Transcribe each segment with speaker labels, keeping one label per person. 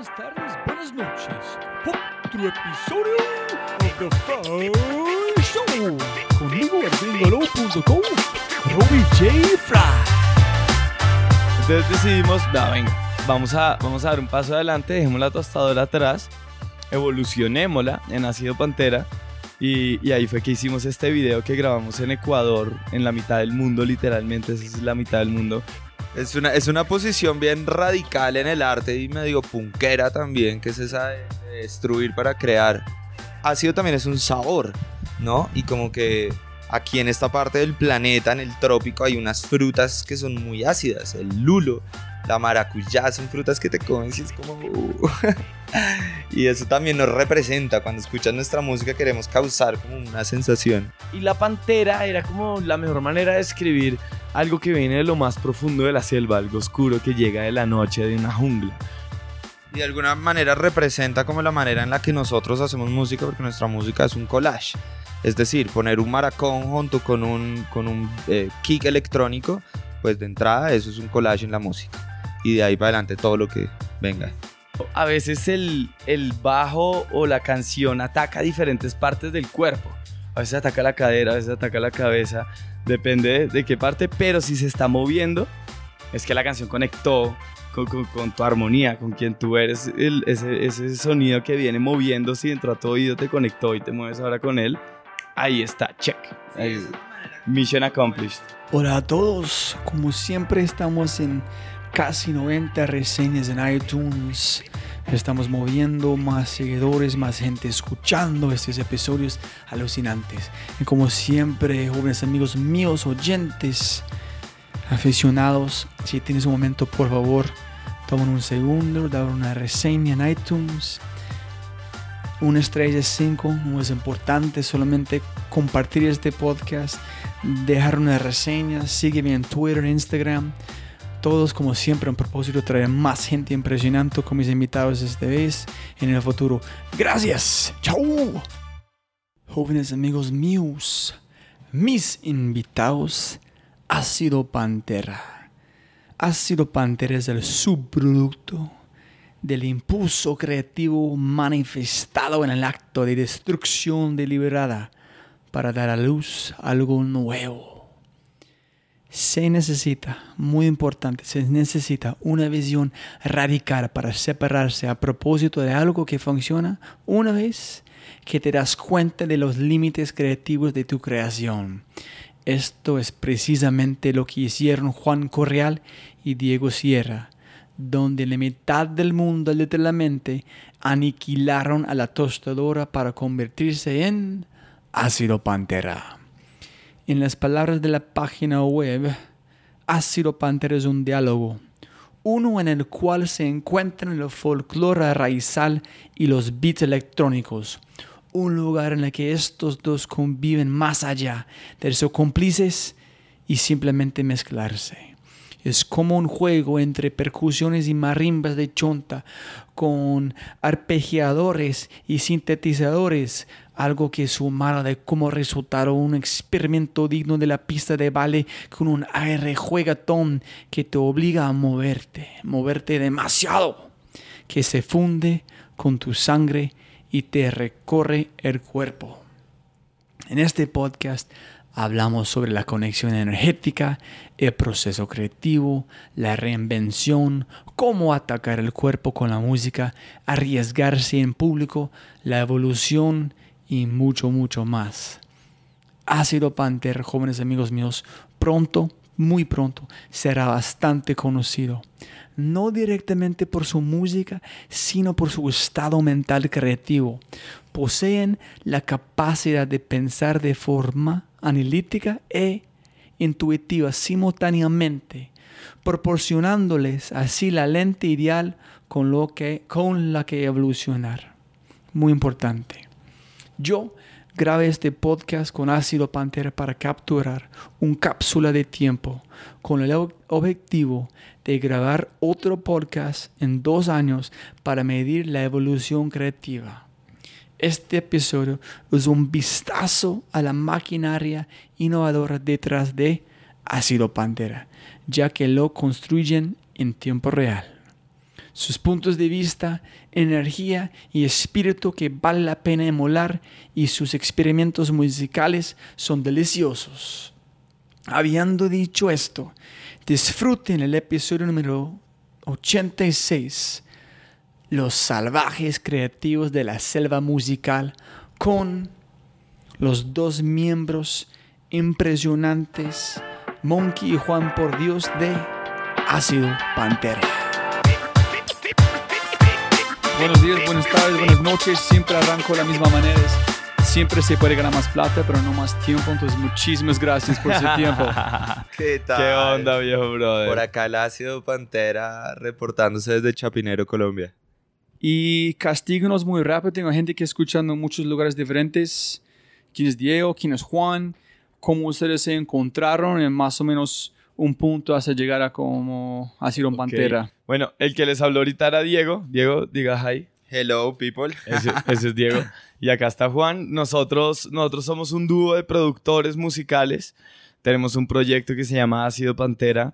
Speaker 1: buenas tardes, buenas noches. Otro episodio of The Fry Show. Conmigo Robbie J. Fry.
Speaker 2: Entonces decidimos, no, venga, vamos a, vamos a dar un paso adelante, dejemos la tostadora atrás, evolucionémosla en ácido pantera. Y, y ahí fue que hicimos este video que grabamos en Ecuador, en la mitad del mundo, literalmente, esa es la mitad del mundo.
Speaker 3: Es una, es una posición bien radical en el arte y medio punkera también, que es esa de destruir para crear. Ácido también es un sabor, ¿no? Y como que aquí en esta parte del planeta, en el trópico, hay unas frutas que son muy ácidas. El lulo, la maracuyá, son frutas que te comes y es como... uh. y eso también nos representa. Cuando escuchas nuestra música queremos causar como una sensación.
Speaker 2: Y la pantera era como la mejor manera de escribir algo que viene de lo más profundo de la selva, algo oscuro que llega de la noche, de una jungla.
Speaker 3: Y de alguna manera representa como la manera en la que nosotros hacemos música, porque nuestra música es un collage. Es decir, poner un maracón junto con un, con un eh, kick electrónico, pues de entrada eso es un collage en la música. Y de ahí para adelante todo lo que venga.
Speaker 2: A veces el, el bajo o la canción ataca diferentes partes del cuerpo. A veces ataca la cadera, a veces ataca la cabeza, depende de, de qué parte, pero si se está moviendo, es que la canción conectó con, con- con tu armonía, con quien tú eres, el- ese, ese sonido que viene moviéndose y entró a tu oído, te conectó y te mueves ahora con él. Ahí está, check. Ahí- mission accomplished.
Speaker 1: Hola a todos, como siempre estamos en casi 90 reseñas en iTunes. Estamos moviendo más seguidores, más gente escuchando estos episodios alucinantes. Y como siempre, jóvenes amigos míos, oyentes, aficionados, si tienes un momento, por favor, tomen un segundo, dar una reseña en iTunes. Una estrella 5 no es importante, solamente compartir este podcast, dejar una reseña, sígueme en Twitter, Instagram. Todos, como siempre, un propósito traer más gente impresionante con mis invitados esta vez en el futuro. Gracias. Chau. Jóvenes amigos míos, mis invitados, Ácido Pantera. Ácido Pantera es el subproducto del impulso creativo manifestado en el acto de destrucción deliberada para dar a luz algo nuevo. Se necesita, muy importante, se necesita una visión radical para separarse a propósito de algo que funciona una vez que te das cuenta de los límites creativos de tu creación. Esto es precisamente lo que hicieron Juan Correal y Diego Sierra, donde la mitad del mundo literalmente aniquilaron a la tostadora para convertirse en ácido pantera. En las palabras de la página web, ácido pantera es un diálogo, uno en el cual se encuentran el folclore raizal y los beats electrónicos, un lugar en el que estos dos conviven más allá de ser cómplices y simplemente mezclarse. Es como un juego entre percusiones y marimbas de chonta con arpegiadores y sintetizadores, algo que sumado de como resultado un experimento digno de la pista de baile con un aire juegatón que te obliga a moverte, moverte demasiado, que se funde con tu sangre y te recorre el cuerpo. En este podcast hablamos sobre la conexión energética, el proceso creativo, la reinvención, cómo atacar el cuerpo con la música, arriesgarse en público, la evolución y mucho, mucho más. Ácido Panther, jóvenes amigos míos, pronto, muy pronto, será bastante conocido. No directamente por su música, sino por su estado mental creativo. Poseen la capacidad de pensar de forma analítica e intuitiva simultáneamente, proporcionándoles así la lente ideal con, lo que, con la que evolucionar. Muy importante. Yo grabé este podcast con ácido pantera para capturar un cápsula de tiempo con el ob- objetivo de grabar otro podcast en dos años para medir la evolución creativa. Este episodio es un vistazo a la maquinaria innovadora detrás de Ácido Pantera, ya que lo construyen en tiempo real. sus puntos de vista, energía y espíritu que vale la pena emular y sus experimentos musicales son deliciosos. Habiendo dicho esto, disfruten el episodio número 86, Los salvajes creativos de la selva musical, con los dos miembros impresionantes, Monkey y Juan por Dios de Ácido Pantera. Buenos días, buenas tardes, buenas noches. Siempre arranco de la misma manera. Siempre se puede ganar más plata, pero no más tiempo. Entonces, muchísimas gracias por su tiempo.
Speaker 3: ¿Qué tal?
Speaker 2: ¿Qué onda, viejo brother?
Speaker 3: Por acá el ácido Pantera reportándose desde Chapinero, Colombia.
Speaker 1: Y castíguenos muy rápido. Tengo gente que escuchando en muchos lugares diferentes. ¿Quién es Diego? ¿Quién es Juan? ¿Cómo ustedes se encontraron en más o menos un punto hasta llegar a como a Ciro Pantera?
Speaker 2: Bueno, el que les habló ahorita era Diego. Diego, diga hi.
Speaker 3: Hello, people.
Speaker 2: Ese, ese es Diego. Y acá está Juan. Nosotros, nosotros somos un dúo de productores musicales. Tenemos un proyecto que se llama Ácido Pantera.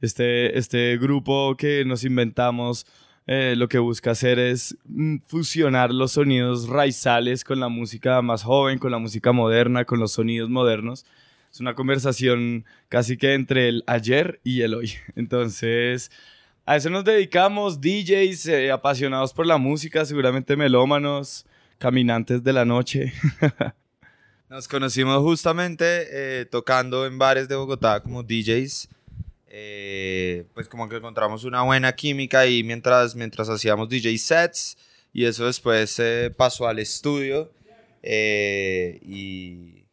Speaker 2: Este, este grupo que nos inventamos eh, lo que busca hacer es mm, fusionar los sonidos raizales con la música más joven, con la música moderna, con los sonidos modernos. Es una conversación casi que entre el ayer y el hoy. Entonces, a eso nos dedicamos, DJs eh, apasionados por la música, seguramente melómanos, caminantes de la noche.
Speaker 3: Nos conocimos justamente eh, tocando en bares de Bogotá como DJs. Eh, pues como que encontramos una buena química ahí mientras, mientras hacíamos DJ sets y eso después eh, pasó al estudio eh, y,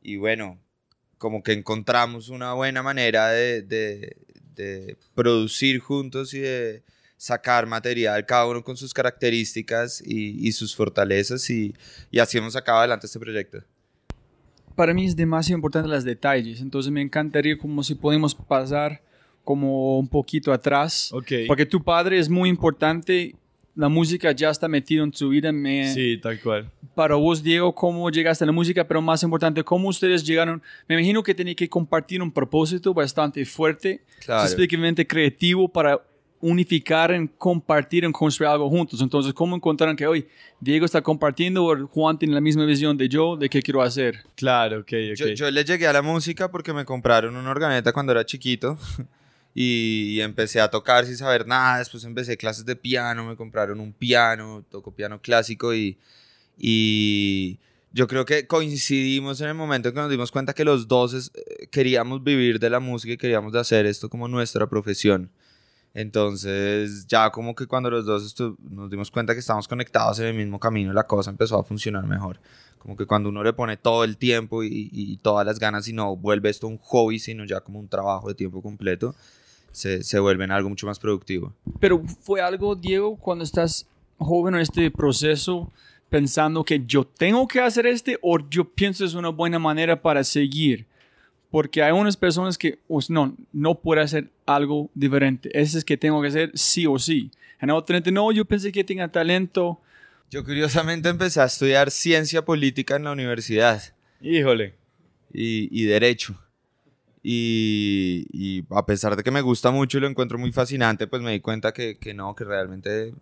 Speaker 3: y, bueno, como que encontramos una buena manera de, de, de, producir juntos y de sacar material, cada uno con sus características y, y sus fortalezas y, y así hemos sacado adelante este proyecto
Speaker 1: para mí es demasiado importante los detalles. Entonces me encantaría como si podemos pasar como un poquito atrás.
Speaker 2: Okay.
Speaker 1: Porque tu padre es muy importante. La música ya está metida en tu vida. Me,
Speaker 2: sí, tal cual.
Speaker 1: Para vos, Diego, ¿cómo llegaste a la música? Pero más importante, ¿cómo ustedes llegaron? Me imagino que tenía que compartir un propósito bastante fuerte,
Speaker 3: claro.
Speaker 1: específicamente creativo para unificar, en compartir, en construir algo juntos. Entonces, ¿cómo encontraron que hoy Diego está compartiendo o Juan tiene la misma visión de yo, de qué quiero hacer?
Speaker 2: Claro, ok, ok.
Speaker 3: Yo, yo le llegué a la música porque me compraron una organeta cuando era chiquito y empecé a tocar sin saber nada. Después empecé clases de piano, me compraron un piano, toco piano clásico y, y yo creo que coincidimos en el momento en que nos dimos cuenta que los dos es, queríamos vivir de la música y queríamos hacer esto como nuestra profesión. Entonces, ya como que cuando los dos nos dimos cuenta que estábamos conectados en el mismo camino, la cosa empezó a funcionar mejor. Como que cuando uno le pone todo el tiempo y, y todas las ganas y no vuelve esto un hobby, sino ya como un trabajo de tiempo completo, se, se vuelve en algo mucho más productivo.
Speaker 1: Pero fue algo, Diego, cuando estás joven en este proceso, pensando que yo tengo que hacer este o yo pienso es una buena manera para seguir porque hay unas personas que pues, no, no puede hacer algo diferente. Ese es que tengo que hacer sí o sí. En otra gente, no, yo pensé que tenía talento.
Speaker 3: Yo curiosamente empecé a estudiar ciencia política en la universidad.
Speaker 2: Híjole.
Speaker 3: Y, y derecho. Y, a pesar de que me gusta mucho y lo encuentro muy fascinante, pues me di cuenta que, que no, que realmente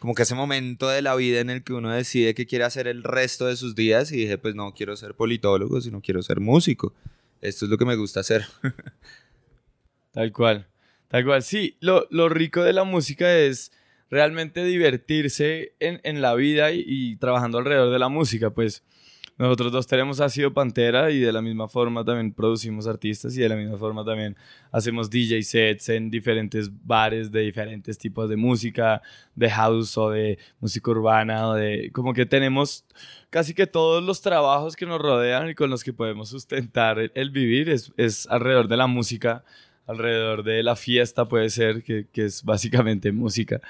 Speaker 3: como que ese momento de la vida en el que uno decide que quiere hacer el resto de sus días y dije, pues no quiero ser politólogo, sino quiero ser músico esto es lo que me gusta hacer.
Speaker 2: tal cual, tal cual. Sí, lo, lo, rico de la música es realmente divertirse en, en la vida y, y, trabajando alrededor de la música, pues nosotros dos tenemos Ácido Pantera y de la misma forma también producimos artistas y de la misma forma también hacemos DJ sets en diferentes bares de diferentes tipos de música, de house o de música urbana o de como que tenemos casi que todos los trabajos que nos rodean y con los que podemos sustentar el, el vivir es, es, alrededor de la música, alrededor de la fiesta puede ser, que, que es básicamente música.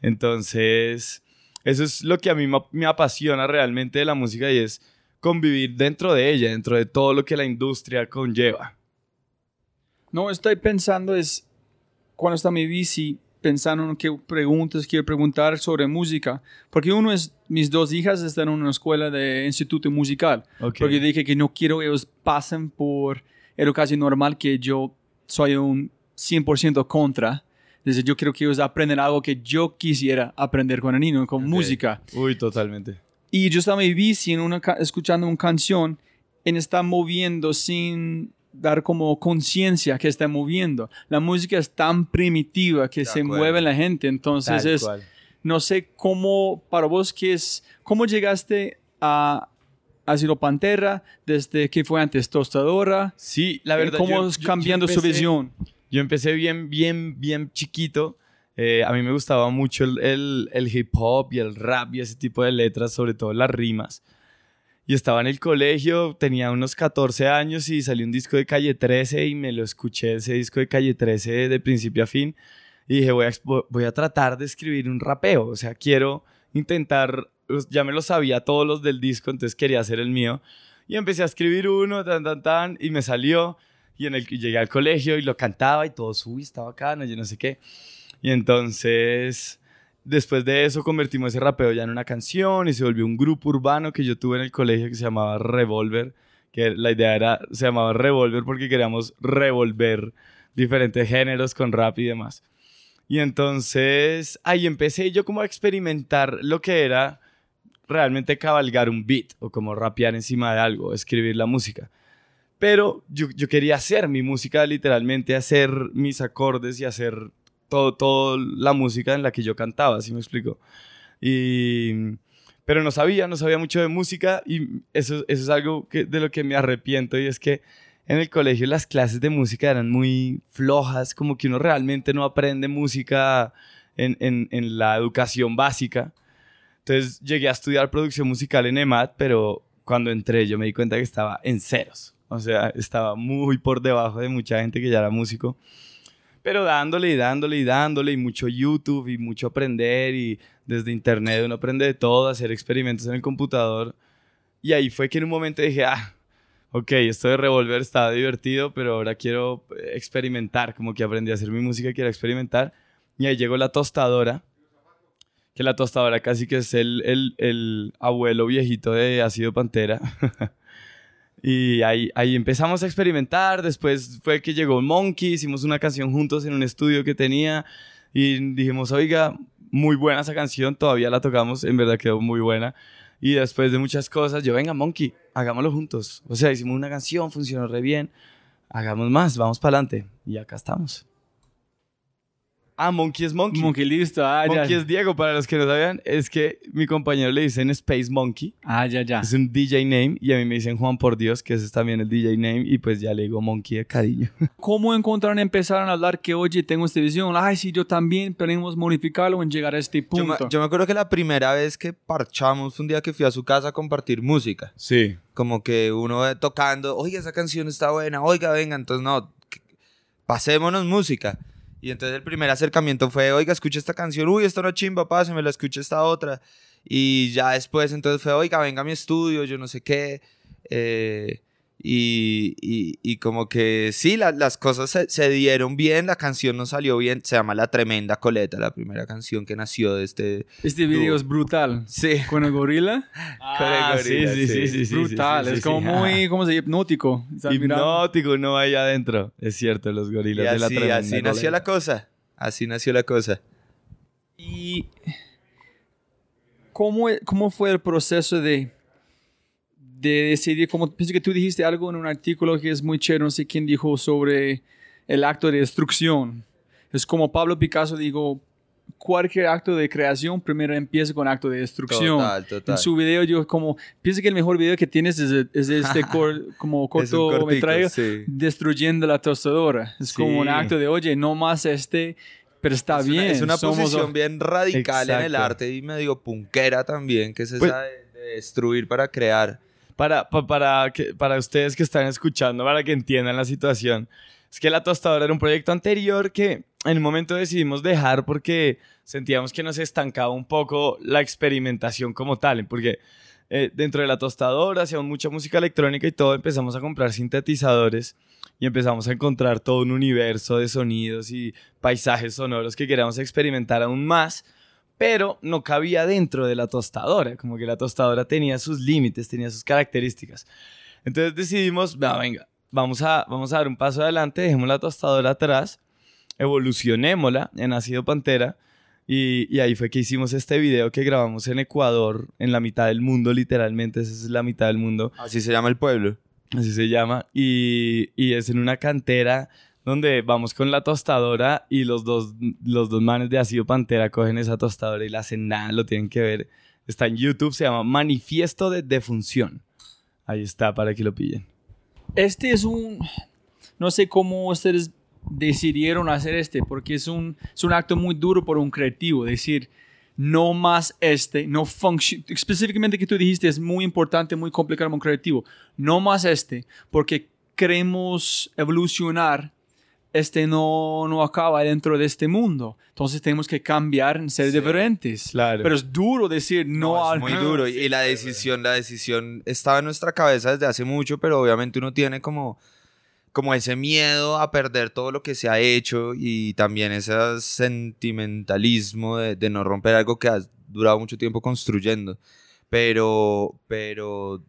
Speaker 2: Entonces, eso es lo que a mí me, me apasiona realmente de la música y es convivir dentro de ella, dentro de todo lo que la industria conlleva.
Speaker 1: No, estoy pensando es, cuando está mi bici, pensando en qué preguntas quiero preguntar sobre música, porque uno es, mis dos hijas están en una escuela de instituto musical,
Speaker 2: Okay.
Speaker 1: porque dije que no quiero que ellos pasen por educación normal, que yo soy un 100% contra, Desde yo creo que ellos aprenden algo que yo quisiera aprender con el niño, con música.
Speaker 2: Uy, totalmente.
Speaker 1: Y yo estaba en bici en una escuchando una canción y está moviendo sin dar como conciencia que está moviendo. La música es tan primitiva que
Speaker 3: De
Speaker 1: se
Speaker 3: acuerdo.
Speaker 1: mueve la gente. Entonces
Speaker 2: Tal
Speaker 1: es,
Speaker 2: cual.
Speaker 1: no sé cómo, para vos, ¿qué es, cómo llegaste a, a Ciro Pantera desde que fue antes tostadora?
Speaker 2: Sí, la verdad.
Speaker 1: ¿Cómo
Speaker 2: yo-
Speaker 1: es
Speaker 2: yo-
Speaker 1: cambiando su
Speaker 2: empecé-
Speaker 1: visión?
Speaker 2: Yo empecé bien, bien, bien chiquito. Eh, a mí me gustaba mucho el, el- hip hop y el rap y ese tipo de letras, sobre todo las rimas. Y estaba en el colegio, tenía unos 14 años y salió un disco de Calle 13 y me lo escuché ese disco de Calle 13 de principio a fin. Y dije, voy a, voy a tratar de escribir un rapeo. O sea, quiero intentar, los- ya me lo sabía todos los del disco, entonces quería hacer el mío. Y empecé a escribir uno, tan, tan, tan, y me salió. Y en el llegué al colegio y lo cantaba y todo, uy, está bacano, yo no sé qué. Y entonces, después de eso, convertimos ese rapeo ya en una canción y se volvió un grupo urbano que yo tuve en el colegio que se llamaba Revolver, que la idea era, se llamaba Revolver porque queríamos revolver diferentes géneros con rap y demás. Y entonces ahí empecé yo como a experimentar lo que era realmente cabalgar un beat o como rapear encima de algo, escribir la música. Pero yo, yo quería hacer mi música, literalmente hacer mis acordes y hacer todo la música en la que yo cantaba, ¿sí me explico? Y, pero no sabía, no sabía mucho de música y eso, eso es algo de lo que me arrepiento y es que en el colegio las clases de música eran muy flojas, como que uno realmente no aprende música en, en, en la educación básica. Entonces llegué a estudiar producción musical en EMAT, pero cuando entré yo me di cuenta que estaba en ceros. O sea, estaba muy por debajo de mucha gente que ya era músico. Pero dándole y dándole y dándole y mucho YouTube y mucho aprender y desde internet uno aprende de todo, hacer experimentos en el computador. Y ahí fue que en un momento dije, ah, ok, esto de Revolver estaba divertido, pero ahora quiero eh, experimentar, como que aprendí a hacer mi música, quiero experimentar. Y ahí llegó la tostadora, que la tostadora casi que es el, el, el abuelo viejito de Ácido Pantera. y ahí, ahí empezamos a experimentar, después fue que llegó Monkey, hicimos una canción juntos en un estudio que tenía y dijimos, oiga, muy buena esa canción, todavía la tocamos, en verdad quedó muy buena. Y después de muchas cosas, yo, venga, Monkey, hagámoslo juntos. O sea, hicimos una canción, funcionó re bien. Hagamos más, vamos para adelante. Y acá estamos. Ah, Monkey es Monkey.
Speaker 1: Que listo, ah, ya.
Speaker 2: Monkey es Diego, para los que no sabían, es que mi compañero le dicen Space Monkey.
Speaker 1: Ah, ya, ya.
Speaker 2: Es un DJ name y a mí me dicen Juan por Dios, que ese es también el DJ name y pues ya le digo Monkey de cariño.
Speaker 1: ¿Cómo encontraron, empezaron a hablar que, oye, tengo esta visión? Ay, sí, yo también, podemos modificarlo en llegar a este
Speaker 3: Yo me,
Speaker 1: punto.
Speaker 3: yo me acuerdo que la primera vez que parchamos fue un día que fui a su casa a compartir música.
Speaker 2: Sí.
Speaker 3: Como que uno tocando, oiga, esa canción está buena, oiga, venga, entonces no, pasémonos música. Y entonces el primer acercamiento fue, oiga, escucha esta canción, uy, esta no chimba, pásemela, escucha esta otra. Y ya después entonces fue, oiga, venga a mi estudio, yo no sé qué. eh, y, y- y como que sí, la- las cosas se, se dieron bien, la canción nos salió bien, se llama La Tremenda Coleta, la primera canción que nació de este...
Speaker 1: Este video es brutal.
Speaker 3: Sí.
Speaker 1: Con el gorila.
Speaker 2: Ah, sí,
Speaker 3: gorila,
Speaker 2: sí, sí,
Speaker 3: sí.
Speaker 2: sí, sí,
Speaker 1: brutal.
Speaker 2: sí, sí,
Speaker 1: es como
Speaker 2: sí.
Speaker 1: muy, ¿cómo se dice? Hipnótico.
Speaker 2: Hipnótico, no ahí adentro. Es cierto, los
Speaker 3: Y
Speaker 2: gorilas de la
Speaker 3: así,
Speaker 2: tremenda
Speaker 3: así nació la cosa, así nació la cosa.
Speaker 1: ¿Y cómo, cómo fue el proceso de, de decidir? Como, pienso que tú dijiste algo en un artículo que es muy chévere, no sé quién dijo sobre el acto de destrucción. Es como Pablo Picasso dijo, cualquier acto de creación primero empieza con acto de destrucción.
Speaker 3: Total, total.
Speaker 1: En su video yo como, pienso que el mejor video que tienes es, es este cor- como
Speaker 3: Es
Speaker 1: cortometraje
Speaker 3: cortico, sí.
Speaker 1: destruyendo la tostadora. Es como un
Speaker 2: Sí.
Speaker 1: acto de, oye, no más este, pero está
Speaker 3: es
Speaker 1: bien.
Speaker 3: Una, es una
Speaker 1: somos-
Speaker 3: posición bien radical en el
Speaker 2: Exacto.
Speaker 3: arte y medio punkera también, que es esa
Speaker 2: Pues-
Speaker 3: de, de destruir para crear.
Speaker 2: Para, pa- para, que, para ustedes que están escuchando, para que entiendan la situación, es que La Tostadora era un proyecto anterior que en un momento decidimos dejar porque sentíamos que nos estancaba un poco la experimentación como tal, porque eh, dentro de La Tostadora hacíamos mucha música electrónica y todo, empezamos a comprar sintetizadores y empezamos a encontrar todo un universo de sonidos y paisajes sonoros que queríamos experimentar aún más, pero no cabía dentro de la tostadora, como que la tostadora tenía sus límites, tenía sus características. Entonces decidimos, "Va, venga, vamos a, vamos a dar un paso adelante, dejemos la tostadora atrás evolucionémosla en Ácido Pantera. Y, y, ahí fue que hicimos este video que grabamos en Ecuador, en la mitad del mundo, literalmente, esa es la mitad del mundo.
Speaker 3: Así se llama el pueblo.
Speaker 2: Así se llama. Y, y es en una cantera donde vamos con la tostadora y los dos, los dos manes de Ácido Pantera cogen esa tostadora y la hacen nada, lo tienen que ver. Está en YouTube, se llama Manifiesto de Defunción. Ahí está, para que lo pillen.
Speaker 1: Este es un... No sé cómo ustedes decidieron hacer este, porque es un, es un acto muy duro por un creativo, decir, no más este, no funciona, específicamente que tú dijiste, es muy importante, muy complicado para un creativo, no más este, porque queremos evolucionar, este no, no acaba dentro de este mundo. Entonces tenemos que cambiar ser diferentes.
Speaker 2: Claro.
Speaker 1: Pero es duro decir no,
Speaker 3: No,
Speaker 1: al
Speaker 3: es muy duro. Y la decisión, la decisión estaba en nuestra cabeza desde hace mucho, pero obviamente uno tiene como, como ese miedo a perder todo lo que se ha hecho y también ese sentimentalismo de, de no romper algo que has durado mucho tiempo construyendo. Pero, pero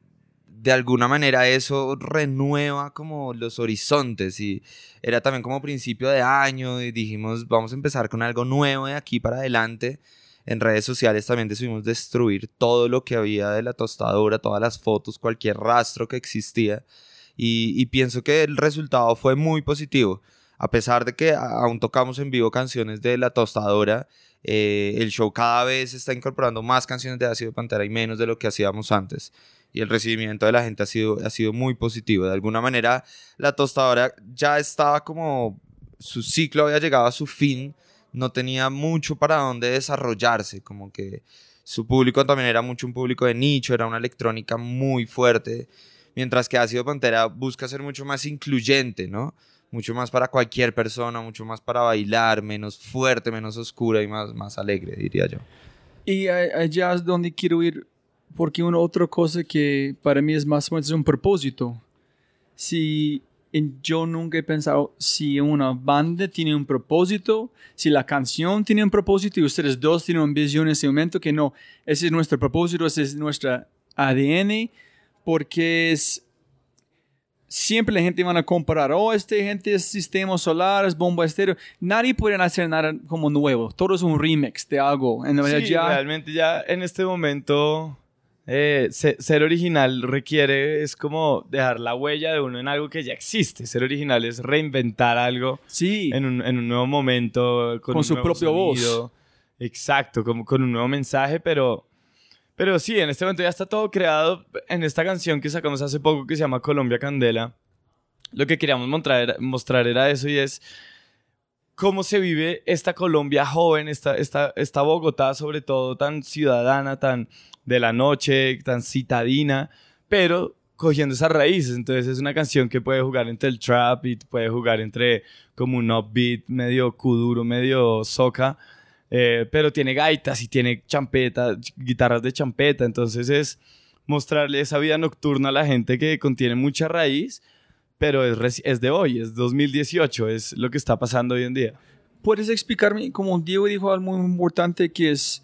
Speaker 3: de alguna manera eso renueva como los horizontes y era también como principio de año y dijimos vamos a empezar con algo nuevo de aquí para adelante. En redes sociales también decidimos destruir todo lo que había de la tostadora, todas las fotos, cualquier rastro que existía y, pienso que el resultado fue muy positivo. A pesar de que aún tocamos en vivo canciones de la tostadora, eh, el show cada vez está incorporando más canciones de Ácido Pantera y menos de lo que hacíamos antes y el recibimiento de la gente ha sido, ha sido muy positivo. De alguna manera, la tostadora ya estaba como, su ciclo había llegado a su fin, no tenía mucho para dónde desarrollarse, como que su público también era mucho un público de nicho, era una electrónica muy fuerte, mientras que Ácido Pantera busca ser mucho más incluyente, ¿no? Mucho más para cualquier persona, mucho más para bailar, menos fuerte, menos oscura y más, más alegre, diría yo.
Speaker 1: Y allá es donde quiero ir porque una otra cosa que para mí es más o menos un propósito. Si yo nunca he pensado si una banda tiene un propósito, si la canción tiene un propósito y ustedes dos tienen una visión en ese momento que no, ese es nuestro propósito, ese es nuestra ADN, porque es siempre la gente van a comparar, oh, este gente es sistema solar, es bomba estéreo. Nadie puede hacer nada como nuevo. Todo es un remix de algo. En
Speaker 2: sí, ya... realmente ya en este momento eh, ser original requiere, es como dejar la huella de uno en algo que ya existe. Ser original es reinventar algo
Speaker 1: sí.
Speaker 2: en, un, en un nuevo momento, con,
Speaker 1: con
Speaker 2: un
Speaker 1: su
Speaker 2: nuevo
Speaker 1: propio
Speaker 2: sonido.
Speaker 1: voz.
Speaker 2: Exacto, como con un nuevo mensaje, pero, pero sí, en este momento ya está todo creado en esta canción que sacamos hace poco que se llama Colombia Candela. Lo que queríamos mostrar era, mostrar era eso y es cómo se vive esta Colombia joven, esta, esta, esta Bogotá sobre todo tan ciudadana, tan de la noche, tan citadina, pero cogiendo esas raíces. Entonces es una canción que puede jugar entre el trap y puede jugar entre como un upbeat medio kuduro, medio soca, eh, pero tiene gaitas y tiene champeta, guitarras de champeta. Entonces es mostrarle esa vida nocturna a la gente que contiene mucha raíz, pero es, es de hoy, es 2018, es lo que está pasando hoy en día.
Speaker 1: ¿Puedes explicarme, como Diego dijo algo muy importante, que es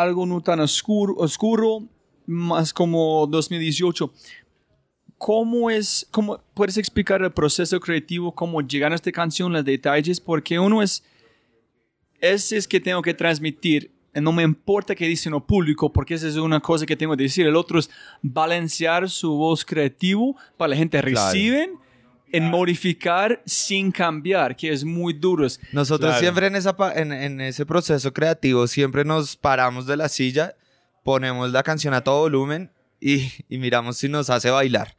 Speaker 1: algo no tan oscuro, oscuro más como 2018. ¿Cómo es, cómo puedes explicar el proceso creativo, cómo llegar a esta canción, los detalles? Porque uno es, ese es que tengo que transmitir. No me importa qué dice el público, porque esa es una cosa que tengo que decir. El otro es balancear su voz creativo para la gente
Speaker 3: Claro.
Speaker 1: reciben en modificar sin cambiar, que es muy duro.
Speaker 3: Nosotros
Speaker 2: Claro.
Speaker 3: siempre en, esa, en, en ese proceso creativo, siempre nos paramos de la silla, ponemos la canción a todo volumen y, y miramos si nos hace bailar.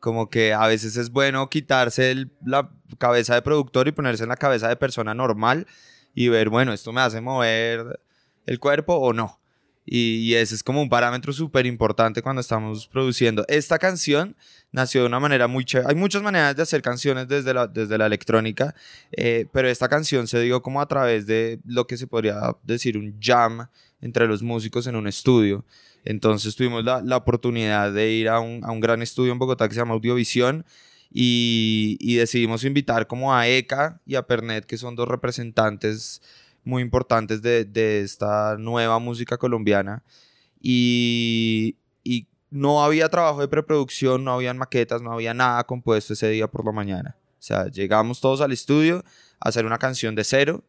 Speaker 3: Como que a veces es bueno quitarse el- la cabeza de productor y ponerse en la cabeza de persona normal y ver, bueno, esto me hace mover el cuerpo o no. Y, ese es como un parámetro súper importante cuando estamos produciendo. Esta canción nació de una manera muy chévere. Hay muchas maneras de hacer canciones desde la, desde la electrónica, eh, pero esta canción se dio como a través de lo que se podría decir un jam entre los músicos en un estudio. Entonces tuvimos la, la oportunidad de ir a un, a un gran estudio en Bogotá que se llama Audiovisión y, y decidimos invitar como a ECA y a Pernet, que son dos representantes muy importantes de, de esta nueva música colombiana. Y, y no había trabajo de preproducción, no habían maquetas, no había nada compuesto ese día por la mañana. O sea, llegamos todos al estudio, hacer una canción de cero.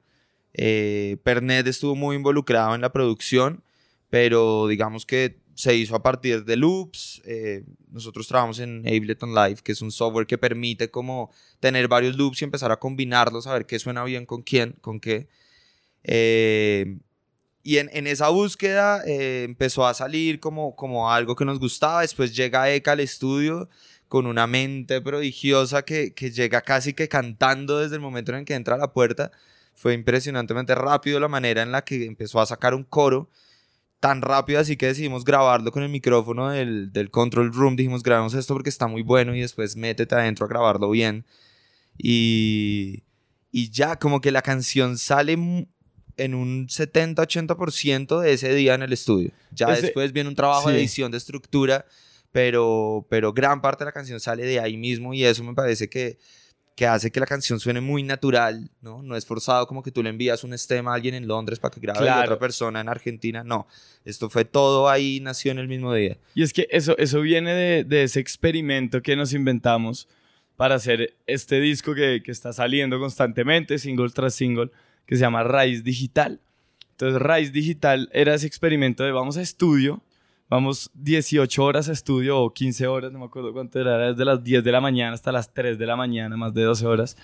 Speaker 3: Eh, Pernet estuvo muy involucrado en la producción, pero digamos que se hizo a partir de loops. Eh, nosotros trabajamos en Ableton Live, que es un software que permite como tener varios loops y empezar a combinarlos, a ver qué suena bien con quién, con qué. Eh, y en, en, esa búsqueda eh, empezó a salir como, como algo que nos gustaba. Después llega Eka al estudio con una mente prodigiosa que, que llega casi que cantando desde el momento en que entra a la puerta. Fue impresionantemente rápido la manera en la que empezó a sacar un coro tan rápido así que decidimos grabarlo con el micrófono del, del control room. Dijimos, grabemos esto porque está muy bueno y después métete adentro a grabarlo bien. Y, y ya, como que la canción sale en un 70-80% de ese día en el estudio. Ya ese, después viene un trabajo sí. de edición, de estructura, pero, pero gran parte de la canción sale de ahí mismo y eso me parece que que hace que la canción suene muy natural, ¿no? No es forzado como que tú le envías un estima a alguien en Londres para que grabe claro. y otra persona en Argentina, no. Esto fue todo ahí, nació en el mismo día.
Speaker 2: Y es que eso, eso viene de, de ese experimento que nos inventamos para hacer este disco que, que está saliendo constantemente, single tras single, que se llama Raíz Digital. Entonces, Raíz Digital era ese experimento de vamos a estudio, vamos 18 horas a estudio o 15 horas, no me acuerdo cuánto era, desde las 10 de la mañana hasta las 3 de la mañana, más de 12 horas.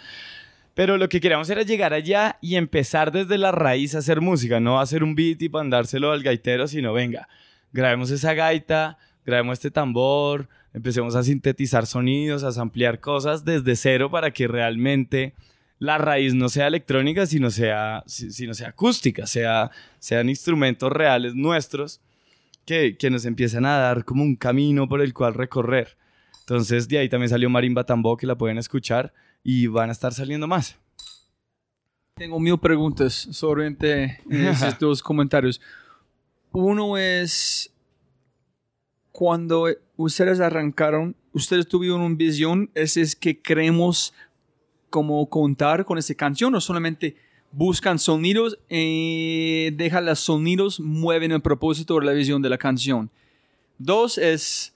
Speaker 2: Pero lo que queríamos era llegar allá y empezar desde la raíz a hacer música, no hacer un beat y mandárselo al gaitero, sino venga, grabemos esa gaita, grabemos este tambor, empecemos a sintetizar sonidos, a ampliar cosas desde cero para que realmente la raíz no sea electrónica, sino sea, sino sea acústica, sea, sean instrumentos reales nuestros que, que, nos empiezan a dar como un camino por el cual recorrer. Entonces de ahí también salió Marimba Tambo, que la pueden escuchar y van a estar saliendo más.
Speaker 1: Tengo mil preguntas sobre esos dos comentarios. Uno es, cuando ustedes arrancaron, ustedes tuvieron una visión, ese es que queremos como contar con esa canción o solamente buscan sonidos y eh, dejan los sonidos, mueven el propósito o la visión de la canción. Dos es,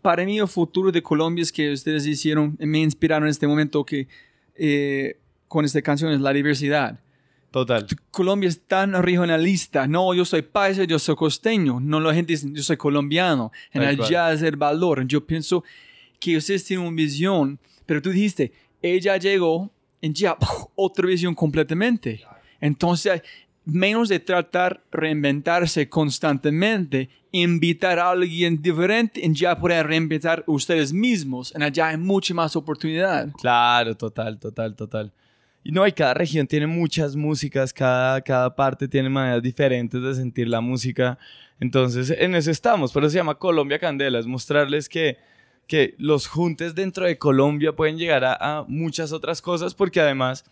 Speaker 1: para mí el futuro de Colombia es que ustedes hicieron, me inspiraron en este momento que eh, con esta canción es la diversidad.
Speaker 2: Total.
Speaker 1: Colombia es tan regionalista. No, yo soy paisa, yo soy costeño. No, la gente dice, yo soy colombiano. En el jazz el valor. Yo pienso que ustedes tienen una visión, pero tú dijiste, ella llegó en ya otra visión completamente. Entonces, menos de tratar reinventarse constantemente, invitar a alguien diferente en ya poder reinventar ustedes mismos. En allá hay mucha más oportunidad.
Speaker 2: Claro, total, total, total. Y no, y cada región tiene muchas músicas, cada, cada parte tiene maneras diferentes de sentir la música. Entonces, en eso estamos, por eso se llama Colombia Candela, es mostrarles que que los juntes dentro de Colombia pueden llegar a, muchas otras cosas porque además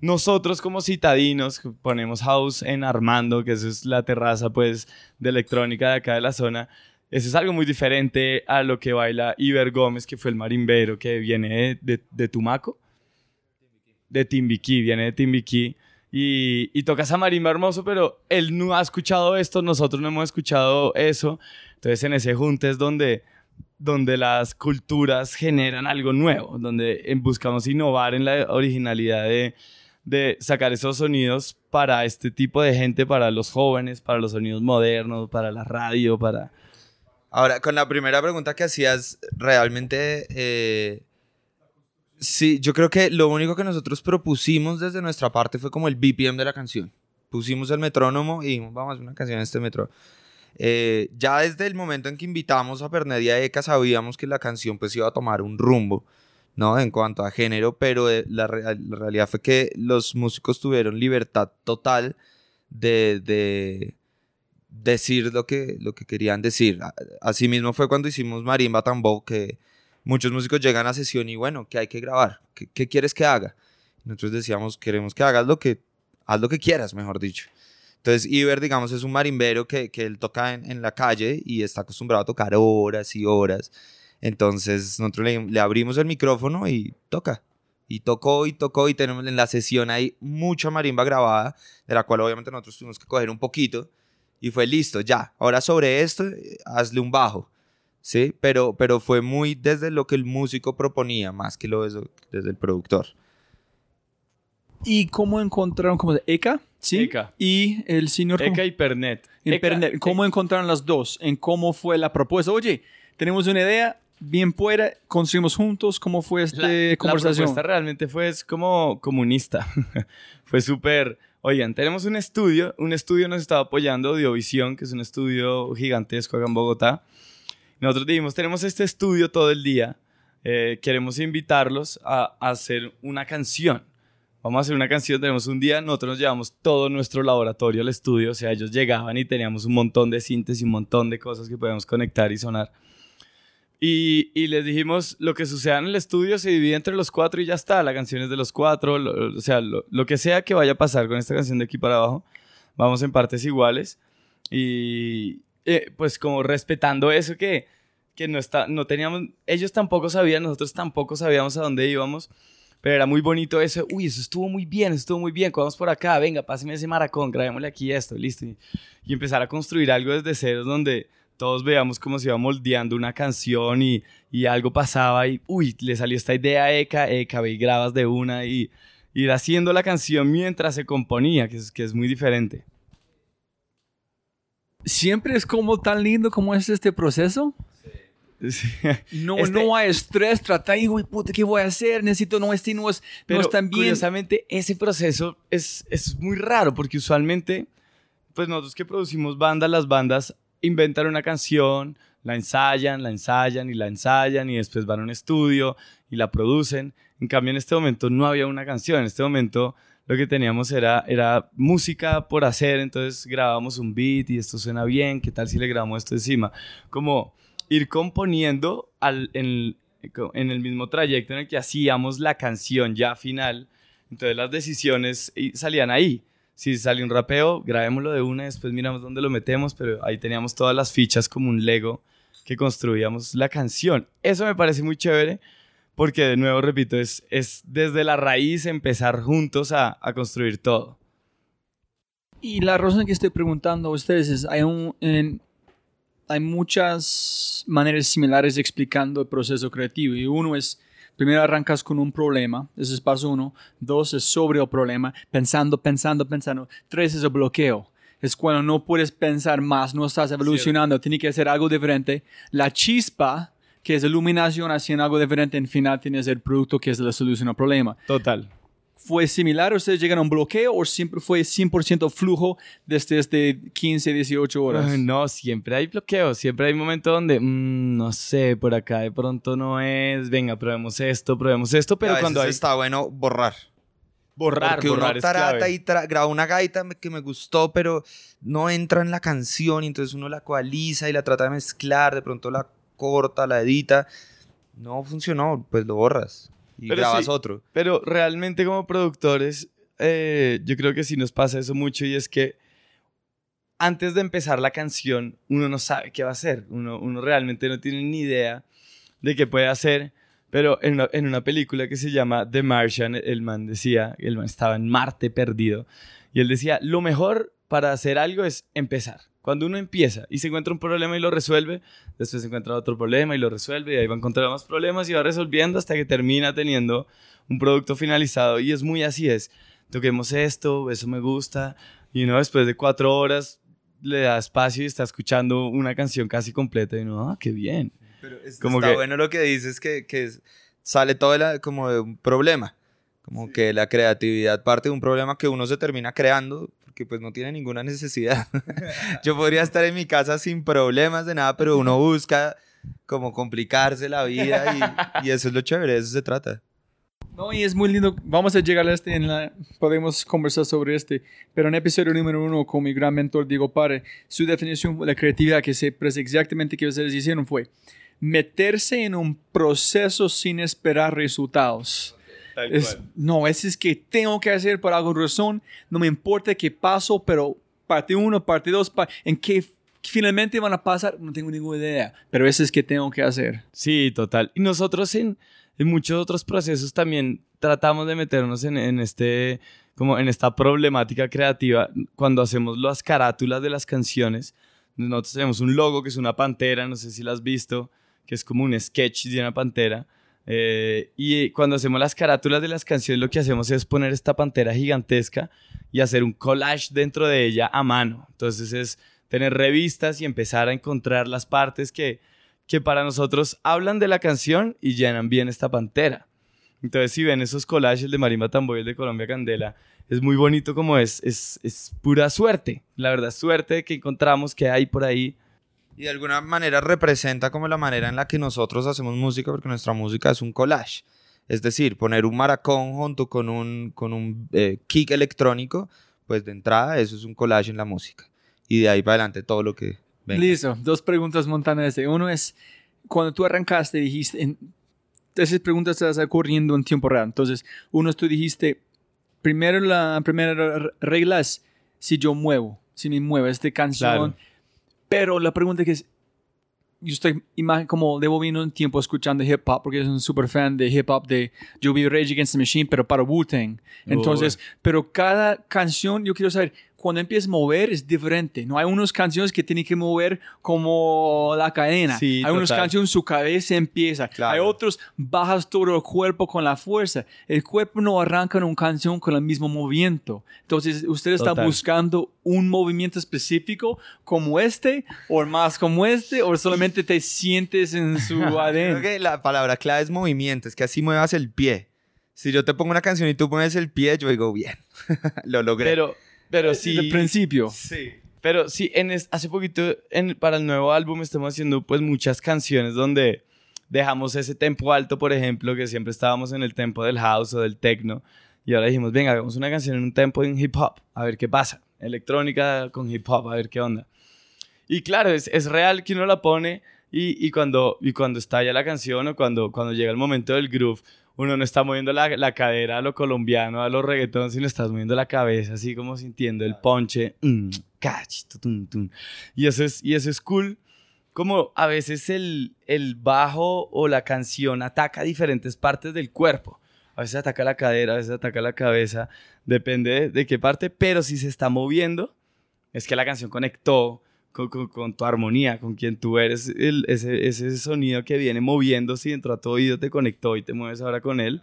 Speaker 2: nosotros como citadinos ponemos house en Armando, que eso es la terraza pues de electrónica de acá de la zona, eso es algo muy diferente a lo que baila Iber Gómez, que fue el marimbero que viene de, de, de Tumaco, de Timbiquí, viene de Timbiquí. Y, y toca esa marimba hermoso, pero él no ha escuchado esto, nosotros no hemos escuchado eso. Entonces en ese junte es donde donde las culturas generan algo nuevo, donde buscamos innovar en la originalidad de, de, sacar esos sonidos para este tipo de gente, para los jóvenes, para los sonidos modernos, para la radio, para...
Speaker 3: Ahora, con la primera pregunta que hacías, realmente... Eh, sí, yo creo que lo único que nosotros propusimos desde nuestra parte fue como el BPM de la canción. Pusimos el metrónomo y dijimos, vamos a hacer una canción en este metrónomo eh, ya desde el momento en que invitamos a Pernet y a Eka sabíamos que la canción pues iba a tomar un rumbo, ¿no? En cuanto a género, pero eh, la, la, realidad fue que los músicos tuvieron libertad total de, de decir lo que, lo que querían decir. Asimismo fue cuando hicimos Marimba Tambo, que muchos músicos llegan a sesión y bueno, ¿qué hay que grabar? ¿Qué, qué quieres que haga? Nosotros decíamos, queremos que hagas lo que, haz lo que quieras, mejor dicho. Entonces, Iber, digamos, es un marimbero que, que él toca en, en, la calle y está acostumbrado a tocar horas y horas. Entonces, nosotros le, le, abrimos el micrófono y toca. Y tocó y tocó y tenemos en la sesión hay mucha marimba grabada, de la cual obviamente nosotros tuvimos que coger un poquito. Y fue listo, ya. Ahora sobre esto, hazle un bajo. ¿Sí? Pero, pero fue muy desde lo que el músico proponía, más que lo desde, desde el productor.
Speaker 1: ¿Y cómo encontraron, cómo se Eka? ¿Sí?
Speaker 2: Eka.
Speaker 1: Y el señor...
Speaker 2: Eka y Pernet.
Speaker 1: y
Speaker 2: Eka-
Speaker 1: Pernet. ¿Cómo encontraron las dos? ¿En cómo fue la propuesta? Oye, tenemos una idea, bien pueda, construimos juntos. ¿Cómo fue esta
Speaker 2: La
Speaker 1: conversación?
Speaker 2: propuesta realmente fue es como comunista. fue súper... Oigan, tenemos un estudio. Un estudio nos estaba apoyando, Audiovisión, que es un estudio gigantesco acá en Bogotá. Nosotros dijimos, tenemos este estudio todo el día. eh, queremos invitarlos a, a hacer una canción. Vamos a hacer una canción, tenemos un día, nosotros nos llevamos todo nuestro laboratorio al estudio, o sea, ellos llegaban y teníamos un montón de síntesis, un montón de cosas que podíamos conectar y sonar. Y, y les dijimos, lo que suceda en el estudio se divide entre los cuatro y ya está, la canción es de los cuatro, lo- o sea, lo, lo que sea que vaya a pasar con esta canción de aquí para abajo, vamos en partes iguales. Y eh, pues como respetando eso que, que no, está, no teníamos, ellos tampoco sabían, nosotros tampoco sabíamos a dónde íbamos. Pero era muy bonito eso, uy, eso estuvo muy bien, estuvo muy bien, vamos por acá, venga, páseme ese maracón, grabémosle aquí esto, listo. Y, y empezar a construir algo desde cero donde todos veamos cómo se iba moldeando una canción y, y algo pasaba y, uy, le salió esta idea a Eka, Eka, ve y grabas de una y ir haciendo la canción mientras se componía, que es, que es muy diferente.
Speaker 1: Siempre es como tan lindo como es este proceso.
Speaker 2: Sí.
Speaker 1: No,
Speaker 2: Este-
Speaker 1: no hay estrés, trata y güey, puta, ¿qué voy a hacer? Necesito, no, no es, no
Speaker 2: Pero
Speaker 1: es tan bien.
Speaker 2: curiosamente ese proceso es, es muy raro porque usualmente, pues nosotros que producimos bandas, las bandas inventan una canción, la ensayan, la ensayan y la ensayan y después van a un estudio y la producen. En cambio en este momento no había una canción, en este momento lo que teníamos era, era música por hacer, entonces grabamos un beat y esto suena bien, ¿qué tal si le grabamos esto encima? Como ir componiendo en, el mismo trayecto en el que hacíamos la canción ya final. Entonces las decisiones salían ahí. Si sale un rapeo, grabémoslo de una, después miramos dónde lo metemos, pero ahí teníamos todas las fichas como un Lego que construíamos la canción. Eso me parece muy chévere porque, de nuevo, repito, es, es desde la raíz empezar juntos a, construir todo.
Speaker 1: Y la razón que estoy preguntando a ustedes es, hay, un, hay muchas maneras similares de explicando el proceso creativo. Y uno es, primero arrancas con un problema, ese es paso uno. Dos es sobre el problema, pensando, pensando, pensando. Tres es el bloqueo. Es cuando no puedes pensar más, no estás evolucionando, tienes que hacer algo diferente. La chispa, que es iluminación, haciendo algo diferente, en final tienes el producto que es la solución al problema.
Speaker 2: Total.
Speaker 1: ¿Fue similar? ¿Ustedes llegan a un bloqueo o siempre fue 100% flujo desde este 15, 18 horas?
Speaker 2: No, siempre hay bloqueos, siempre hay momentos donde, mm, no sé, por acá de pronto no es, venga, probemos esto, probemos esto, pero
Speaker 3: a veces
Speaker 2: cuando hay
Speaker 3: está bueno borrar.
Speaker 2: borrar,
Speaker 3: Porque
Speaker 2: borrar
Speaker 3: uno
Speaker 2: es
Speaker 3: tarata
Speaker 2: clave.
Speaker 3: y tra- graba una gaita que me gustó, pero no entra en la canción, y entonces uno la coaliza y la trata de mezclar, de pronto la corta, la edita. No funcionó, pues lo borras y
Speaker 2: Pero
Speaker 3: grabas
Speaker 2: sí.
Speaker 3: otro.
Speaker 2: Pero realmente como productores, eh, yo creo que sí nos pasa eso mucho y es que antes de empezar la canción, uno no sabe qué va a hacer, uno, uno realmente no tiene ni idea de qué puede hacer. Pero en una, en una película que se llama The Martian, el man decía, el man estaba en Marte perdido, y él decía, lo mejor para hacer algo es empezar. Cuando uno empieza y se encuentra un problema y lo resuelve, después se encuentra otro problema y lo resuelve, y ahí va a encontrar más problemas y va resolviendo hasta que termina teniendo un producto finalizado. Y es muy así, es, toquemos esto, eso me gusta, y uno después de cuatro horas le da espacio y está escuchando una canción casi completa y uno, ah, qué bien.
Speaker 3: Pero es-
Speaker 2: Como
Speaker 3: está
Speaker 2: que-
Speaker 3: bueno lo que dices, que, que sale todo de la- como de un problema. Como que la creatividad parte de un problema que uno se termina creando pues no tiene ninguna necesidad. Yo podría estar en mi casa sin problemas de nada, pero uno busca como complicarse la vida y, eso es lo chévere, de eso se trata.
Speaker 1: No, y es muy lindo. Vamos a llegar a este, en la, podemos conversar sobre este. Pero en episodio número uno, con mi gran mentor Diego Pare, su definición de la creatividad que se expresa exactamente que ustedes hicieron fue meterse en un proceso sin esperar resultados. Es- no, ese es que tengo que hacer por alguna razón. No me importa qué paso, pero parte uno, parte dos, pa- en qué finalmente van a pasar, no tengo ninguna idea. Pero ese es que tengo que hacer.
Speaker 2: Sí, total. Y nosotros en, en muchos otros procesos también tratamos de meternos en, en este, como en esta problemática creativa cuando hacemos las carátulas de las canciones. Nosotros tenemos un logo que es una pantera, no sé si la has visto, que es como un sketch de una pantera. Eh, y cuando hacemos las carátulas de las canciones, lo que hacemos es poner esta pantera gigantesca y hacer un collage dentro de ella a mano. Entonces es tener revistas y empezar a encontrar las partes que, que para nosotros hablan de la canción y llenan bien esta pantera. Entonces, si ven esos collages de Marimba Tamboy, de Colombia Candela, es muy bonito como es, es, es pura suerte, la verdad, suerte que encontramos que hay por ahí.
Speaker 3: Y de alguna manera representa como la manera en la que nosotros hacemos música, porque nuestra música es un collage. Es decir, poner un maracón junto con un, con un eh, kick electrónico, pues de entrada eso es un collage en la música. Y de ahí para adelante todo lo que venga.
Speaker 1: Listo, dos preguntas montanas. Uno es, cuando tú arrancaste, dijiste, en, esas preguntas se están ocurriendo en tiempo real. Entonces, uno, tú dijiste, primero la primera regla es si yo muevo, si me muevo esta canción. Pero la pregunta que es, yo estoy como debo vino un tiempo escuchando hip hop porque soy un super fan de hip hop de yo vi Rage Against the Machine pero para Wu-Tang. Entonces, pero cada canción yo quiero saber cuando empiezas a mover es diferente. No hay unas canciones que tienen que mover como la cadena. hay unas canciones su cabeza empieza. Hay otros bajas todo el cuerpo con la fuerza. El cuerpo no arranca en una canción con el mismo movimiento. Entonces, usted está buscando un movimiento específico como este o más como este o solamente te sientes en su ADN.
Speaker 3: Creo que la palabra clave es movimiento, es que así muevas el pie. Si yo te pongo una canción y tú mueves el pie, yo digo, bien, lo logré.
Speaker 2: Pero pero sí.
Speaker 1: el principio.
Speaker 2: Sí. Pero sí, en hace poquito en, para el nuevo álbum estamos haciendo pues muchas canciones donde dejamos ese tempo alto, por ejemplo, que siempre estábamos en el tempo del house o del techno. Y ahora dijimos, venga, hagamos una canción en un tempo en hip hop, a ver qué pasa. Electrónica con hip hop, a ver qué onda. Y claro, es, es real que uno la pone y, y, cuando, y cuando estalla la canción o cuando, cuando llega el momento del groove, uno no está moviendo la, la, cadera a lo colombiano, a los reggaetón, sino estás moviendo la cabeza así como sintiendo el ponche. Mm, y, eso es, y eso es cool. Como a veces el, el bajo o la canción ataca diferentes partes del cuerpo. A veces ataca la cadera, a veces ataca la cabeza, depende de, de qué parte, pero si se está moviendo, es que la canción conectó, con, tu armonía, con quien tú eres, el, ese, ese, sonido que viene moviéndose y dentro a tu oído te conectó y te mueves ahora con él,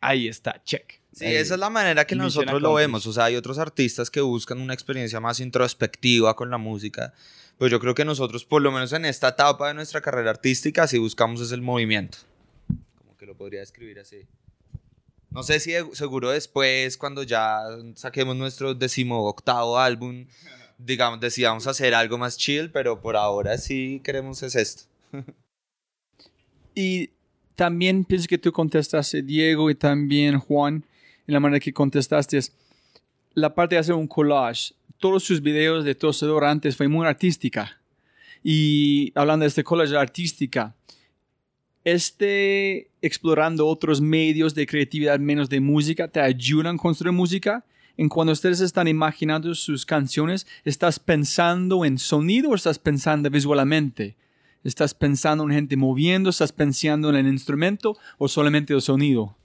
Speaker 2: ahí está, check.
Speaker 3: Sí, esa es la manera que nosotros lo vemos. O sea, hay otros artistas que buscan una experiencia más introspectiva con la música. Pues yo creo que nosotros, por lo menos en esta etapa de nuestra carrera artística, si buscamos es el movimiento. Como que lo podría describir así. No sé si seguro después, cuando ya saquemos nuestro decimoctavo álbum, digamos, decidamos hacer algo más chill, pero por ahora sí queremos es esto.
Speaker 1: y también pienso que tú contestaste, Diego, y también Juan, en la manera que contestaste, es la parte de hacer un collage. Todos sus videos de Tosedor antes fue muy artística. Y hablando de este collage artística, este explorando otros medios de creatividad menos de música te ayudan a construir música en cuando ustedes están imaginando sus canciones, ¿estás pensando en sonido o estás pensando visualmente? ¿Estás pensando en gente moviendo? ¿Estás pensando en el instrumento o solamente el sonido?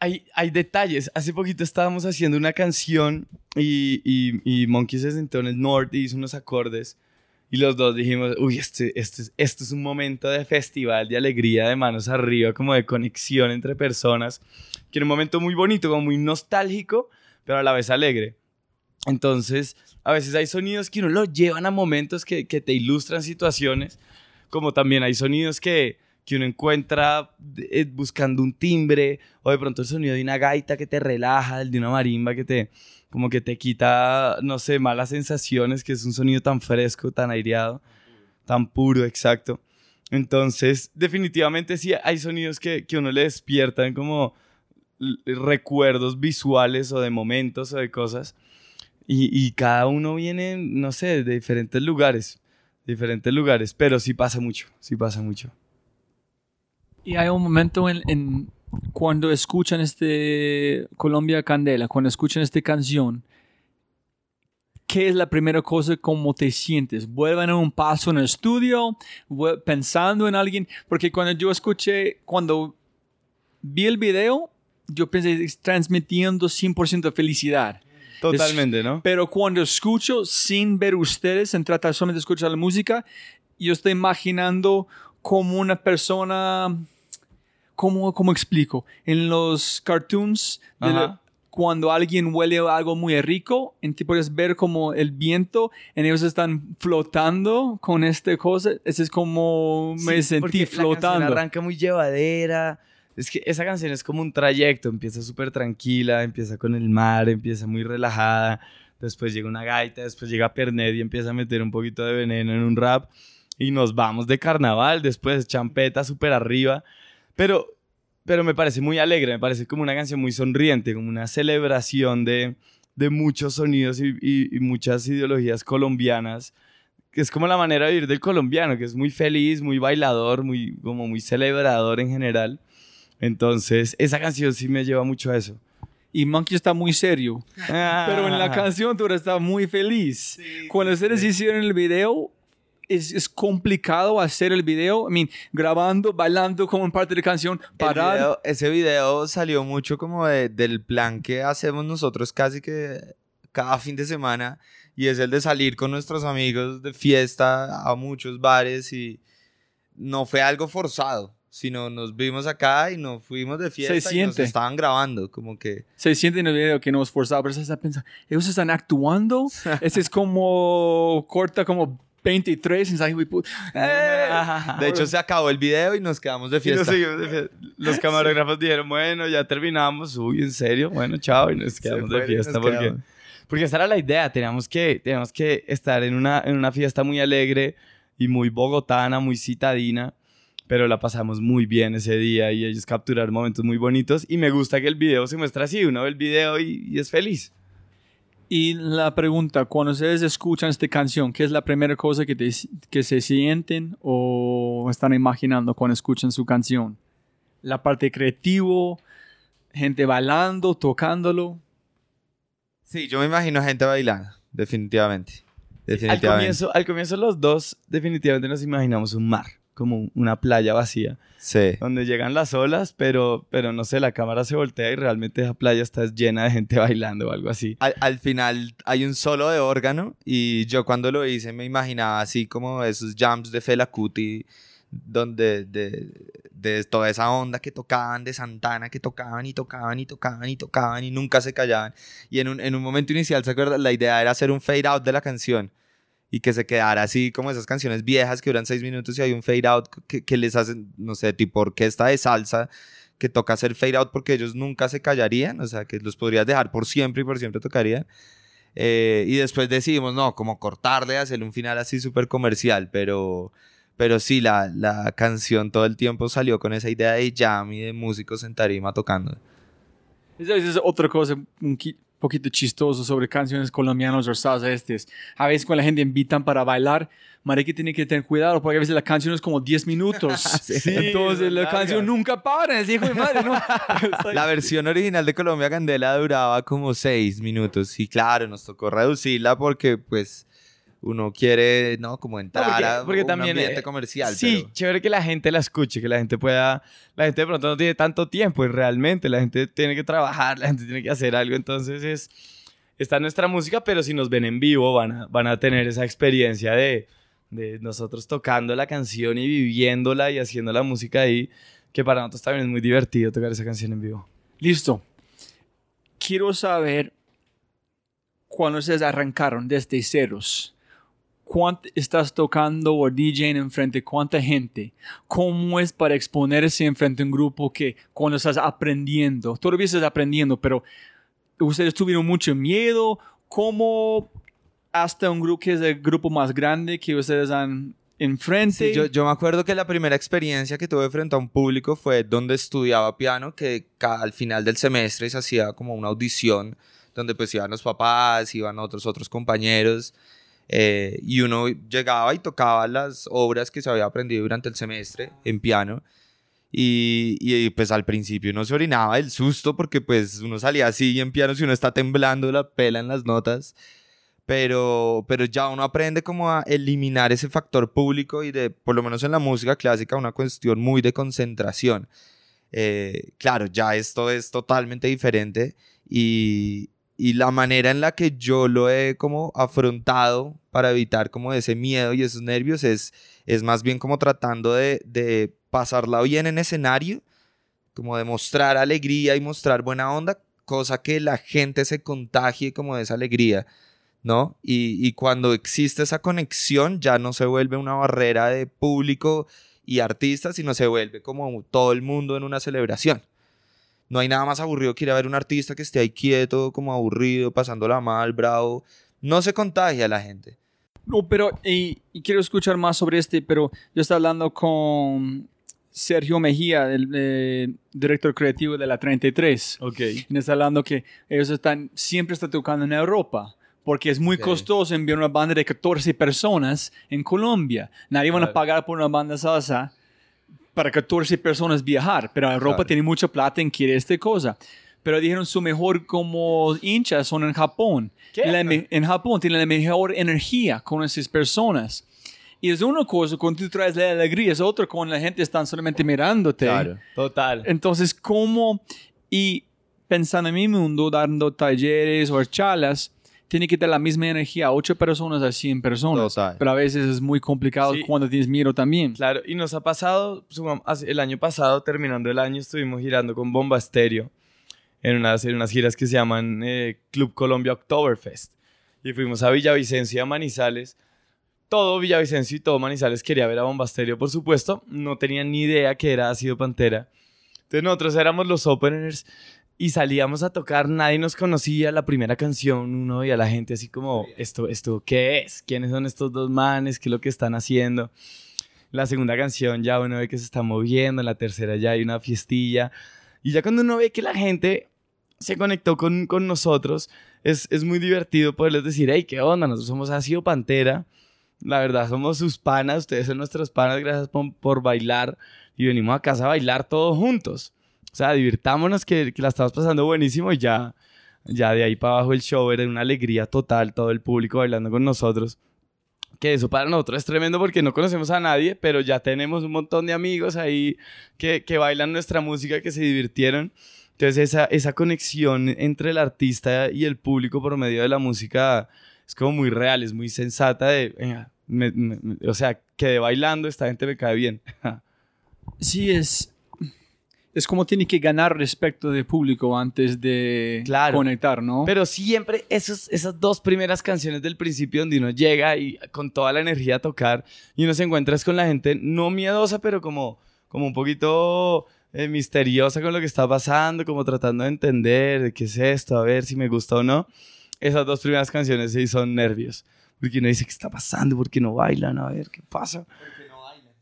Speaker 2: Hay, detalles. Hace poquito estábamos haciendo una canción y, y, y Monkey se sentó en el norte y hizo unos acordes. Y los dos dijimos, uy, este, este, esto es un momento de festival, de alegría, de manos arriba, como de conexión entre personas, que era un momento muy bonito, como muy nostálgico, pero a la vez alegre. Entonces, a veces hay sonidos que uno lo llevan a momentos que, que te ilustran situaciones, como también hay sonidos que, que uno encuentra eh, buscando un timbre, o de pronto el sonido de una gaita que te relaja, el de una marimba que te, como que te quita, no sé, malas sensaciones, que es un sonido tan fresco, tan aireado, tan puro, exacto. Entonces, definitivamente sí hay sonidos que, que uno le despiertan como recuerdos visuales o de momentos o de cosas. Y, cada uno viene, no sé, de diferentes lugares, diferentes lugares, pero sí pasa mucho, sí pasa mucho.
Speaker 1: Y hay un momento en, cuando escuchan este Colombia Candela, cuando escuchan esta canción, ¿qué es la primera cosa como te sientes? ¿Vuelven a un paso en el estudio? ¿Pensando en alguien? Porque cuando yo escuché, cuando vi el video, yo pensé transmitiendo 100% de felicidad.
Speaker 2: Totalmente, ¿no?
Speaker 1: Pero cuando escucho sin ver ustedes, en tratar solamente de escuchar la música, yo estoy imaginando como una persona, ¿cómo, cómo explico? En los cartoons, de la- cuando alguien huele algo muy rico, en ti puedes ver como el viento, en ellos están flotando con esta cosa. Ese es como me
Speaker 2: Sí, porque
Speaker 1: sentí
Speaker 2: La canción
Speaker 1: flotando.
Speaker 2: arranca muy llevadera. Es que esa canción es como un trayecto. Empieza súper tranquila, empieza con el mar, empieza muy relajada. Después llega una gaita, después llega Pernet y empieza a meter un poquito de veneno en un rap. Y nos vamos de carnaval, después champeta súper arriba. Pero, pero me parece muy alegre, me parece como una canción muy sonriente, como una celebración de, de muchos sonidos y, muchas ideologías colombianas que es como la manera de vivir del colombiano, que es muy feliz, muy bailador, muy, como muy celebrador en general. Entonces, esa canción sí me lleva mucho a eso.
Speaker 1: Y Monkey está muy serio. Pero en la canción tú estás muy feliz. Cuando ustedes hicieron el video, es, es complicado hacer el video. I mean, grabando, bailando como en parte de la canción, parar.
Speaker 3: video- ese video salió mucho como de- del plan que hacemos nosotros casi que cada fin de semana y es el de salir con nuestros amigos de fiesta a muchos bares y no fue algo forzado, sino nos vimos acá y nos fuimos de fiesta y nos
Speaker 1: siente.
Speaker 3: estaban grabando, como que
Speaker 1: Se siente en el video que no es forzado, pero se está pensando, ellos están actuando. Ese es como corta como 23 y está, "Uy, pu- eh".
Speaker 3: de hecho se acabó el video y nos quedamos de
Speaker 2: Y nos
Speaker 3: fiesta.
Speaker 2: seguimos de fiesta. Los camarógrafos dijeron, bueno, ya terminamos. Uy, ¿en serio? Bueno, chao. Y nos quedamos de
Speaker 3: nos
Speaker 2: fiesta porque...
Speaker 3: quedamos.
Speaker 2: Porque esa era la idea. Teníamos que, teníamos que estar en una, en una fiesta muy alegre y muy bogotana, muy citadina. Pero la pasamos muy bien ese día y ellos capturaron momentos muy bonitos. Y me gusta que el video se muestra así. Uno ve el video y, y es feliz.
Speaker 1: Y la pregunta, cuando ustedes escuchan esta canción, ¿qué es la primera cosa que, te- que se sienten o están imaginando cuando escuchan su canción? La parte creativo, gente bailando, tocándolo.
Speaker 3: Sí, yo me imagino gente bailando, definitivamente.
Speaker 2: Al
Speaker 3: Definitivamente.
Speaker 2: comienzo, al comienzo los dos definitivamente nos imaginamos un mar, como una playa vacía.
Speaker 3: Sí.
Speaker 2: donde llegan las olas, pero, pero no sé, la cámara se voltea y realmente esa playa está llena de gente bailando o algo así.
Speaker 3: Al, al final hay un solo de órgano y yo cuando lo hice me imaginaba así como esos jams de Fela Kuti donde de, de toda esa onda que tocaban de Santana que tocaban y tocaban y tocaban y tocaban y nunca se callaban y en un, en un momento inicial se acuerda la idea era hacer un fade out de la canción y que se quedara así como esas canciones viejas que duran seis minutos y hay un fade out que, que les hacen no sé tipo orquesta de salsa que toca hacer fade out porque ellos nunca se callarían, o sea, que los podrías dejar por siempre y por siempre tocarían. Eh, y después decidimos, no, como cortarle, hacerle un final así súper comercial, pero, pero sí, la, la canción todo el tiempo salió con esa idea de jam y de músicos en tarima tocando.
Speaker 1: Esa es otra cosa un poquito chistoso sobre canciones colombianas o salsa estes. A veces cuando la gente invitan para bailar, que tiene que tener cuidado porque a veces la canción es como 10 minutos.
Speaker 2: Sí,
Speaker 1: Entonces
Speaker 2: es
Speaker 1: la
Speaker 2: larga.
Speaker 1: canción nunca para. Es hijo de madre, ¿no?
Speaker 3: La versión original de Colombia Candela duraba como seis minutos y claro, nos tocó reducirla porque pues uno quiere, ¿no? Como entrar
Speaker 2: porque-
Speaker 3: a
Speaker 2: porque
Speaker 3: un
Speaker 2: también,
Speaker 3: ambiente
Speaker 2: eh,
Speaker 3: comercial.
Speaker 2: Sí,
Speaker 3: pero-
Speaker 2: chévere que la gente la escuche, que la gente pueda... La gente de pronto no tiene tanto tiempo y realmente la gente tiene que trabajar, la gente tiene que hacer algo, entonces es... Está nuestra música, pero si nos ven en vivo van a, van a tener esa experiencia de, de nosotros tocando la canción y viviéndola y haciendo la música ahí, que para nosotros también es muy divertido tocar esa canción en vivo.
Speaker 1: Listo. Quiero saber cuando ustedes arrancaron desde ceros. ¿Cuánto estás tocando o DJing enfrente? ¿Cuánta gente? ¿Cómo es para exponerse enfrente a un grupo que cuando estás aprendiendo? Todavía estás aprendiendo, pero ustedes tuvieron mucho miedo. ¿Cómo hasta un grupo que es el grupo más grande que ustedes han enfrente?
Speaker 3: Sí, yo, yo me acuerdo que la primera experiencia que tuve frente a un público fue donde estudiaba piano, que al final del semestre se hacía como una audición, donde pues iban los papás, iban otros otros compañeros, eh, y uno llegaba y tocaba las obras que se había aprendido durante el semestre en piano. Y, y, pues al principio uno se orinaba del susto porque pues uno salía así en piano si uno está temblando la pela en las notas pero, pero ya uno aprende como a eliminar ese factor público y de, por lo menos en la música clásica, una cuestión muy de concentración. Eh, claro, ya esto es totalmente diferente y, y la manera en la que yo lo he como afrontado para evitar como ese miedo y esos nervios es, es más bien como tratando de, de pasarla bien en escenario como de mostrar alegría y mostrar buena onda, cosa que la gente se contagie como de esa alegría, ¿no? Y, y cuando existe esa conexión ya no se vuelve una barrera de público y artista, sino se vuelve como todo el mundo en una celebración. No hay nada más aburrido que ir a ver un artista que esté ahí quieto, como aburrido, pasándola mal, bravo. No se contagia a la gente.
Speaker 1: No, pero, y, y quiero escuchar más sobre este, pero yo estaba hablando con Sergio Mejía, el eh, director creativo de la 33.
Speaker 2: Ok.
Speaker 1: Y me está hablando que ellos están, siempre están tocando en Europa. Porque es muy costoso enviar una banda de 14 personas en Colombia. Nadie van a pagar por una banda salsa para 14 personas viajar. Pero Europa
Speaker 3: Claro.
Speaker 1: tiene mucha plata en quiere esta cosa. Pero dijeron su mejor como hinchas son en Japón.
Speaker 2: ¿Qué?
Speaker 1: La en Japón tienen la mejor energía con esas personas. Y es una cosa cuando tú traes la alegría, es otra cuando la gente está solamente mirándote.
Speaker 2: Total.
Speaker 1: Entonces, ¿cómo? Y pensando en mi mundo, dando talleres o charlas, tiene que dar la misma energía a 8 personas a 100 personas.
Speaker 3: Total.
Speaker 1: Pero a veces es muy complicado
Speaker 2: Sí.
Speaker 1: cuando tienes miedo también.
Speaker 2: Claro, y nos ha pasado, el año pasado, terminando el año, estuvimos girando con Bomba Estéreo en unas, en unas giras que se llaman eh, Club Colombia Oktoberfest. Y fuimos a Villavicencio y a Manizales. Todo Villavicencio y todo Manizales quería ver a Bomba Estéreo, por supuesto. No tenían ni idea que era Ácido Pantera. Entonces nosotros éramos los openers y salíamos a tocar, nadie nos conocía. La primera canción, uno veía a la gente así como, ¿esto, esto qué es? ¿Quiénes son estos dos manes? ¿Qué es lo que están haciendo? La segunda canción ya uno ve que se está moviendo, en la tercera ya hay una fiestilla. Y ya cuando uno ve que la gente se conectó con, con nosotros, es, es muy divertido poderles decir, hey, ¿qué onda? Nosotros somos Ácido Pantera. La verdad, somos sus panas, ustedes son nuestros panas, gracias por, por bailar. Y venimos a casa a bailar todos juntos. O sea, divirtámonos, que, que la estamos pasando buenísimo y ya, ya de ahí para abajo el show era una alegría total, todo el público bailando con nosotros. Que eso para nosotros es tremendo porque no conocemos a nadie, pero ya tenemos un montón de amigos ahí que, que bailan nuestra música, que se divirtieron. Entonces esa, esa conexión entre el artista y el público por medio de la música es como muy real, es muy sensata de, venga, me- me- o sea, quedé bailando, esta gente me cae bien.
Speaker 1: Sí, es, es como tiene que ganar respeto del público antes de
Speaker 2: Claro.
Speaker 1: conectar, ¿no?
Speaker 2: Pero siempre esos, esas dos primeras canciones del principio donde uno llega y con toda la energía a tocar y uno se encuentra con la gente no miedosa, pero como, como un poquito eh, misteriosa con lo que está pasando, como tratando de entender de qué es esto, a ver si me gusta o no. Esas dos primeras canciones sí son nervios. Porque uno dice, ¿qué está pasando? ¿Por qué no bailan? A ver, ¿qué pasa?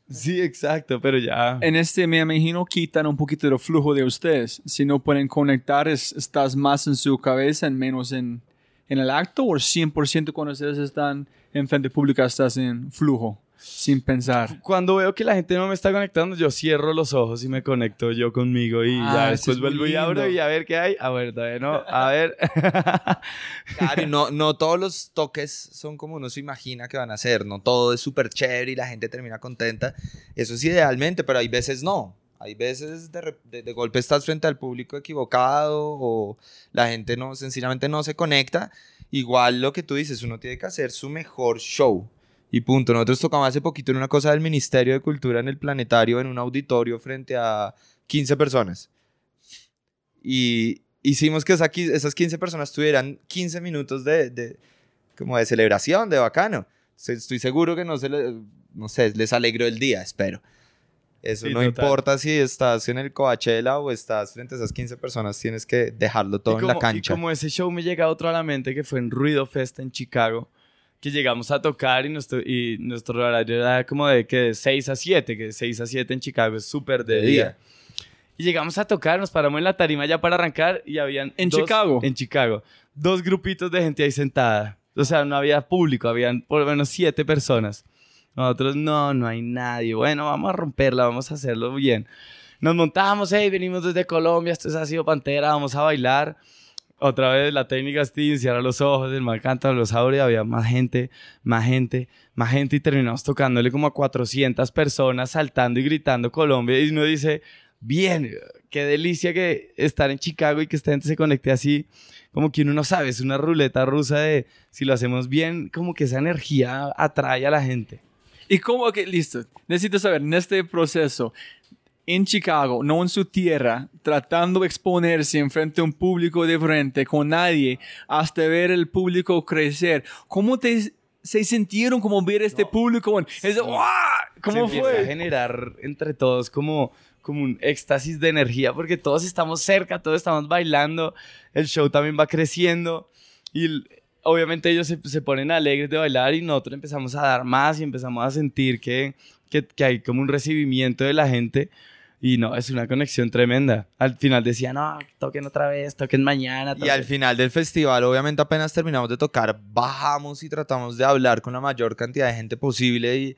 Speaker 2: Sí, exacto, pero ya...
Speaker 1: en este me imagino quitan un poquito del flujo de ustedes. Si no pueden conectar, es- estás más en su cabeza, en menos en, en el acto, o 100% cuando ustedes están en frente pública estás en flujo, sin pensar.
Speaker 2: Cuando veo que la gente no me está conectando, yo cierro los ojos y me conecto yo conmigo y
Speaker 1: Ah,
Speaker 2: ya
Speaker 1: eso
Speaker 2: después vuelvo y abro y a ver qué hay. A ver, todavía no. A ver.
Speaker 3: Claro, y no, no todos los toques son como uno se imagina que van a ser, no todo es súper chévere y la gente termina contenta. Eso es idealmente, pero hay veces no. Hay veces de- de golpe estás frente al público equivocado o la gente no, sencillamente no se conecta. Igual lo que tú dices, uno tiene que hacer su mejor show. Y punto. Nosotros tocamos hace poquito en una cosa del Ministerio de Cultura en el Planetario, en un auditorio frente a 15 personas. Y hicimos que esa esas 15 personas tuvieran 15 minutos de, de- como de celebración, de bacano. Estoy seguro que no se le- no sé, les alegró el día, espero. Eso
Speaker 2: Sí,
Speaker 3: no
Speaker 2: total.
Speaker 3: importa si estás en el Coachella o estás frente a esas 15 personas, tienes que dejarlo todo en la
Speaker 2: como, y
Speaker 3: cancha.
Speaker 2: como ese show me llega otro a la mente que fue en Ruido Fest en Chicago, que llegamos a tocar y nuestro, y nuestro horario era como de que de 6 a 7, que de 6 a 7 en Chicago es súper de,
Speaker 3: De
Speaker 2: día.
Speaker 3: día.
Speaker 2: Y llegamos a tocar, nos paramos en la tarima ya para arrancar y habían...
Speaker 1: ¿En
Speaker 2: dos-
Speaker 1: Chicago?
Speaker 2: En Chicago. Dos grupitos de gente ahí sentada. O sea, no había público, habían por lo menos siete personas. Nosotros, no, no hay nadie. Bueno, vamos a romperla, vamos a hacerlo bien. Nos montamos, hey, venimos desde Colombia, esto es Ácido Pantera, vamos a bailar. Otra vez la técnica Steven, cierra los ojos, el mal canta los abre, había más gente, más gente, más gente y terminamos tocándole como a 400 personas saltando y gritando Colombia y uno dice, bien, qué delicia que estar en Chicago y que esta gente se conecte así, como que uno no sabe, es una ruleta rusa de si lo hacemos bien, como que esa energía atrae a la gente.
Speaker 1: ¿Y cómo que, listo, necesito saber, en este proceso, en Chicago, no en su tierra, tratando de exponerse en frente a un público diferente, con nadie, hasta ver el público crecer. ¿Cómo te se sintieron como ver este público? Es, ¡guau! ¿Cómo
Speaker 2: se
Speaker 1: fue?
Speaker 2: a generar entre todos como, como un éxtasis de energía porque todos estamos cerca, todos estamos bailando, el show también va creciendo y obviamente ellos se, se ponen alegres de bailar y nosotros empezamos a dar más y empezamos a sentir que, que, que hay como un recibimiento de la gente. Y no, es una conexión tremenda. Al final decía, no, toquen otra vez, toquen mañana.
Speaker 3: Y al final del festival, obviamente apenas terminamos de tocar, bajamos y tratamos de hablar con la mayor cantidad de gente posible y,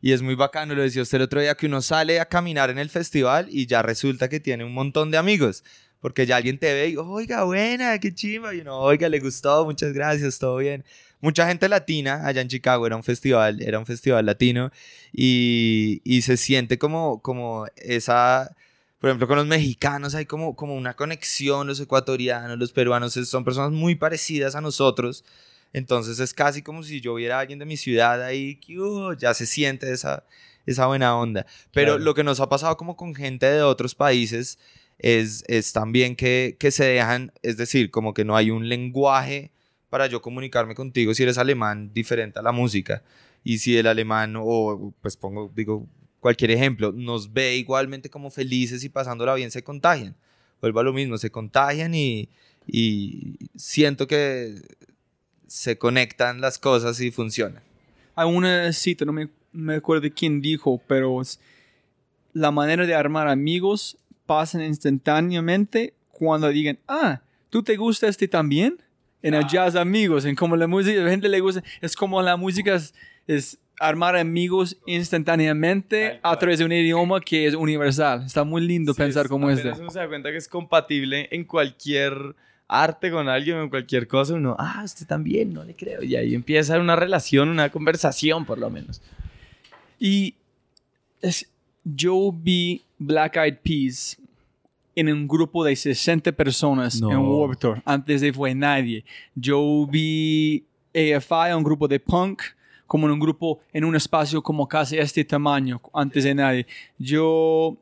Speaker 3: y es muy bacano, lo decía usted el otro día, que uno sale a caminar en el festival y ya resulta que tiene un montón de amigos. Porque ya alguien te ve y, oiga, buena, qué chimba. Y uno, oiga, le gustó, muchas gracias, todo bien mucha gente latina allá en Chicago, era un festival, era un festival latino y, y se siente como, como esa, por ejemplo, con los mexicanos hay como, como una conexión, los ecuatorianos, los peruanos son personas muy parecidas a nosotros. Entonces es casi como si yo viera a alguien de mi ciudad ahí, que uh, ya se siente esa, esa buena onda. Pero lo que nos ha pasado como con gente de otros países es, es también que, que se dejan, es decir, como que no hay un lenguaje para yo comunicarme contigo si eres alemán diferente a la música. Y si el alemán, o pues pongo, digo, cualquier ejemplo, nos ve igualmente como felices y pasándola bien, se contagian. Vuelvo a lo mismo, se contagian y, y siento que se conectan las cosas y funcionan.
Speaker 1: Hay una cita, no me, me acuerdo quién dijo, pero la manera de armar amigos pasan instantáneamente cuando digan, ah, ¿tú te gusta este también? En el jazz amigos, en como la música, a la gente le gusta, es como la música es, armar amigos instantáneamente a través de un idioma que es universal. Está muy lindo pensar como este.
Speaker 2: Uno se da cuenta que es compatible en cualquier arte con alguien o en cualquier cosa. Uno, ah, usted también, no le creo. Y ahí empieza una relación, una conversación por lo menos.
Speaker 1: Y es, yo vi Black Eyed Peas en un grupo de 60 personas en Warped Tour. Antes de fue nadie. Yo vi AFI, un grupo de punk, como en un grupo, en un espacio como casi este tamaño, antes de nadie. Yo,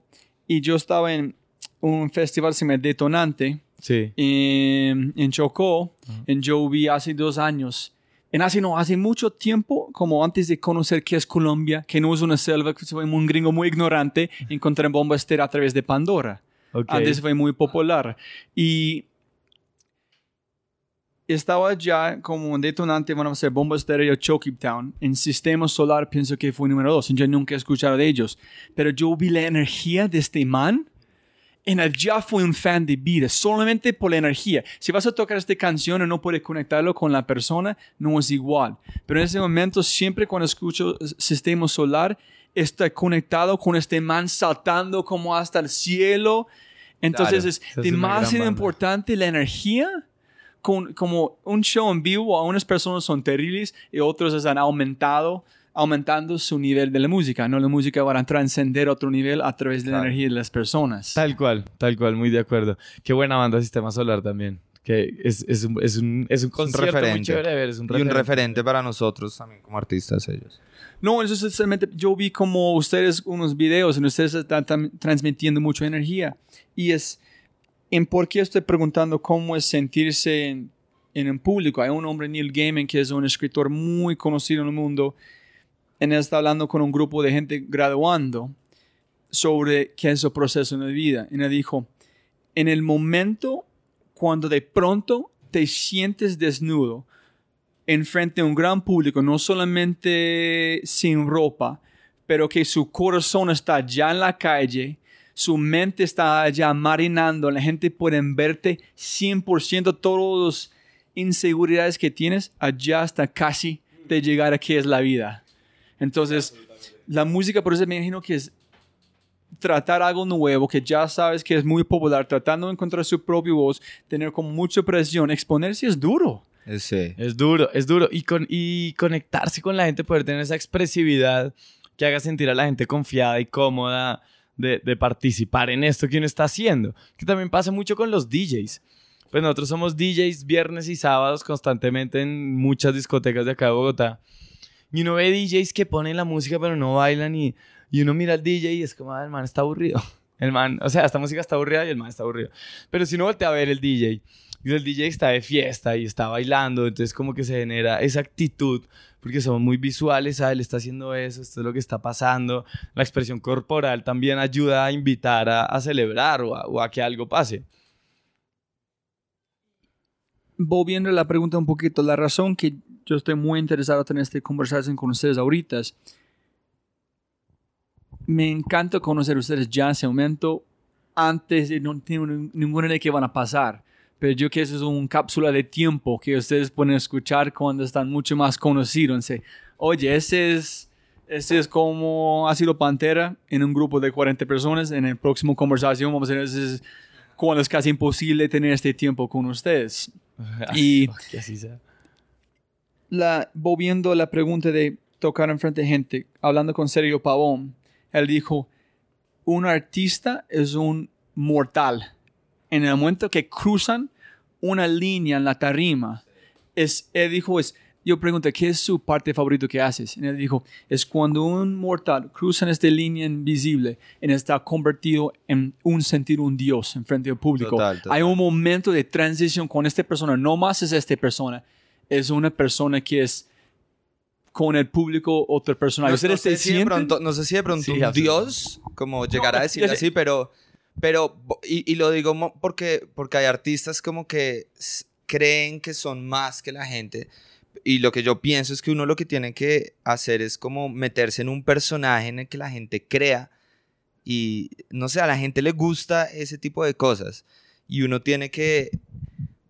Speaker 1: y yo estaba en un festival se me Detonante,
Speaker 2: sí.
Speaker 1: en, en Chocó, en yo vi hace dos años. En hace, no, hace mucho tiempo, como antes de conocer qué es Colombia, que no es una selva, que soy un gringo muy ignorante, encontré en Bomba Estera a través de Pandora. Antes fue muy popular. Y estaba ya como un detonante, van a ser Bomba Estéreo Choke Town. En Sistema Solar pienso que fue número dos. Yo nunca he escuchado de ellos. Pero yo vi la energía de este man. Y ya fui un fan de vida, solamente por la energía. Si vas a tocar esta canción y no puedes conectarlo con la persona, no es igual. Pero en ese momento, siempre cuando escucho Sistema Solar, está conectado con este man saltando como hasta el cielo. Entonces es demasiado importante la energía. Con, como un show en vivo, algunas personas son terribles y otros han aumentado, aumentando su nivel de la música. ¿no? La música va a trascender a otro nivel a través de la energía de las personas.
Speaker 2: Tal cual, tal cual, muy de acuerdo. Qué buena banda Sistema Solar también que es, es, un, es, un, es un concierto muy chévere ver, es un
Speaker 3: referente. Y un referente para nosotros también como artistas ellos.
Speaker 1: No, eso es solamente, yo vi como ustedes unos videos en ustedes están transmitiendo mucha energía. Y es, en por qué estoy preguntando cómo es sentirse en, en un público. Hay un hombre, Neil Gaiman, que es un escritor muy conocido en el mundo. En él está hablando con un grupo de gente graduando sobre qué es el proceso en la vida. Y él dijo, en el momento cuando de pronto te sientes desnudo, enfrente a un gran público, no solamente sin ropa, pero que su corazón está ya en la calle, su mente está ya marinando, la gente puede verte 100%, todas las inseguridades que tienes, allá hasta casi de llegar a qué es la vida. Entonces, la música, por eso me imagino que es tratar algo nuevo que ya sabes que es muy popular, tratando de encontrar su propia voz, tener con mucha presión, exponerse es duro.
Speaker 2: Es duro, es duro. Y, con, y conectarse con la gente, poder tener esa expresividad que haga sentir a la gente confiada y cómoda de, de participar en esto que uno está haciendo. Que también pasa mucho con los DJs. Pues nosotros somos DJs viernes y sábados constantemente en muchas discotecas de acá de Bogotá. Y uno ve DJs que ponen la música pero no bailan y, y uno mira al DJ y es como, ah, el man está aburrido. El man, o sea, esta música está aburrida y el man está aburrido. Pero si uno voltea a ver el DJ, el DJ está de fiesta y está bailando, entonces como que se genera esa actitud, porque somos muy visuales, ah, él está haciendo eso, esto es lo que está pasando. La expresión corporal también ayuda a invitar a, celebrar o a, o a que algo pase
Speaker 1: volviendo a la pregunta un poquito, la razón que yo estoy muy interesado en esta conversación con ustedes ahorita es, me encanta conocer a ustedes ya en ese momento, antes de no tengo ninguna idea de qué van a pasar. Pero yo que eso es una cápsula de tiempo que ustedes pueden escuchar cuando están mucho más conocidos. Oye, ese es, ese es como ha sido Pantera en un grupo de 40 personas. En el próximo conversación vamos a ver ese cuando es casi imposible tener este tiempo con ustedes. y La, volviendo a la pregunta de tocar enfrente de gente, hablando con Sergio Pavón, él dijo, un artista es un mortal. En el momento que cruzan una línea en la tarima, es, él dijo, es, yo pregunto, ¿qué es su parte favorita que haces? Y él dijo, es cuando un mortal cruza en esta línea invisible y está convertido en un sentido un Dios en frente al público. Hay un momento de transición con esta persona, no más es esta persona, es una persona que es con el público otra persona.
Speaker 3: No, sé, si pronto, no sé si de pronto un Dios, como llegar a decir así, pero, pero y, y, lo digo porque, porque hay artistas como que creen que son más que la gente y lo que yo pienso es que uno lo que tiene que hacer es como meterse en un personaje en el que la gente crea y no sé, a la gente le gusta ese tipo de cosas y uno tiene que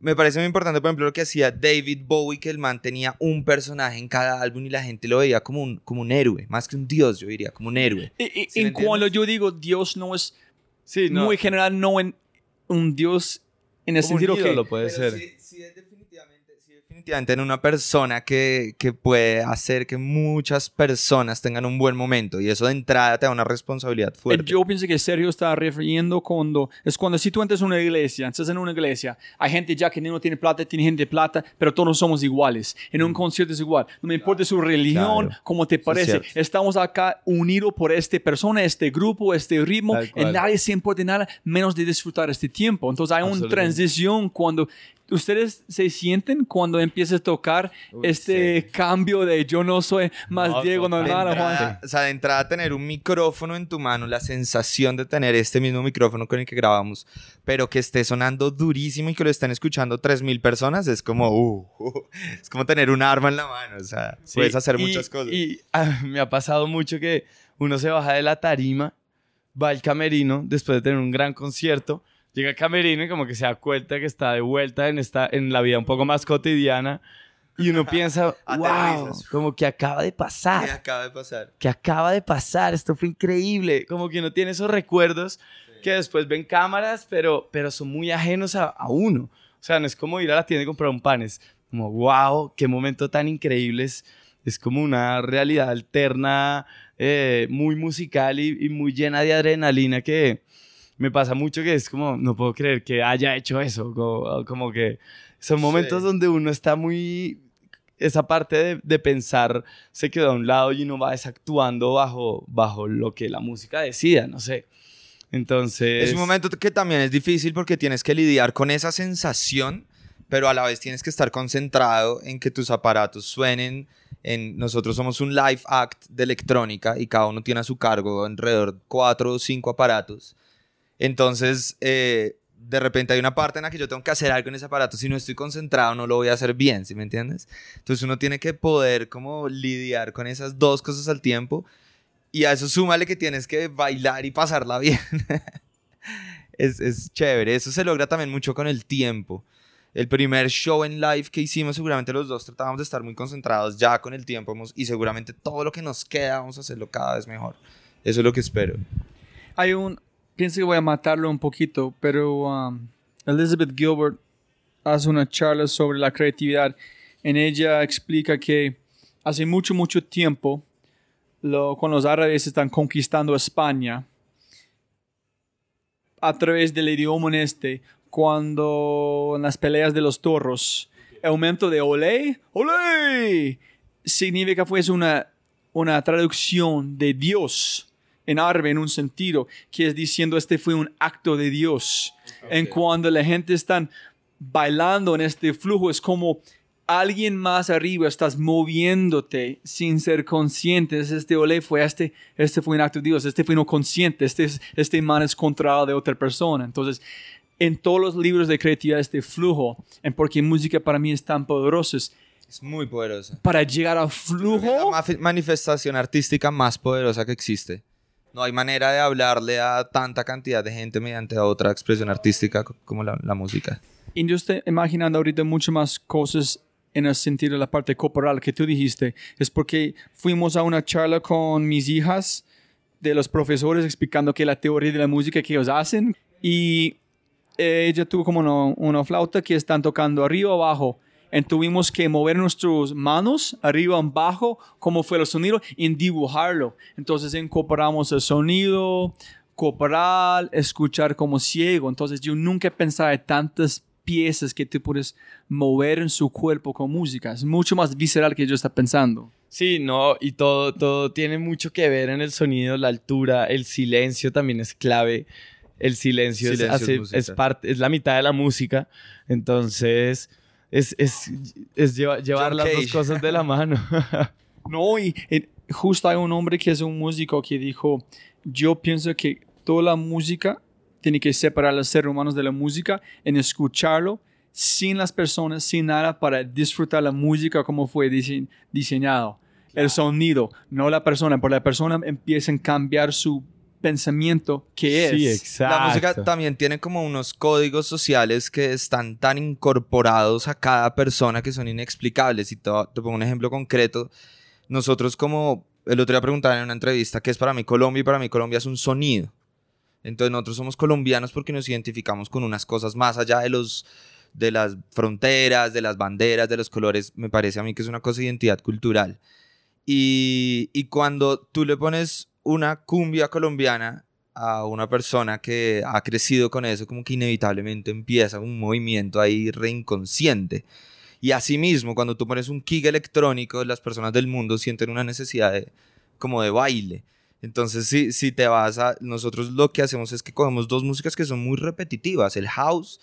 Speaker 3: me parece muy importante, por ejemplo, lo que hacía David Bowie, que el man tenía un personaje en cada álbum y la gente lo veía como un, como un héroe, más que un dios, yo diría, como un héroe.
Speaker 1: Y, en cuando yo digo Dios no es sí, muy general, no en un dios en el sentido que...
Speaker 2: lo puede ser
Speaker 3: definitivamente en una persona que, que, puede hacer que muchas personas tengan un buen momento y eso de entrada te da una responsabilidad fuerte.
Speaker 1: Yo pienso que Sergio está refiriendo cuando es cuando si tú entras en una iglesia, estás en una iglesia, hay gente ya que no tiene plata, tiene gente de plata, pero todos somos iguales. En un mm. concierto es igual. No me importa su religión, cómo te parece. Estamos acá unidos por esta persona, este grupo, este ritmo. Y nadie se importa nada menos de disfrutar este tiempo. Entonces hay una transición cuando ¿Ustedes se sienten cuando empieza a tocar este cambio de yo no soy más Diego, no nada, Juan?
Speaker 3: O sea, de entrada tener un micrófono en tu mano, la sensación de tener este mismo micrófono con el que grabamos, pero que esté sonando durísimo y que lo estén escuchando 3.000 personas, es como, uh, es como tener un arma en la mano, o sea, puedes hacer muchas cosas.
Speaker 2: Y ah, me ha pasado mucho que uno se baja de la tarima, va al camerino después de tener un gran concierto llega Camerino y como que se da cuenta que está de vuelta en, esta, en la vida un poco más cotidiana. Y uno piensa, wow, como que acaba de pasar.
Speaker 3: Que acaba de pasar.
Speaker 2: Que acaba de pasar, esto fue increíble. Como que uno tiene esos recuerdos que después ven cámaras, pero, pero son muy ajenos a, a, uno. O sea, no es como ir a la tienda y comprar un pan, es como, wow, qué momento tan increíble. Es, es como una realidad alterna, eh, muy musical y, y, muy llena de adrenalina que, me pasa mucho que es como, no puedo creer que haya hecho eso, como, que son momentos donde uno está muy, esa parte de, de, pensar se queda a un lado y uno va desactuando bajo, bajo lo que la música decida, no sé. Entonces...
Speaker 3: Es un momento que también es difícil porque tienes que lidiar con esa sensación, pero a la vez tienes que estar concentrado en que tus aparatos suenen. En, nosotros somos un live act de electrónica y cada uno tiene a su cargo alrededor de cuatro o cinco aparatos. Entonces, eh, de repente hay una parte en la que yo tengo que hacer algo en ese aparato. Si no estoy concentrado, no lo voy a hacer bien, ¿sí me entiendes? Entonces uno tiene que poder como lidiar con esas dos cosas al tiempo. Y a eso súmale que tienes que bailar y pasarla bien. es, es chévere. Eso se logra también mucho con el tiempo. El primer show en live que hicimos, seguramente los dos tratábamos de estar muy concentrados ya con el tiempo y seguramente todo lo que nos queda vamos a hacerlo cada vez mejor. Eso es lo que espero.
Speaker 1: Hay un, pienso que voy a matarlo un poquito, pero um, Elizabeth Gilbert hace una charla sobre la creatividad. En ella explica que hace mucho, mucho tiempo, lo, cuando los árabes están conquistando España, a través del idioma en este, cuando en las peleas de los toros, el aumento de olé, olé, significa fue una, una traducción de Dios en árabe en un sentido, que es diciendo este fue un acto de Dios. En cuando la gente está bailando en este flujo, es como alguien más arriba, estás moviéndote sin ser consciente. Este ole fue este, este fue un acto de Dios, este fue no consciente, este, este man es contra de otra persona. Entonces, en todos los libros de creatividad, este flujo, en porque música para mí es tan poderosa, es,
Speaker 3: Es muy poderosa.
Speaker 1: para llegar al flujo.
Speaker 3: La ma- manifestación artística más poderosa que existe. No hay manera de hablarle a tanta cantidad de gente mediante otra expresión artística co- como la, la música.
Speaker 1: Y yo estoy imaginando ahorita mucho más cosas en el sentido de la parte corporal que tú dijiste. Es porque fuimos a una charla con mis hijas de los profesores explicando que la teoría de la música que ellos hacen. Y ella tuvo como una, una flauta que están tocando arriba o abajo. Y tuvimos que mover nuestras manos arriba abajo, como fue el sonido, y dibujarlo. Entonces incorporamos el sonido corporal, escuchar como ciego. Entonces yo nunca pensaba en tantas piezas que tú puedes mover en su cuerpo con música. Es mucho más visceral que yo estaba pensando.
Speaker 2: Sí, no, y todo, todo tiene mucho que ver en el sonido, la altura, el silencio también es clave. El silencio,
Speaker 3: Silencio es
Speaker 2: hace- es, parte, es la mitad de la música. Entonces, es, es, es lleva- llevar
Speaker 3: John
Speaker 2: las dos cosas de la mano.
Speaker 1: No, y, y justo hay un hombre que es un músico que dijo, yo pienso que toda la música tiene que separar a los seres humanos de la música en escucharlo sin las personas, sin nada, para disfrutar la música como fue dise- diseñado. El sonido, no la persona, porque la persona empieza a cambiar su pensamiento que es.
Speaker 2: Sí, exacto.
Speaker 3: La música también tiene como unos códigos sociales que están tan incorporados a cada persona que son inexplicables. Y te, te pongo un ejemplo concreto. Nosotros como el otro día preguntaban en una entrevista qué es para mí Colombia y para mí Colombia es un sonido. Entonces nosotros somos colombianos porque nos identificamos con unas cosas más allá de los de las fronteras, de las banderas, de los colores. Me parece a mí que es una cosa de identidad cultural. Y, y cuando tú le pones una cumbia colombiana a una persona que ha crecido con eso, como que inevitablemente empieza un movimiento ahí reinconsciente. Y asimismo, cuando tú pones un kick electrónico, las personas del mundo sienten una necesidad de, como de baile. Entonces, si, si te vas a... Nosotros lo que hacemos es que cogemos dos músicas que son muy repetitivas. El house,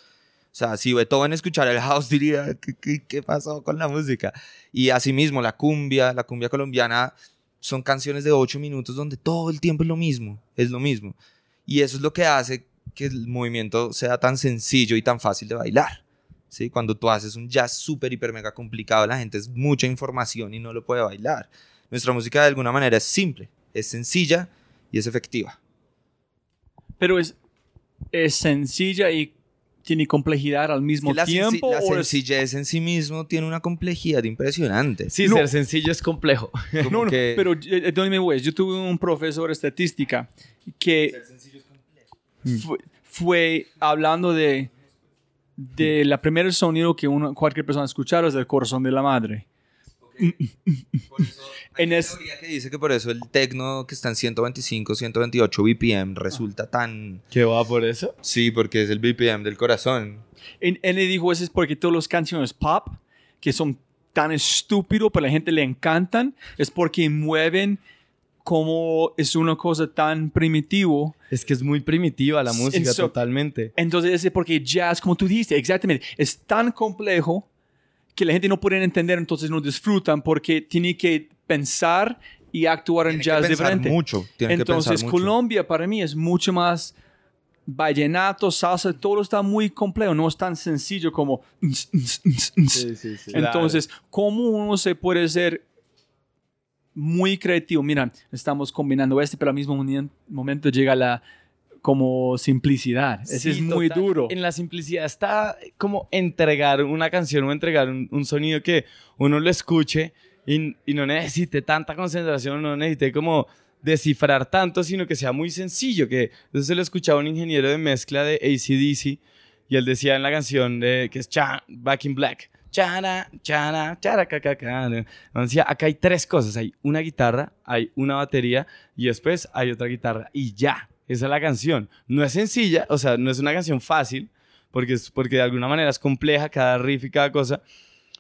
Speaker 3: o sea, si Beethoven escuchara el house diría, ¿qué, qué, qué pasó con la música? Y asimismo, la cumbia, la cumbia colombiana, son canciones de ocho minutos donde todo el tiempo es lo mismo, es lo mismo. Y eso es lo que hace que el movimiento sea tan sencillo y tan fácil de bailar. ¿sí? Cuando tú haces un jazz súper, hiper, mega complicado, la gente es mucha información y no lo puede bailar. Nuestra música de alguna manera es simple, es sencilla y es efectiva.
Speaker 1: Pero es, es sencilla y tiene complejidad al mismo
Speaker 3: la,
Speaker 1: tiempo.
Speaker 3: la
Speaker 1: o es-
Speaker 3: sencillez en sí mismo tiene una complejidad impresionante.
Speaker 2: Sí,
Speaker 1: No.
Speaker 2: ser sencillo es complejo.
Speaker 3: Como
Speaker 1: No, no,
Speaker 3: que-
Speaker 1: pero eh, don't me waste. Yo tuve un profesor de estadística que fue, fue hablando de, de la primera sonido que uno, cualquier persona escuchara es el corazón de la madre.
Speaker 3: Hay
Speaker 1: En
Speaker 3: una
Speaker 1: es-
Speaker 3: teoría que dice que por eso el tecno que está en 125, 128 BPM resulta tan...
Speaker 2: ¿Qué va por eso?
Speaker 3: Sí, porque es el BPM del corazón.
Speaker 1: Él, él le dijo eso es porque todas las canciones pop que son tan estúpidos, pero a la gente le encantan, es porque mueven como es una cosa tan primitivo
Speaker 2: Es que es muy primitiva la
Speaker 1: En
Speaker 2: música,
Speaker 1: so-
Speaker 2: totalmente.
Speaker 1: Entonces, es porque jazz, como tú dijiste, exactamente, es tan complejo que la gente no puede entender, entonces no disfrutan porque tiene que pensar y actuar en
Speaker 3: Tiene que
Speaker 1: jazz
Speaker 3: pensar
Speaker 1: diferente.
Speaker 3: mucho. tiene que
Speaker 1: entonces,
Speaker 3: pensar mucho.
Speaker 1: Colombia para mí es mucho más vallenato, salsa, todo está muy complejo, no es tan sencillo como... Entonces, ¿cómo uno se puede ser muy creativo? Mira, estamos combinando este, pero al mismo momento llega la como simplicidad. Ese
Speaker 2: Sí,
Speaker 1: es muy
Speaker 2: total.
Speaker 1: duro.
Speaker 2: En la simplicidad está como entregar una canción o entregar un, un sonido que uno lo escuche y, y no necesite tanta concentración, no necesite como descifrar tanto, sino que sea muy sencillo. Que entonces se lo escuchaba un ingeniero de mezcla de ACDC y él decía en la canción de que es Cha- Back in Black. Chara, chara, chara, ca, ca, ca. Él Decía, acá hay tres cosas. Hay una guitarra, hay una batería y después hay otra guitarra. Y ya, esa es la canción. No es sencilla, o sea, no es una canción fácil, porque, es, porque de alguna manera es compleja cada riff y cada cosa,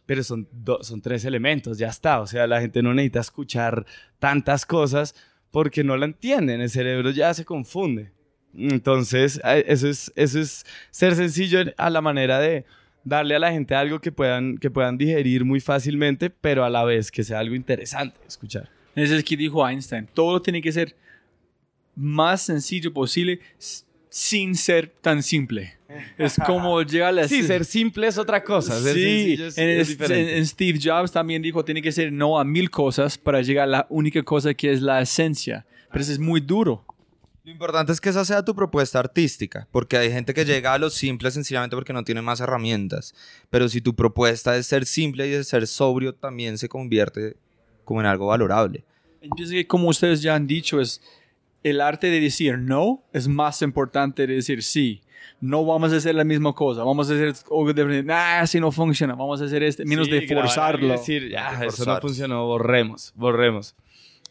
Speaker 2: pero son, do- son tres elementos, ya está. O sea, la gente no necesita escuchar tantas cosas porque no la entienden, el cerebro ya se confunde. Entonces, eso es, eso es ser sencillo a la manera de darle a la gente algo que puedan, que puedan digerir muy fácilmente, pero a la vez que sea algo interesante escuchar.
Speaker 1: Ese es que dijo Einstein. Todo tiene que ser más sencillo posible sin ser tan simple. Es como llegar a la...
Speaker 2: Sí, ser simple es otra cosa.
Speaker 1: sí, en, Steve Jobs también dijo, tiene que ser no a mil cosas para llegar a la única cosa que es la esencia. Pero eso es muy duro.
Speaker 3: Lo importante es que esa sea tu propuesta artística, porque hay gente que llega a lo simple sencillamente porque no tiene más herramientas. Pero si tu propuesta es ser simple y es ser sobrio, también se convierte como en algo valorable.
Speaker 1: Yo que como ustedes ya han dicho, es el arte de decir no es más importante de decir sí. No vamos a hacer la misma cosa, vamos a hacer algo diferente. Ah, si no funciona, vamos a hacer este, menos de forzarlo.
Speaker 2: Decir, ya, eso no funcionó, borremos, borremos.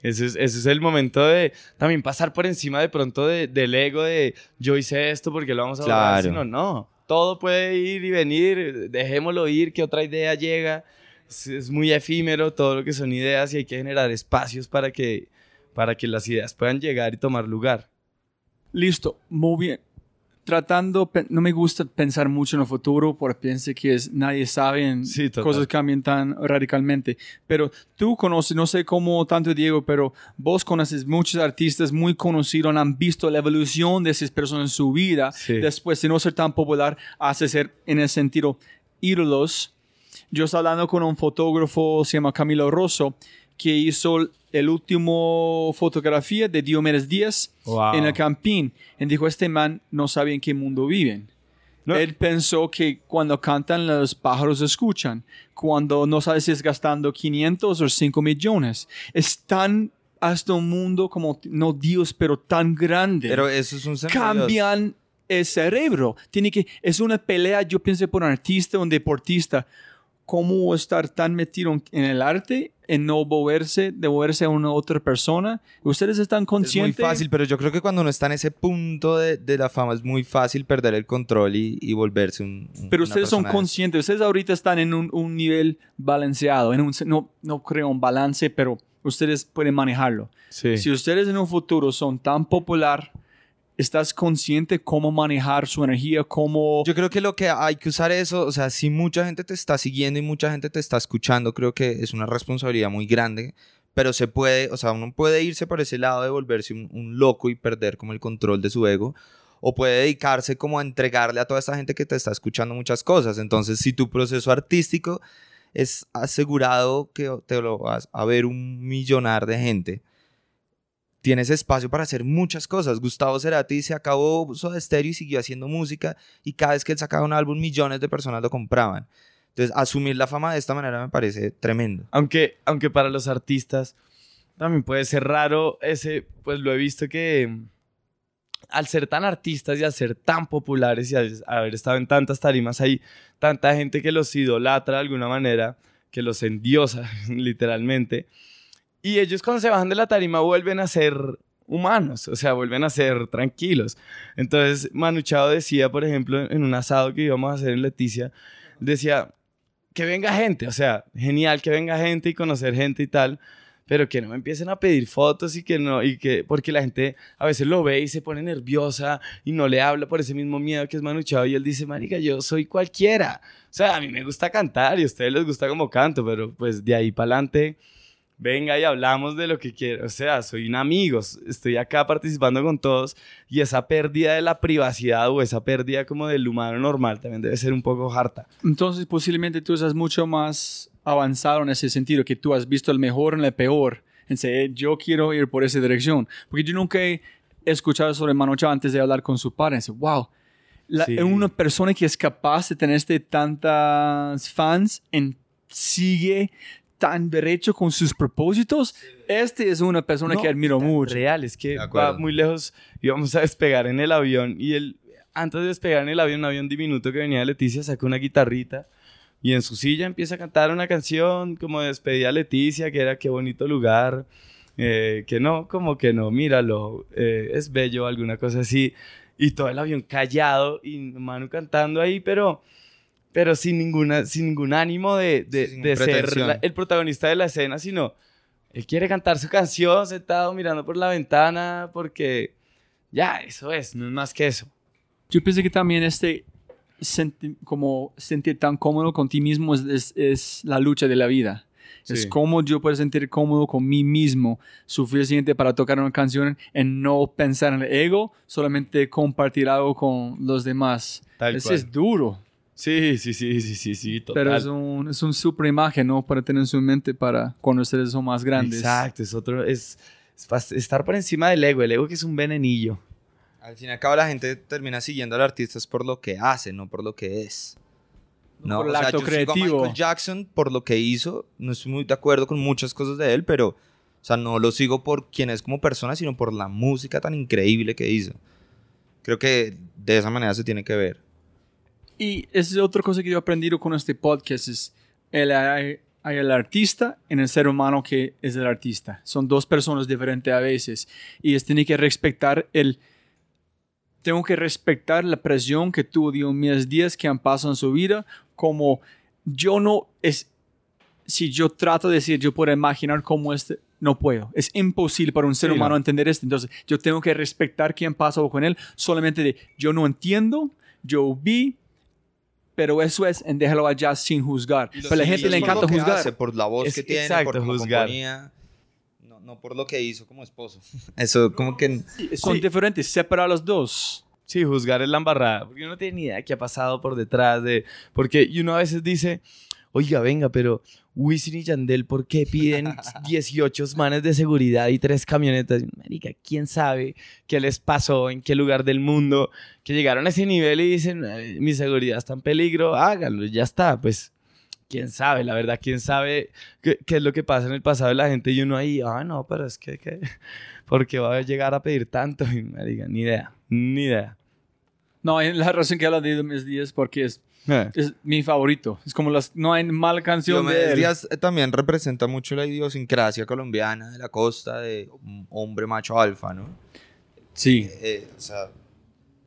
Speaker 2: Ese es, ese es, el momento de también pasar por encima de pronto de, del ego de yo hice esto porque lo vamos a
Speaker 3: claro.
Speaker 2: Sino, no, todo puede ir y venir, dejémoslo ir, que otra idea llega. Es, es, muy efímero todo lo que son ideas y hay que generar espacios para que, para que las ideas puedan llegar y tomar lugar.
Speaker 1: Listo, muy bien tratando, no me gusta pensar mucho en el futuro porque pienso que es, nadie sabe, en cosas cambian tan radicalmente. Pero tú conoces, no sé cómo tanto Diego, pero vos conoces muchos artistas muy conocidos, han visto la evolución de esas personas en su vida, después de no ser tan popular, hace ser en el sentido ídolos. Yo estaba hablando con un fotógrafo, se llama Camilo Rosso, que hizo el último fotografía de Diomedes Díaz en el Campín. Y dijo, este man no sabe en qué mundo viven. Él pensó que cuando cantan los pájaros escuchan. Cuando no sabe si es gastando 500 o 5 millones. Es tan hasta un mundo como, no Dios, pero tan grande.
Speaker 3: Pero eso es un
Speaker 1: Cambian el cerebro. Tiene que, es una pelea, yo pienso, por un artista, un deportista cómo estar tan metido en el arte, en no moverse, de moverse a una otra persona. Ustedes están conscientes.
Speaker 3: Es muy fácil, pero yo creo que cuando uno está en ese punto de, de la fama es muy fácil perder el control y, y volverse un.
Speaker 1: pero ustedes son conscientes, ustedes ahorita están en un, un nivel balanceado, en un, no, no creo un balance, pero ustedes pueden manejarlo. Si ustedes en un futuro son tan popular ¿Estás consciente cómo manejar su energía? Cómo...
Speaker 3: Yo creo que lo que hay que usar eso, o sea, si mucha gente te está siguiendo y mucha gente te está escuchando, creo que es una responsabilidad muy grande, pero se puede, o sea, uno puede irse por ese lado de volverse un, loco y perder como el control de su ego, o puede dedicarse como a entregarle a toda esta gente que te está escuchando muchas cosas. Entonces, si tu proceso artístico es asegurado que te lo vas a ver un millonar de gente, tienes espacio para hacer muchas cosas. Gustavo Cerati se acabó Soda Stereo y siguió haciendo música y cada vez que él sacaba un álbum millones de personas lo compraban. Entonces, asumir la fama de esta manera me parece tremendo.
Speaker 2: Aunque, aunque para los artistas también puede ser raro ese, pues lo he visto que al ser tan artistas y al ser tan populares y al haber estado en tantas tarimas, hay tanta gente que los idolatra de alguna manera, que los endiosa literalmente y ellos cuando se bajan de la tarima vuelven a ser humanos, o sea, vuelven a ser tranquilos. Entonces, Manu Chao decía, por ejemplo, en un asado que íbamos a hacer en Leticia, decía, que venga gente, o sea, genial que venga gente y conocer gente y tal, pero que no me empiecen a pedir fotos y que no, y que, porque la gente a veces lo ve y se pone nerviosa y no le habla por ese mismo miedo que es Manu Chao y él dice, marica, yo soy cualquiera. O sea, a mí me gusta cantar y a ustedes les gusta como canto, pero pues de ahí para adelante venga y hablamos de lo que quiero. O sea, soy un amigo, estoy acá participando con todos y esa pérdida de la privacidad o esa pérdida como del humano normal también debe ser un poco harta.
Speaker 1: Entonces, posiblemente tú estás mucho más avanzado en ese sentido, que tú has visto el mejor en el peor. En yo quiero ir por esa dirección. Porque yo nunca he escuchado sobre Manu antes de hablar con su padre. Dice, wow, la, una persona que es capaz de tener este tantas fans en sigue tan derecho con sus propósitos, este es una persona que admiro mucho.
Speaker 2: Real, es que va muy lejos. Íbamos a despegar en el avión y él, antes de despegar en el avión, un avión diminuto que venía de Leticia, sacó una guitarrita y en su silla empieza a cantar una canción como de despedida a Leticia, que era qué bonito lugar, eh, que no, como que no, míralo, eh, es bello, alguna cosa así. Y todo el avión callado y Manu cantando ahí, pero pero sin, ninguna, sin ningún ánimo de, de, ser el protagonista de la escena, sino Él quiere cantar su canción sentado mirando por la ventana porque ya, eso es, no es más que eso.
Speaker 1: Yo pienso que también este senti- como sentir tan cómodo con ti mismo es, es- es la lucha de la vida. Es
Speaker 2: Sí.
Speaker 1: como yo puedo sentir cómodo con mí mismo, suficiente para tocar una canción en no pensar en el ego, solamente compartir algo con los demás.
Speaker 2: Tal
Speaker 1: Eso
Speaker 2: cual.
Speaker 1: es duro,
Speaker 2: Sí, sí, sí, sí, sí, sí, total.
Speaker 1: pero es un, es un super imagen, ¿no? Para tener en su mente para cuando ustedes son más grandes.
Speaker 2: Exacto, es otro, es, es estar por encima del ego, el ego que es un venenillo.
Speaker 3: Al fin y al cabo la gente termina siguiendo al artista es por lo que hace, no por lo que es. No,
Speaker 1: por el
Speaker 3: o sea,
Speaker 1: acto
Speaker 3: yo sigo a
Speaker 1: creativo.
Speaker 3: Michael Jackson por lo que hizo, no estoy muy de acuerdo con muchas cosas de él, pero o sea, no lo sigo por quién es como persona, sino por la música tan increíble que hizo. Creo que de esa manera se tiene que ver.
Speaker 1: Y esa es otra cosa que yo he aprendido con este podcast, es el, hay, hay el artista en el ser humano que es el artista. Son dos personas diferentes a veces. Y es tiene que respetar el... Tengo que respetar la presión que tuvo Diomedes Díaz que han pasado en su vida, como yo no es... Si yo trato de decir, yo puedo imaginar cómo este... No puedo. Es imposible para un ser
Speaker 2: Sí,
Speaker 1: humano
Speaker 2: no.
Speaker 1: entender esto. Entonces, yo tengo que respetar quién pasó con él. Solamente de, yo no entiendo, yo vi, pero eso es en déjalo allá sin juzgar. Pero a la gente le encanta juzgar.
Speaker 3: hace, por la voz
Speaker 2: Es
Speaker 3: que tiene,
Speaker 2: exacto,
Speaker 3: por cómo
Speaker 2: juzgar.
Speaker 3: componía, no, no por lo que hizo como esposo. Eso como que...
Speaker 1: Son
Speaker 2: Sí.
Speaker 1: diferentes, separa los dos.
Speaker 2: Sí, juzgar es la embarrada, porque uno no tiene ni idea de qué ha pasado por detrás de... Porque uno a veces dice, oiga, venga, pero Wisin y Yandel, ¿por qué piden 18 manes de seguridad y tres camionetas? Marica, ¿quién sabe qué les pasó, en qué lugar del mundo, que llegaron a ese nivel y dicen, "Ay, mi seguridad está en peligro, háganlo, ya está, pues... ¿Quién sabe? La verdad, ¿quién sabe qué, qué es lo que pasa en el pasado de la gente? Y uno ahí, ah, no, pero es que, que ¿por qué va a llegar a pedir tanto? Y me diga, ni idea, ni idea.
Speaker 1: No, la razón que habla de Diomedes Díaz porque es,
Speaker 2: Eh.
Speaker 1: es mi favorito. Es como las, no hay mala canción de
Speaker 3: Diomedes
Speaker 1: él.
Speaker 3: Díaz eh, también representa mucho la idiosincrasia colombiana de la costa, de hombre macho alfa, ¿no?
Speaker 1: Sí.
Speaker 3: Eh, o sea,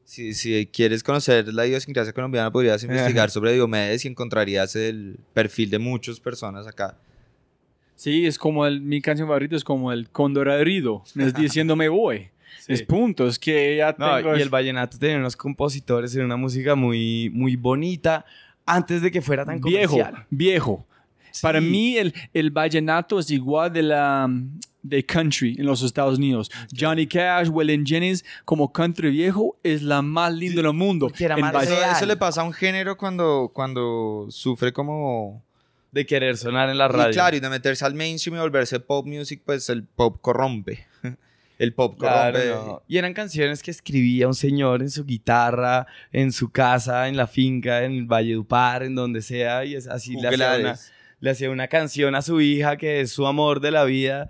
Speaker 3: si, si quieres conocer la idiosincrasia colombiana, podrías investigar sobre Diomedes y encontrarías el perfil de muchas personas acá.
Speaker 1: Sí, es como el, mi canción favorita es como el cóndor herido. Es diciendo me voy. Es punto, es que ya
Speaker 2: No,
Speaker 1: tengo...
Speaker 2: y el vallenato tenía unos compositores en una música muy, muy bonita antes de que fuera tan
Speaker 1: viejo,
Speaker 2: comercial.
Speaker 1: viejo. Para
Speaker 2: Sí.
Speaker 1: mí el, el vallenato es igual de la de country en los Estados Unidos. Johnny Cash, Waylon Jennings, como country viejo, es la más linda del mundo.
Speaker 2: era
Speaker 1: En
Speaker 2: más
Speaker 1: valle-
Speaker 3: Eso,
Speaker 2: real.
Speaker 3: eso le pasa a un género cuando, cuando sufre como...
Speaker 2: De querer sonar en la
Speaker 3: Y
Speaker 2: radio.
Speaker 3: claro, y de meterse al mainstream y volverse pop music, pues el pop corrompe. El pop
Speaker 2: Claro, no. Y eran canciones que escribía un señor en su guitarra, en su casa, en la finca, en el Valle Dupar, en donde sea, y es así le hacía, una, le hacía una canción a su hija que es su amor de la vida,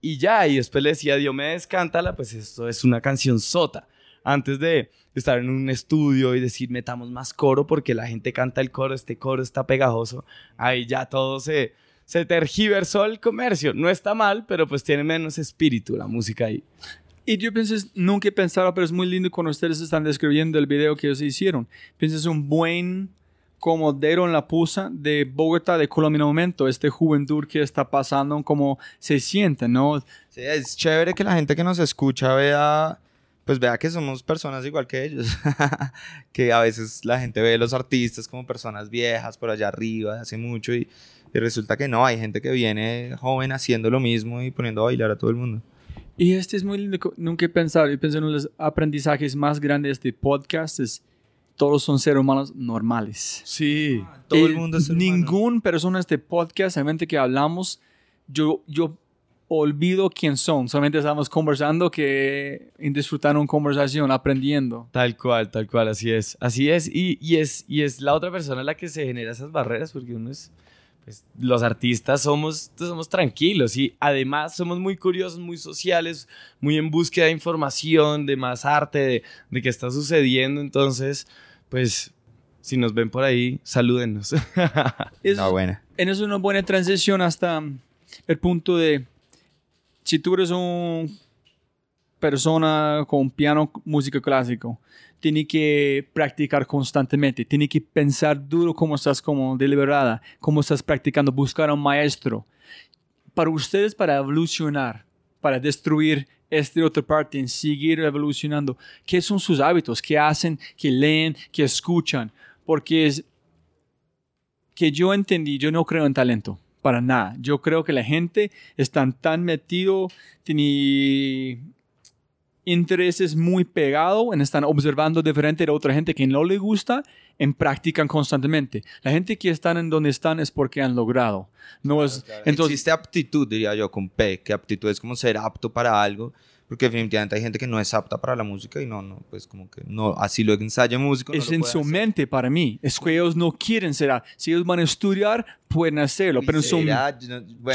Speaker 2: y ya, y después le decía, Diomedes, cántala, pues esto es una canción sota. Antes de estar en un estudio y decir, metamos más coro porque la gente canta el coro, este coro está pegajoso, ahí ya todo se, se tergiversó el comercio. No está mal, pero pues tiene menos espíritu la música ahí.
Speaker 1: Y yo pienso, nunca he pensado, pero es muy lindo cuando ustedes están describiendo el video que ellos hicieron. Pienso, es un buen comodero en la pusa de Bogotá, de Colombia en el momento, este juventud que está pasando, cómo se siente, ¿no?
Speaker 3: Sí, es chévere que la gente que nos escucha vea, pues vea que somos personas igual que ellos. que a veces la gente ve a los artistas como personas viejas por allá arriba, hace mucho, y, y resulta que no, hay gente que viene joven haciendo lo mismo y poniendo a bailar a todo el mundo.
Speaker 1: Y este es muy lindo, nunca he pensado, yo pienso en los aprendizajes más grandes de este podcast, es todos son seres humanos normales.
Speaker 2: Sí.
Speaker 3: Todo el
Speaker 1: Eh,
Speaker 3: mundo es humano.
Speaker 1: Ningún persona de este podcast, solamente que hablamos, yo, yo olvido quién son. Solamente estamos conversando que en disfrutar una conversación, aprendiendo.
Speaker 2: Tal cual, tal cual, así es. Así es. Y, y es. y es la otra persona la que se genera esas barreras, porque uno es. Pues, los artistas somos, somos tranquilos y además somos muy curiosos, muy sociales, muy en búsqueda de información, de más arte, de, de qué está sucediendo. Entonces, pues, si nos ven por ahí, salúdenos.
Speaker 1: Es,
Speaker 3: No, buena.
Speaker 1: en eso es una buena transición hasta el punto de si tú eres una persona con piano, música clásico, tiene que practicar constantemente, tiene que pensar duro cómo estás como deliberada, cómo estás practicando, buscar a un maestro. para ustedes, para evolucionar, para destruir esta otra parte, en seguir evolucionando, ¿qué son sus hábitos? ¿Qué hacen? ¿Qué leen? ¿Qué escuchan? Porque es que yo entendí, yo no creo en talento, para nada. Yo creo que la gente está tan metido, tiene intereses muy pegados, en están observando diferente de otra gente que no le gusta, en practican constantemente. La gente que están en donde están es porque han logrado. No es,
Speaker 3: Entonces, Existe aptitud, diría yo, con P, que aptitud es como ser apto para algo porque definitivamente hay gente que no es apta para la música y no, no, pues como que no, así lo ensayo músico.
Speaker 1: es en su mente para mí, es que ellos no quieren ser, si ellos van a estudiar, pueden hacerlo, pero en su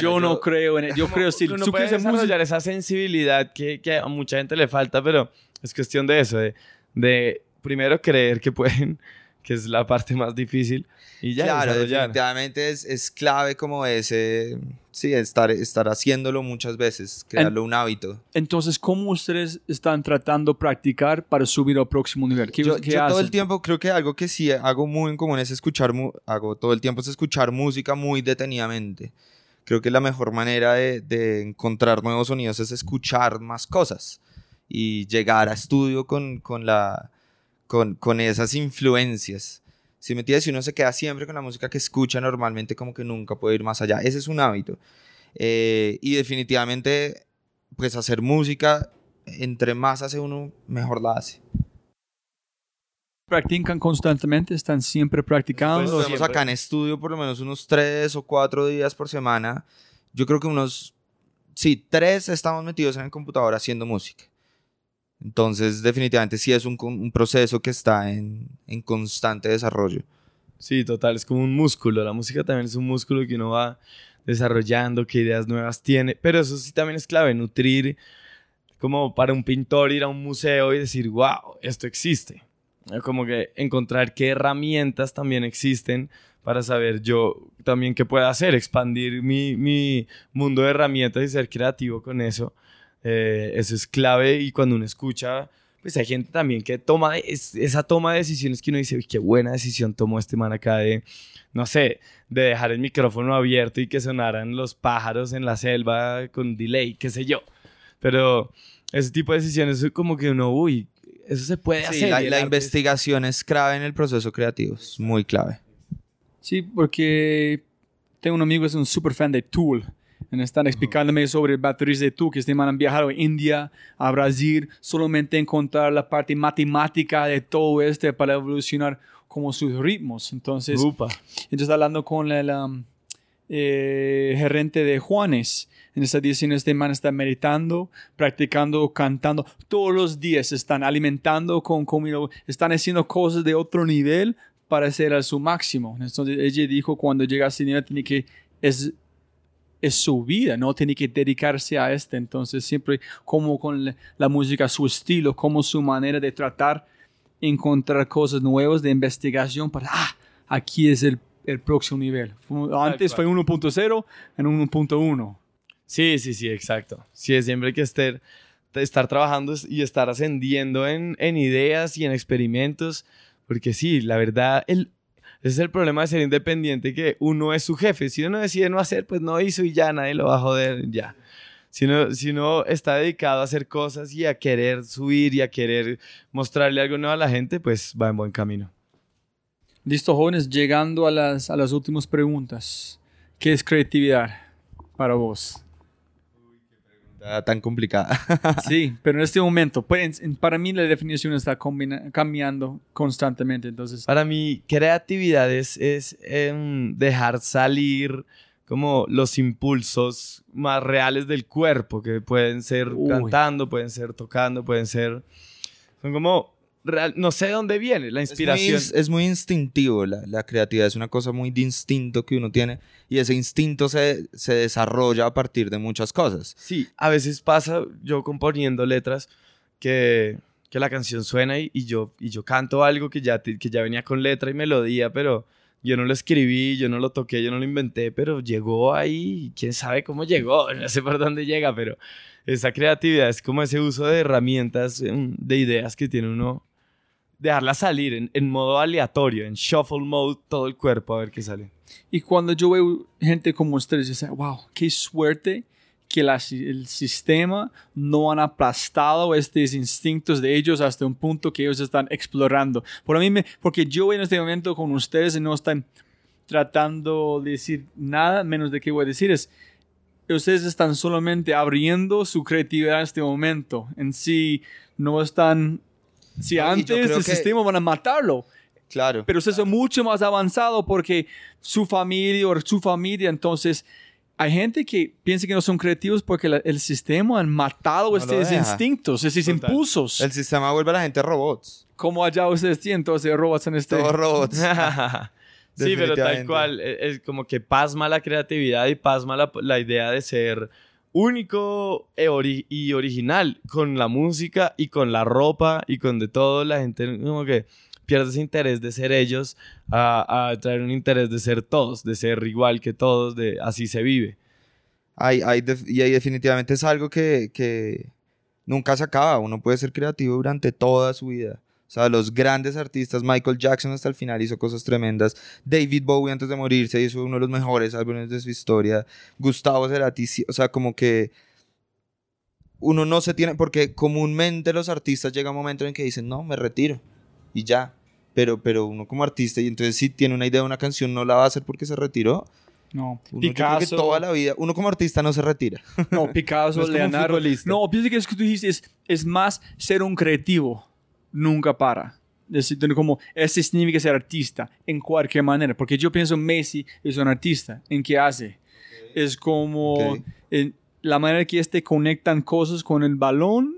Speaker 1: yo, no creo en eso, yo creo si
Speaker 2: tú quieres desarrollar esa sensibilidad que, que, a mucha gente le falta, pero es cuestión de eso, de, de primero creer que pueden que es la parte más difícil. Y ya,
Speaker 3: claro, definitivamente es, es, clave como ese, sí, estar, estar haciéndolo muchas veces, crearlo un hábito.
Speaker 1: Entonces, ¿cómo ustedes están tratando de practicar para subir al próximo nivel?
Speaker 3: ¿Qué, yo, yo todo el tiempo creo que algo que sí hago muy en común es escuchar, hago todo el tiempo es escuchar música muy detenidamente. Creo que la mejor manera de, de encontrar nuevos sonidos es escuchar más cosas y llegar a estudio con, con la con, con esas influencias. Si me entiendes, si uno se queda siempre con la música que escucha normalmente, como que nunca puede ir más allá. Ese es un hábito. Eh, y definitivamente, pues hacer música, entre más hace uno, mejor la hace.
Speaker 1: ¿Practican constantemente? ¿Están siempre practicando?
Speaker 3: Pues estamos acá en estudio por lo menos unos tres o cuatro días por semana. Yo creo que unos, sí, tres estamos metidos en el computador haciendo música. Entonces, definitivamente sí es un, un proceso que está en, en, constante desarrollo.
Speaker 2: Sí, total, es como un músculo. La música también es un músculo que uno va desarrollando, qué ideas nuevas tiene. Pero eso sí también es clave, nutrir, como para un pintor ir a un museo y decir, wow, esto existe. Como que encontrar qué herramientas también existen para saber yo también qué puedo hacer, expandir mi, mi mundo de herramientas y ser creativo con eso. Eh, eso es clave y cuando uno escucha, pues hay gente también que toma esa toma de decisiones que uno dice, uy, qué buena decisión tomó este man acá de, no sé, de dejar el micrófono abierto y que sonaran los pájaros en la selva con delay, qué sé yo. Pero ese tipo de decisiones es como que uno, uy, eso se puede hacer.
Speaker 3: La, la investigación es clave en el proceso creativo, es muy clave.
Speaker 1: Sí, porque tengo un amigo que es un super fan de Tool están explicándome sobre baterías de tú, que este man han viajado a India, a Brasil, solamente encontrar la parte matemática de todo este para evolucionar como sus ritmos. Entonces, entonces hablando con el um, eh, gerente de Juanes, en esta diciendo este man está meditando, practicando, cantando, todos los días están alimentando con comida, están haciendo cosas de otro nivel para ser a su máximo. Entonces ella dijo cuando llega a ese nivel tiene que es es su vida, no tiene que dedicarse a este. Entonces, siempre como con la música, su estilo, como su manera de tratar, encontrar cosas nuevas de investigación para, ah, aquí es el, el próximo nivel. Antes fue 1.0 en 1.1.
Speaker 2: Sí, sí, sí, exacto. Sí, siempre hay que estar, estar trabajando y estar ascendiendo en, en ideas y en experimentos, porque sí, la verdad, el ese es el problema de ser independiente, que uno es su jefe. Si uno decide no hacer, pues no hizo y ya nadie lo va a joder, ya. Si uno, si uno está dedicado a hacer cosas y a querer subir y a querer mostrarle algo nuevo a la gente, pues va en buen camino.
Speaker 1: Listo, jóvenes, llegando a las, a las últimas preguntas. ¿Qué es creatividad para vos?
Speaker 3: Tan complicada.
Speaker 1: sí, pero en este momento, pues, para mí la definición está cambiando constantemente. Entonces,
Speaker 2: para mí, creatividad es, em, dejar salir como los impulsos más reales del cuerpo, que pueden ser cantando, pueden ser tocando, pueden ser... Son como no sé de dónde viene la inspiración.
Speaker 3: Es muy, instintivo, la, creatividad es una cosa muy de instinto que uno tiene y ese instinto se, desarrolla a partir de muchas cosas.
Speaker 2: Sí, a veces pasa yo componiendo letras que, la canción suena y, yo, y yo canto algo que ya, que ya venía con letra y melodía, pero yo no lo escribí, yo no lo toqué, yo no lo inventé, pero llegó ahí, quién sabe cómo llegó, no sé por dónde llega, pero esa creatividad es como ese uso de herramientas, em, de ideas que tiene uno dejarla salir en, en modo aleatorio, en shuffle mode, todo el cuerpo a ver qué sale.
Speaker 1: Y cuando yo veo gente como ustedes, yo digo, wow, qué suerte que el sistema no han aplastado estos instintos de ellos hasta un punto que ellos están explorando. Por mí me, porque yo en este momento con ustedes no están tratando de decir nada menos de qué voy a decir es ustedes están solamente abriendo su creatividad en este momento. En sí no están si
Speaker 3: No,
Speaker 1: antes el
Speaker 3: que-
Speaker 1: sistema van a matarlo,
Speaker 3: Claro.
Speaker 1: pero usted es mucho más avanzado porque su familia o su familia, entonces hay gente que piensa que no son creativos porque la- el sistema han matado
Speaker 3: lo
Speaker 1: estos instintos, estos
Speaker 2: Total.
Speaker 1: impulsos.
Speaker 3: El sistema vuelve a la gente robots.
Speaker 1: Como allá ustedes tienen todos esos robots en este...
Speaker 3: Todos robots.
Speaker 2: sí, pero tal cual, e- es como que pasma la creatividad y pasma la, la idea de ser único e ori- y original con la música y con la ropa y con de todo. La gente como que pierde ese interés de ser ellos a, a traer un interés de ser todos, de ser igual que todos, de así se vive.
Speaker 3: Hay, hay y ahí definitivamente es algo que, que nunca se acaba. Uno puede ser creativo durante toda su vida. O sea, los grandes artistas, Michael Jackson hasta el final hizo cosas tremendas. David Bowie antes de morirse hizo uno de los mejores álbumes de su historia. Gustavo Cerati, o sea, como que uno no se tiene, porque comúnmente los artistas llega un momento en que dicen, no, me retiro y ya. Pero, pero uno como artista, y entonces si tiene una idea de una canción, no la va a hacer porque se retiró.
Speaker 1: No,
Speaker 3: Uno, yo creo que
Speaker 1: Picasso,
Speaker 3: toda la vida, uno como artista no se retira.
Speaker 1: no, Picasso,
Speaker 2: No
Speaker 1: Leonardo. No, pienso que es que tú dijiste es, es más ser un creativo. Nunca para. Es decir, como, ese significa ser artista en cualquier manera. Porque yo pienso Messi es un artista. ¿En qué hace? Es como en la manera que este conectan cosas con el balón.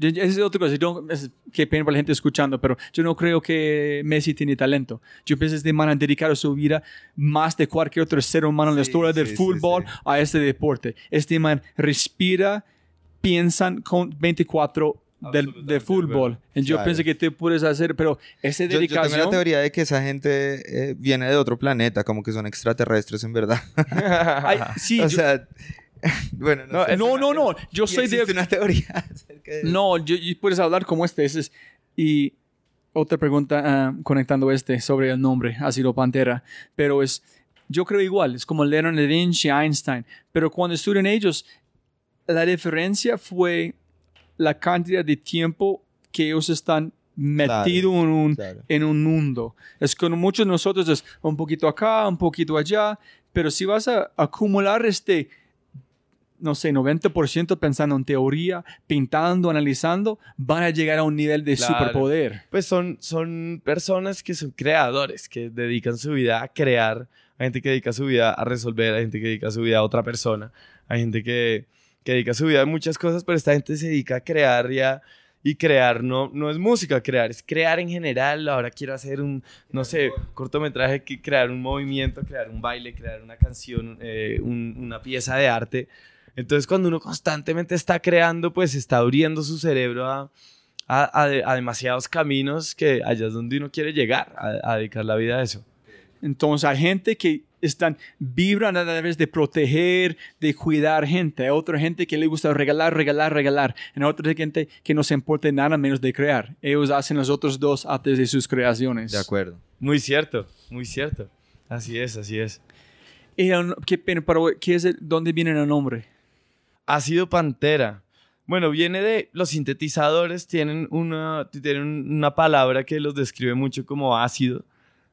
Speaker 1: Es otra cosa. Yo es- qué pena para la gente escuchando, pero yo no creo que Messi tiene talento. Yo pienso que este man ha dedicado su vida más de cualquier otro ser humano en la
Speaker 3: Sí,
Speaker 1: historia del
Speaker 3: sí,
Speaker 1: fútbol a este deporte. Este man respira, piensan con 24 del, de fútbol. Y yo
Speaker 3: Claro.
Speaker 1: pienso que tú puedes hacer, pero esa
Speaker 3: Yo, yo
Speaker 1: dedicación...
Speaker 3: tengo la teoría de que esa gente eh, viene de otro planeta, como que son extraterrestres en verdad.
Speaker 1: Ay, sí,
Speaker 3: o
Speaker 1: yo-
Speaker 3: sea, bueno, no,
Speaker 2: No,
Speaker 3: sé.
Speaker 1: no, no, no, yo
Speaker 3: Y
Speaker 1: soy de...
Speaker 3: una teoría acerca de-
Speaker 1: No, yo, y puedes hablar como este. ese es- y otra pregunta ah, conectando este sobre el nombre, ha sido Pantera. Pero es, yo creo igual, es como Leonardo da Vinci, Einstein. Pero cuando estudian ellos, la diferencia fue la cantidad de tiempo que ellos están metidos en, un,
Speaker 3: Claro.
Speaker 1: en un mundo. Es con muchos de nosotros es un poquito acá, un poquito allá. Pero si vas a acumular este no sé, 90% pensando en teoría, pintando, analizando, van a llegar a un nivel de
Speaker 2: Claro.
Speaker 1: superpoder.
Speaker 2: Pues son, son personas que son creadores, que dedican su vida a crear. Hay gente que dedica su vida a resolver, hay gente que dedica su vida a otra persona, hay gente que, que dedica su vida a muchas cosas, pero esta gente se dedica a crear y y crear no, no es música crear, es crear en general. Ahora quiero hacer un, no sé, cortometraje, crear un movimiento, crear un baile, crear una canción, eh, un- una pieza de arte. Entonces cuando uno constantemente está creando, pues está abriendo su cerebro a, a, a a demasiados caminos que allá es donde uno quiere llegar, a dedicar la vida a eso.
Speaker 1: Entonces hay gente que están, vibran a través de proteger, de cuidar gente. Hay otra gente que le gusta regalar, regalar, regalar. Hay otra gente que no se importa nada menos de crear. Ellos hacen los otros dos antes de sus creaciones.
Speaker 3: De acuerdo.
Speaker 2: Muy cierto, muy cierto. Así es, así es.
Speaker 1: Y el- qué pena, pero ¿qué es el- ¿dónde viene el nombre?
Speaker 2: Ácido Pantera. Bueno, viene de los sintetizadores, tienen una, tienen una palabra que los describe mucho como ácido.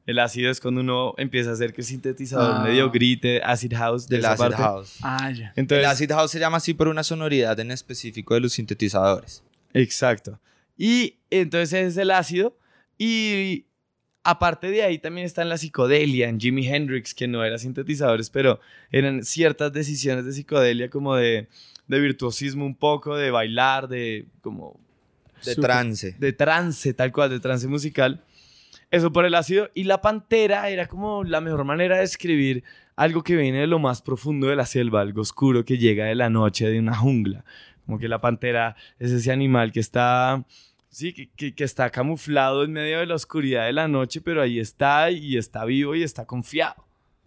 Speaker 2: El ácido es cuando uno empieza a hacer que el sintetizador
Speaker 1: Ah.
Speaker 2: medio grite, acid house, de
Speaker 3: Del acid
Speaker 2: parte.
Speaker 3: house.
Speaker 1: Ah, ya.
Speaker 2: Entonces,
Speaker 3: el acid house se llama así por una sonoridad en específico de los sintetizadores.
Speaker 2: Exacto. Y entonces es el ácido. Y aparte de ahí también está en la psicodelia, en Jimi Hendrix, que no era sintetizadores, pero eran ciertas decisiones de psicodelia como de, de virtuosismo un poco, de bailar, de como
Speaker 3: De trance.
Speaker 2: de trance, tal cual, de trance musical. Eso por el ácido. Y la pantera era como la mejor manera de escribir algo que viene de lo más profundo de la selva, algo oscuro que llega de la noche, de una jungla. Como que la pantera es ese animal que está, sí, que, que- que está camuflado en medio de la oscuridad de la noche, pero ahí está y está vivo y está confiado.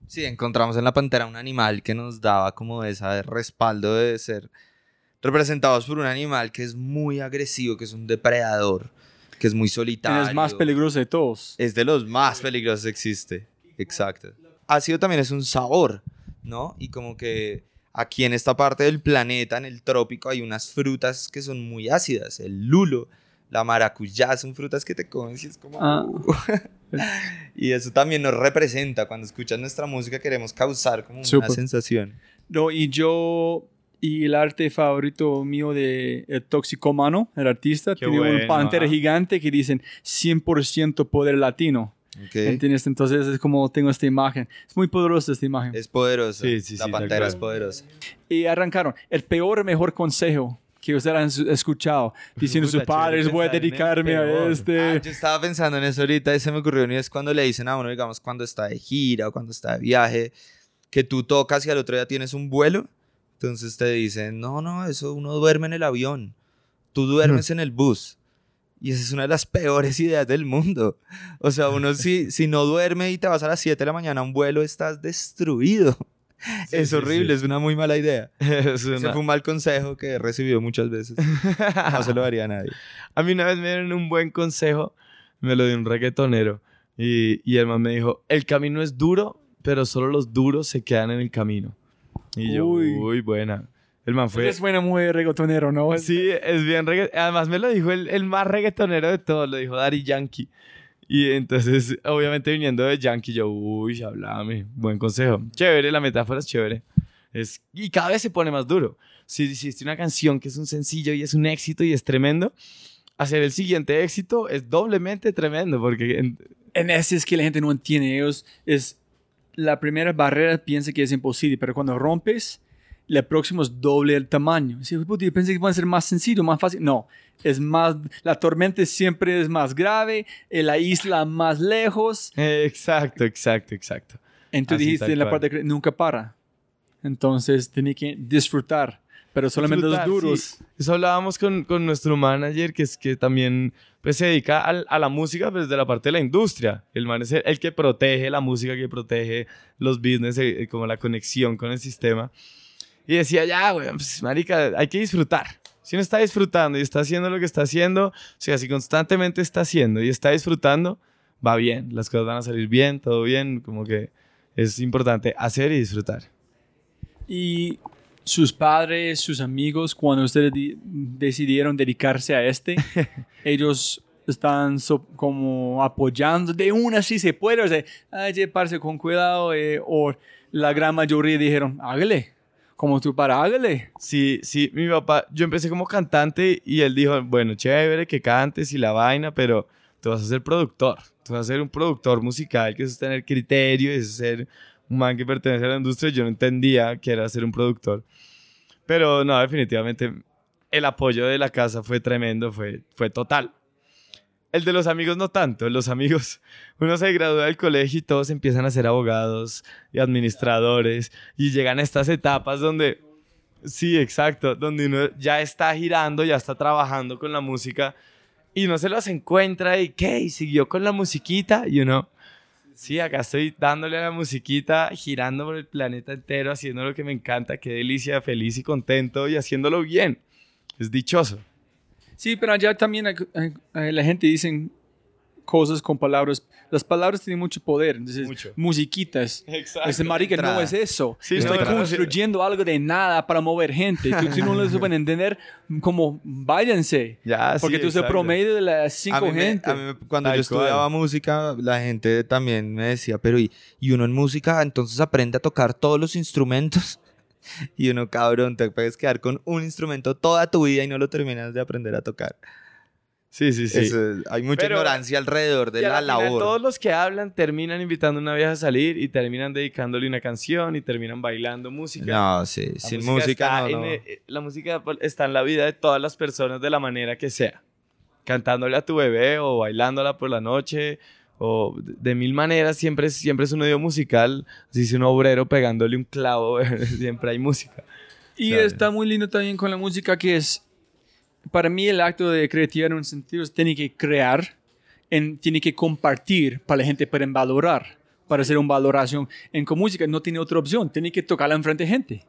Speaker 3: Sí, encontramos en la pantera un animal que nos daba como ese respaldo de ser representados por un animal que es muy agresivo, que es un depredador. Que es muy solitario.
Speaker 1: Es más peligroso de todos.
Speaker 3: Es de los más peligrosos que existe. Exacto. Ácido también es un sabor, ¿no? Y como que aquí en esta parte del planeta, en el trópico, hay unas frutas que son muy ácidas. El lulo, la maracuyá, son frutas que te comes y es como...
Speaker 1: Ah.
Speaker 3: y eso también nos representa. Cuando escuchas nuestra música queremos causar como una sensación.
Speaker 1: No, y yo, y el arte favorito mío de el Toxicomano, el artista,
Speaker 2: Qué
Speaker 1: tiene un
Speaker 2: bueno,
Speaker 1: pantera
Speaker 2: ah.
Speaker 1: gigante que dicen 100% poder latino.
Speaker 3: ¿ok?
Speaker 1: ¿Entiendes? Entonces es como tengo esta imagen. Es muy poderosa esta imagen.
Speaker 3: Es poderosa.
Speaker 2: Sí, sí,
Speaker 3: la
Speaker 2: sí,
Speaker 3: pantera es poderosa.
Speaker 1: Y arrancaron. El peor, mejor consejo que ustedes han escuchado. Diciendo a sus padres, voy a dedicarme a este.
Speaker 3: Ah, yo estaba pensando en eso ahorita y se me ocurrió y es cuando le dicen a uno, digamos, cuando está de gira o cuando está de viaje, que tú tocas y al otro día tienes un vuelo. Entonces te dicen, no, no, eso uno duerme en el avión. Tú duermes en el bus. Y esa es una de las peores ideas del mundo. O sea, uno si, si no duerme y te vas a las 7 de la mañana a un vuelo, estás destruido. es horrible,
Speaker 2: sí.
Speaker 3: es una muy mala idea.
Speaker 2: Es
Speaker 3: Ese fue un mal consejo que he recibido muchas veces. No se lo daría a nadie.
Speaker 2: A mí una vez me dieron un buen consejo, me lo dio un reggaetonero. Y, y el man me dijo, el camino es duro, pero solo los duros se quedan en el camino. Y yo,
Speaker 1: Uy.
Speaker 2: uy, buena. El man fue...
Speaker 1: Es buena muy reggaetonero, ¿no?
Speaker 2: Sí, es bien reggaetonero. Además me lo dijo el, el más reggaetonero de todos, lo dijo Daddy Yankee. Y entonces, obviamente viniendo de Yankee, yo, uy, háblame, buen consejo. Chévere, la metáfora es chévere. Es, y cada vez se pone más duro. Si hiciste una canción que es un sencillo y es un éxito y es tremendo, hacer el siguiente éxito es doblemente tremendo porque en-
Speaker 1: En ese es que la gente no entiende. Ellos es la primera barrera piensa que es imposible, pero cuando rompes, la próxima es doble el tamaño. Puta, yo pensé que iba a ser más sencillo, más fácil. No, es más. La tormenta siempre es más grave, eh, la isla más lejos.
Speaker 2: exacto, exacto, exacto.
Speaker 1: Entonces
Speaker 2: Así,
Speaker 1: dijiste en la parte que nunca para. Entonces tenía que disfrutar, pero solamente
Speaker 2: Disfrutar,
Speaker 1: los duros.
Speaker 2: sí. Eso hablábamos con, con nuestro manager, que es que también pues, se dedica al- a, la música pues, desde la parte de la industria. El man es el, el que protege la música, que protege los business, eh, eh, como la conexión con el sistema. Y decía, ya, güey, pues, marica, hay que disfrutar. Si uno está disfrutando y está haciendo lo que está haciendo, o sea, si constantemente está haciendo y está disfrutando, va bien, las cosas van a salir bien, todo bien, como que es importante hacer y disfrutar.
Speaker 1: Y sus padres, sus amigos, cuando ustedes di- decidieron dedicarse a este, ellos están so- como apoyando de una si se puede, o sea, ay, parce, con cuidado, eh, o la gran mayoría dijeron, hágale, como tú para, hágale.
Speaker 2: Sí, sí, mi papá, yo empecé como cantante y él dijo, bueno, chévere que cantes y la vaina, pero tú vas a ser productor, tú vas a ser un productor musical, que eso es tener criterio, eso es ser un man que pertenece a la industria, yo no entendía que era ser un productor. Pero no, definitivamente el apoyo de la casa fue tremendo, fue, fue total. El de los amigos no tanto, los amigos, uno se gradúa del colegio y todos empiezan a ser abogados y administradores y llegan a estas etapas donde, sí, exacto, donde uno ya está girando, ya está trabajando con la música y no se los encuentra y qué, y siguió con la musiquita y uno, sí, acá estoy dándole a la musiquita, girando por el planeta entero, haciendo lo que me encanta, qué delicia, feliz y contento y haciéndolo bien. Es dichoso.
Speaker 1: Sí, pero allá también la gente dice cosas con palabras. Las palabras tienen mucho poder. Entonces,
Speaker 2: Mucho.
Speaker 1: musiquitas.
Speaker 2: Exacto.
Speaker 1: Ese marica no
Speaker 3: entrada.
Speaker 1: es eso.
Speaker 2: Sí,
Speaker 1: Estoy
Speaker 2: no, no,
Speaker 1: construyendo algo de nada para mover gente. Tú, tú no lo suelen entender como váyanse.
Speaker 2: Ya, sí,
Speaker 1: Porque tú eres el
Speaker 2: exacto.
Speaker 1: promedio de las
Speaker 3: A
Speaker 1: cinco
Speaker 3: me-
Speaker 1: gente.
Speaker 3: a mí me- cuando
Speaker 2: Tal
Speaker 3: yo estudiaba música, la gente también me decía, pero ¿y, y uno en música entonces aprende a tocar todos los instrumentos? Y uno, cabrón, te puedes quedar con un instrumento toda tu vida y no lo terminas de aprender a tocar.
Speaker 2: Sí, sí, sí.
Speaker 3: Eso hay mucha
Speaker 2: Pero-
Speaker 3: ignorancia alrededor de la,
Speaker 2: final,
Speaker 3: labor.
Speaker 2: todos los que hablan terminan invitando a una vieja a salir y terminan dedicándole una canción y terminan bailando música.
Speaker 3: No, sí,
Speaker 2: La
Speaker 3: sin música,
Speaker 2: está
Speaker 3: no, no.
Speaker 2: eh, La música está en la vida de todas las personas de la manera que sea. Cantándole a tu bebé o bailándola por la noche o de, mil maneras siempre, es- siempre es un oído musical. Si es un obrero pegándole un clavo, siempre hay música.
Speaker 1: Y está muy lindo también con la música que es, para mí el acto de creatividad en un sentido es tiene que crear, en, tiene que compartir para la gente para valorar, para hacer una valoración. En con música no tiene otra opción, tiene que tocarla enfrente de gente.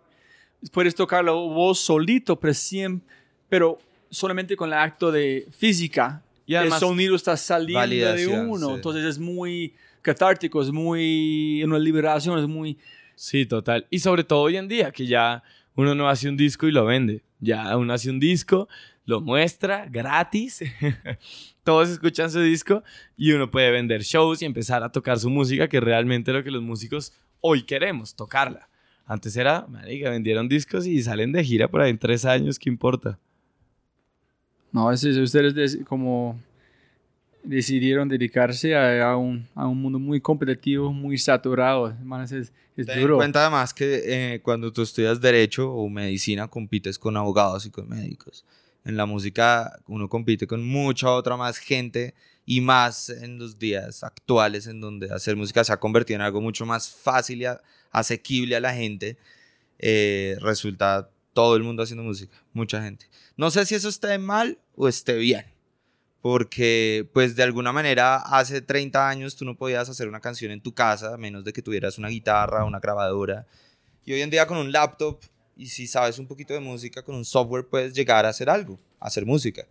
Speaker 1: Puedes tocarlo vos solito, pero, siempre, pero solamente con el acto de física
Speaker 2: Y además,
Speaker 1: el sonido está saliendo de uno.
Speaker 3: sí.
Speaker 1: Entonces es muy catártico, es muy una liberación, es muy
Speaker 2: Sí, total. Y sobre todo hoy en día, que ya uno no hace un disco y lo vende. Ya uno hace un disco, lo muestra gratis. Todos escuchan su disco y uno puede vender shows y empezar a tocar su música, que es realmente lo que los músicos hoy queremos, tocarla. Antes era, marica, vendieron discos y salen de gira por ahí en tres años, ¿qué importa?
Speaker 1: No, es eso, ustedes des- como decidieron dedicarse a, a un, a un mundo muy competitivo, muy saturado. Es, es
Speaker 3: Ten en
Speaker 1: duro.
Speaker 3: cuenta además que eh, cuando tú estudias derecho o medicina compites con abogados y con médicos. En la música uno compite con mucha otra más gente y más en los días actuales en donde hacer música se ha convertido en algo mucho más fácil y asequible a la gente. eh, resulta todo el mundo haciendo música, mucha gente. No sé si eso esté mal o esté bien. Porque, pues, de alguna manera, hace 30 años tú no podías hacer una canción en tu casa, menos de que tuvieras una guitarra, una grabadora. Y hoy en día con un laptop, y si sabes un poquito de música, con un software puedes llegar a hacer algo, a hacer música.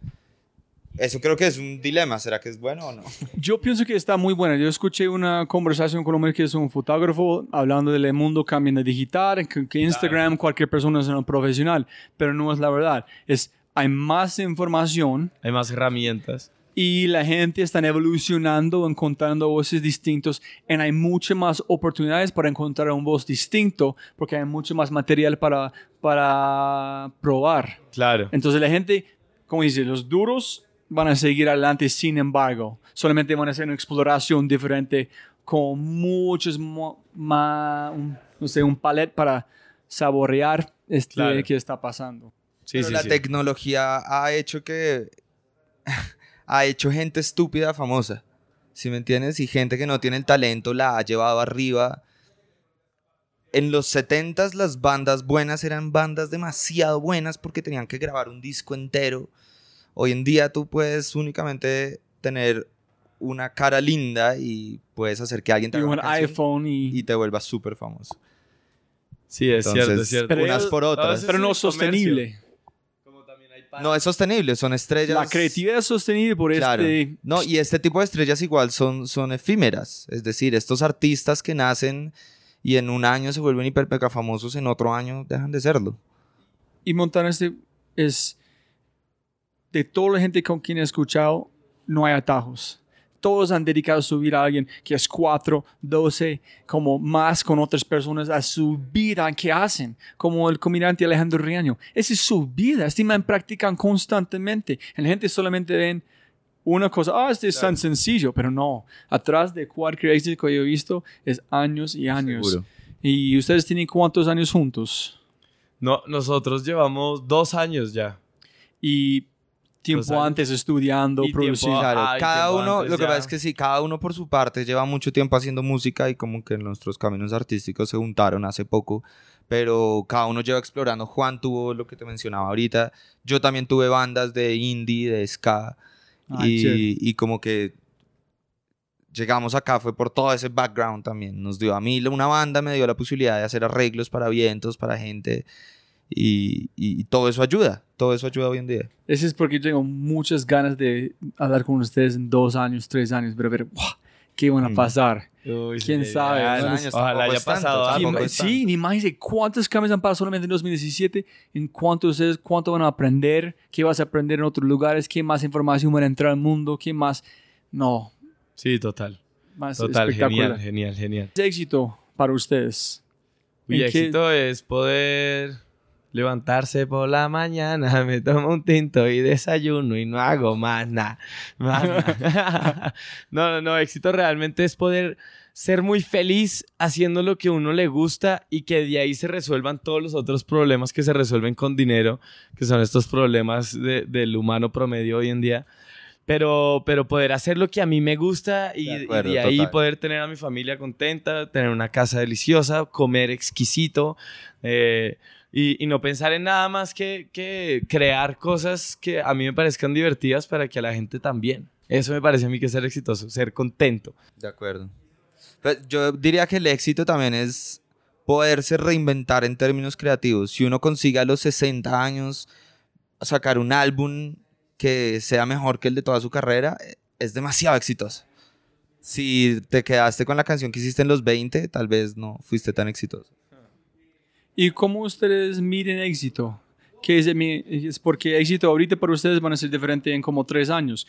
Speaker 3: Eso creo que es un dilema, ¿será que es bueno o no?
Speaker 1: Yo pienso que está muy buena. Yo escuché una conversación con un hombre que es un fotógrafo hablando del mundo cambiando digital, que, que Instagram, cualquier persona es un profesional, pero no es la verdad. Es, hay más información
Speaker 2: Hay más herramientas.
Speaker 1: Y la gente está evolucionando, encontrando voces distintos y hay muchas más oportunidades para encontrar un voz distinto porque hay mucho más material para, para probar.
Speaker 2: Claro.
Speaker 1: Entonces la gente, como dice, los duros van a seguir adelante, sin embargo, solamente van a hacer una exploración diferente con muchos más, no sé, un palet para saborear este
Speaker 2: Claro.
Speaker 1: que está pasando.
Speaker 2: Sí,
Speaker 3: Pero
Speaker 2: sí,
Speaker 3: la
Speaker 2: sí.
Speaker 3: tecnología ha hecho que... ha hecho gente estúpida famosa. ¿Sí me entiendes? Y gente que no tiene el talento la ha llevado arriba. En los 70s las bandas buenas eran bandas demasiado buenas porque tenían que grabar un disco entero. Hoy en día tú puedes únicamente tener una cara linda y puedes hacer que alguien te haga
Speaker 1: un iPhone y...
Speaker 3: y te vuelvas súper famoso.
Speaker 2: Sí, es cierto,
Speaker 3: Entonces,
Speaker 2: es cierto.
Speaker 1: Pero
Speaker 3: unas por otras.
Speaker 1: pero no sostenible.
Speaker 2: Como también hay pan-
Speaker 3: No es sostenible, son estrellas.
Speaker 1: La creatividad es sostenible por
Speaker 3: Claro.
Speaker 1: este...
Speaker 3: No, y este tipo de estrellas igual son, son efímeras. Es decir, estos artistas que nacen y en un año se vuelven hiper mega famosos, en otro año dejan de serlo.
Speaker 1: Y Montana este es... De toda la gente con quien he escuchado, no hay atajos. Todos han dedicado su vida a alguien que es 4, 12, como más con otras personas a su vida que hacen, como el comediante Alejandro Riaño. Esa es su vida, este man practican constantemente. La gente solamente ven una cosa, ah, este es tan sencillo, pero no. Atrás de cualquier éxito que yo he visto es años y años.
Speaker 3: Seguro.
Speaker 1: ¿Y ustedes tienen cuántos años juntos?
Speaker 2: No, nosotros llevamos dos años ya.
Speaker 1: Y tiempo
Speaker 2: años.
Speaker 1: antes estudiando,
Speaker 2: Y
Speaker 1: produciendo.
Speaker 3: Claro, cada uno,
Speaker 2: antes
Speaker 3: lo que
Speaker 2: ya.
Speaker 3: pasa es que sí, cada uno por su parte lleva mucho tiempo haciendo música y como que nuestros caminos artísticos se juntaron hace poco, pero cada uno lleva explorando. Juan tuvo lo que te mencionaba ahorita, yo también tuve bandas de indie, de ska,
Speaker 1: Ah,
Speaker 3: y, y como que llegamos acá fue por todo ese background también. Nos dio a mí una banda, me dio la posibilidad de hacer arreglos para vientos, para gente, y, y todo eso ayuda, todo eso ayuda hoy en día.
Speaker 1: Eso es porque tengo muchas ganas de hablar con ustedes en dos años, tres años, pero ver. ¿qué van a
Speaker 3: Mm.
Speaker 1: pasar?
Speaker 2: Uy,
Speaker 1: ¿Quién
Speaker 2: sí,
Speaker 1: sabe?
Speaker 3: años
Speaker 2: Ojalá haya pasado algo.
Speaker 1: Sí, ni más cuántos cambios han pasado solamente en 2017, en cuánto ustedes, cuánto van a aprender, qué vas a aprender en otros lugares, qué más información van a entrar al mundo, qué más, no,
Speaker 2: Sí, total.
Speaker 1: más
Speaker 2: Total,
Speaker 1: espectacular.
Speaker 2: genial, genial, genial.
Speaker 1: ¿Qué éxito para ustedes?
Speaker 2: Mi
Speaker 1: ¿En qué-
Speaker 2: éxito es poder levantarse por la mañana, me tomo un tinto y desayuno y no hago más nada. Nada. no, no, no, éxito realmente es poder ser muy feliz haciendo lo que uno le gusta y que de ahí se resuelvan todos los otros problemas que se resuelven con dinero, que son estos problemas de- del humano promedio hoy en día. Pero, pero poder hacer lo que a mí me gusta y
Speaker 3: De
Speaker 2: y de,
Speaker 3: acuerdo,
Speaker 2: ahí
Speaker 3: total.
Speaker 2: poder tener a mi familia contenta, tener una casa deliciosa, comer exquisito eh, y, y no pensar en nada más que, que crear cosas que a mí me parezcan divertidas para que a la gente también. Eso me parece a mí que es ser exitoso, ser contento.
Speaker 3: De acuerdo. Pues yo diría que el éxito también es poderse reinventar en términos creativos. Si uno consigue a los 60 años sacar un álbum que sea mejor que el de toda su carrera, es demasiado exitoso. Si te quedaste con la canción que hiciste en los 20, tal vez no fuiste tan exitoso.
Speaker 1: ¿Y cómo ustedes miden éxito? ¿Qué es, es porque éxito ahorita para ustedes van a ser diferente en como tres años.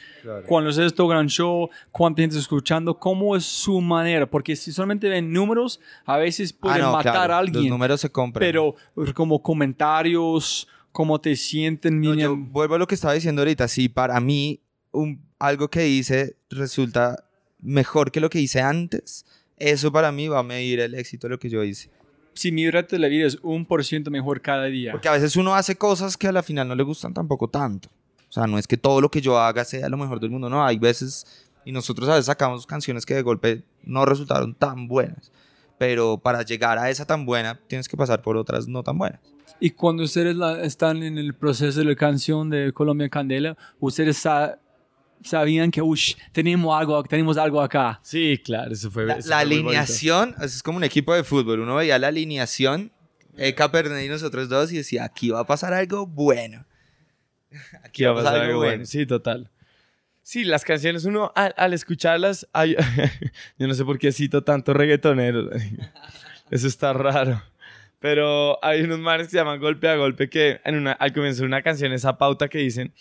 Speaker 1: Cuando ustedes tocan show, cuánta gente está escuchando, ¿cómo es su manera? Porque si solamente ven números, a veces pueden
Speaker 3: Ah, no,
Speaker 1: matar
Speaker 3: claro,
Speaker 1: a
Speaker 3: Los
Speaker 1: alguien.
Speaker 3: números se compran.
Speaker 1: Pero como comentarios, cómo te sienten,
Speaker 3: No, yo vuelvo a lo que estaba diciendo ahorita. Si para mí un, algo que hice resulta mejor que lo que hice antes, eso para mí va a medir el éxito de lo que yo hice.
Speaker 1: Si mi reto de la vida es un por ciento mejor cada día.
Speaker 3: Porque a veces uno hace cosas que a la final no le gustan tampoco tanto. O sea, no es que todo lo que yo haga sea lo mejor del mundo, no. Hay veces, y nosotros a veces sacamos canciones que de golpe no resultaron tan buenas. Pero para llegar a esa tan buena, tienes que pasar por otras no tan buenas.
Speaker 1: Y cuando ustedes la- están en el proceso de la canción de Colombia Candela, ustedes sa- sabían que, ush, tenemos algo, tenemos algo acá.
Speaker 2: Sí, claro, eso fue.
Speaker 3: La,
Speaker 2: eso
Speaker 3: la
Speaker 2: fue muy bonito.
Speaker 3: alineación, es como un equipo de fútbol. Uno veía la alineación, Eka Pernet y nosotros dos, y decía, aquí va a pasar algo bueno.
Speaker 2: Aquí va a pasar algo bueno. Sí, total. Sí, las canciones, uno al, al escucharlas, hay- yo no sé por qué cito tanto reggaetonero. Eso está raro. Pero hay unos manes que se llaman golpe a golpe que en una, al comienzo de una canción, esa pauta que dicen,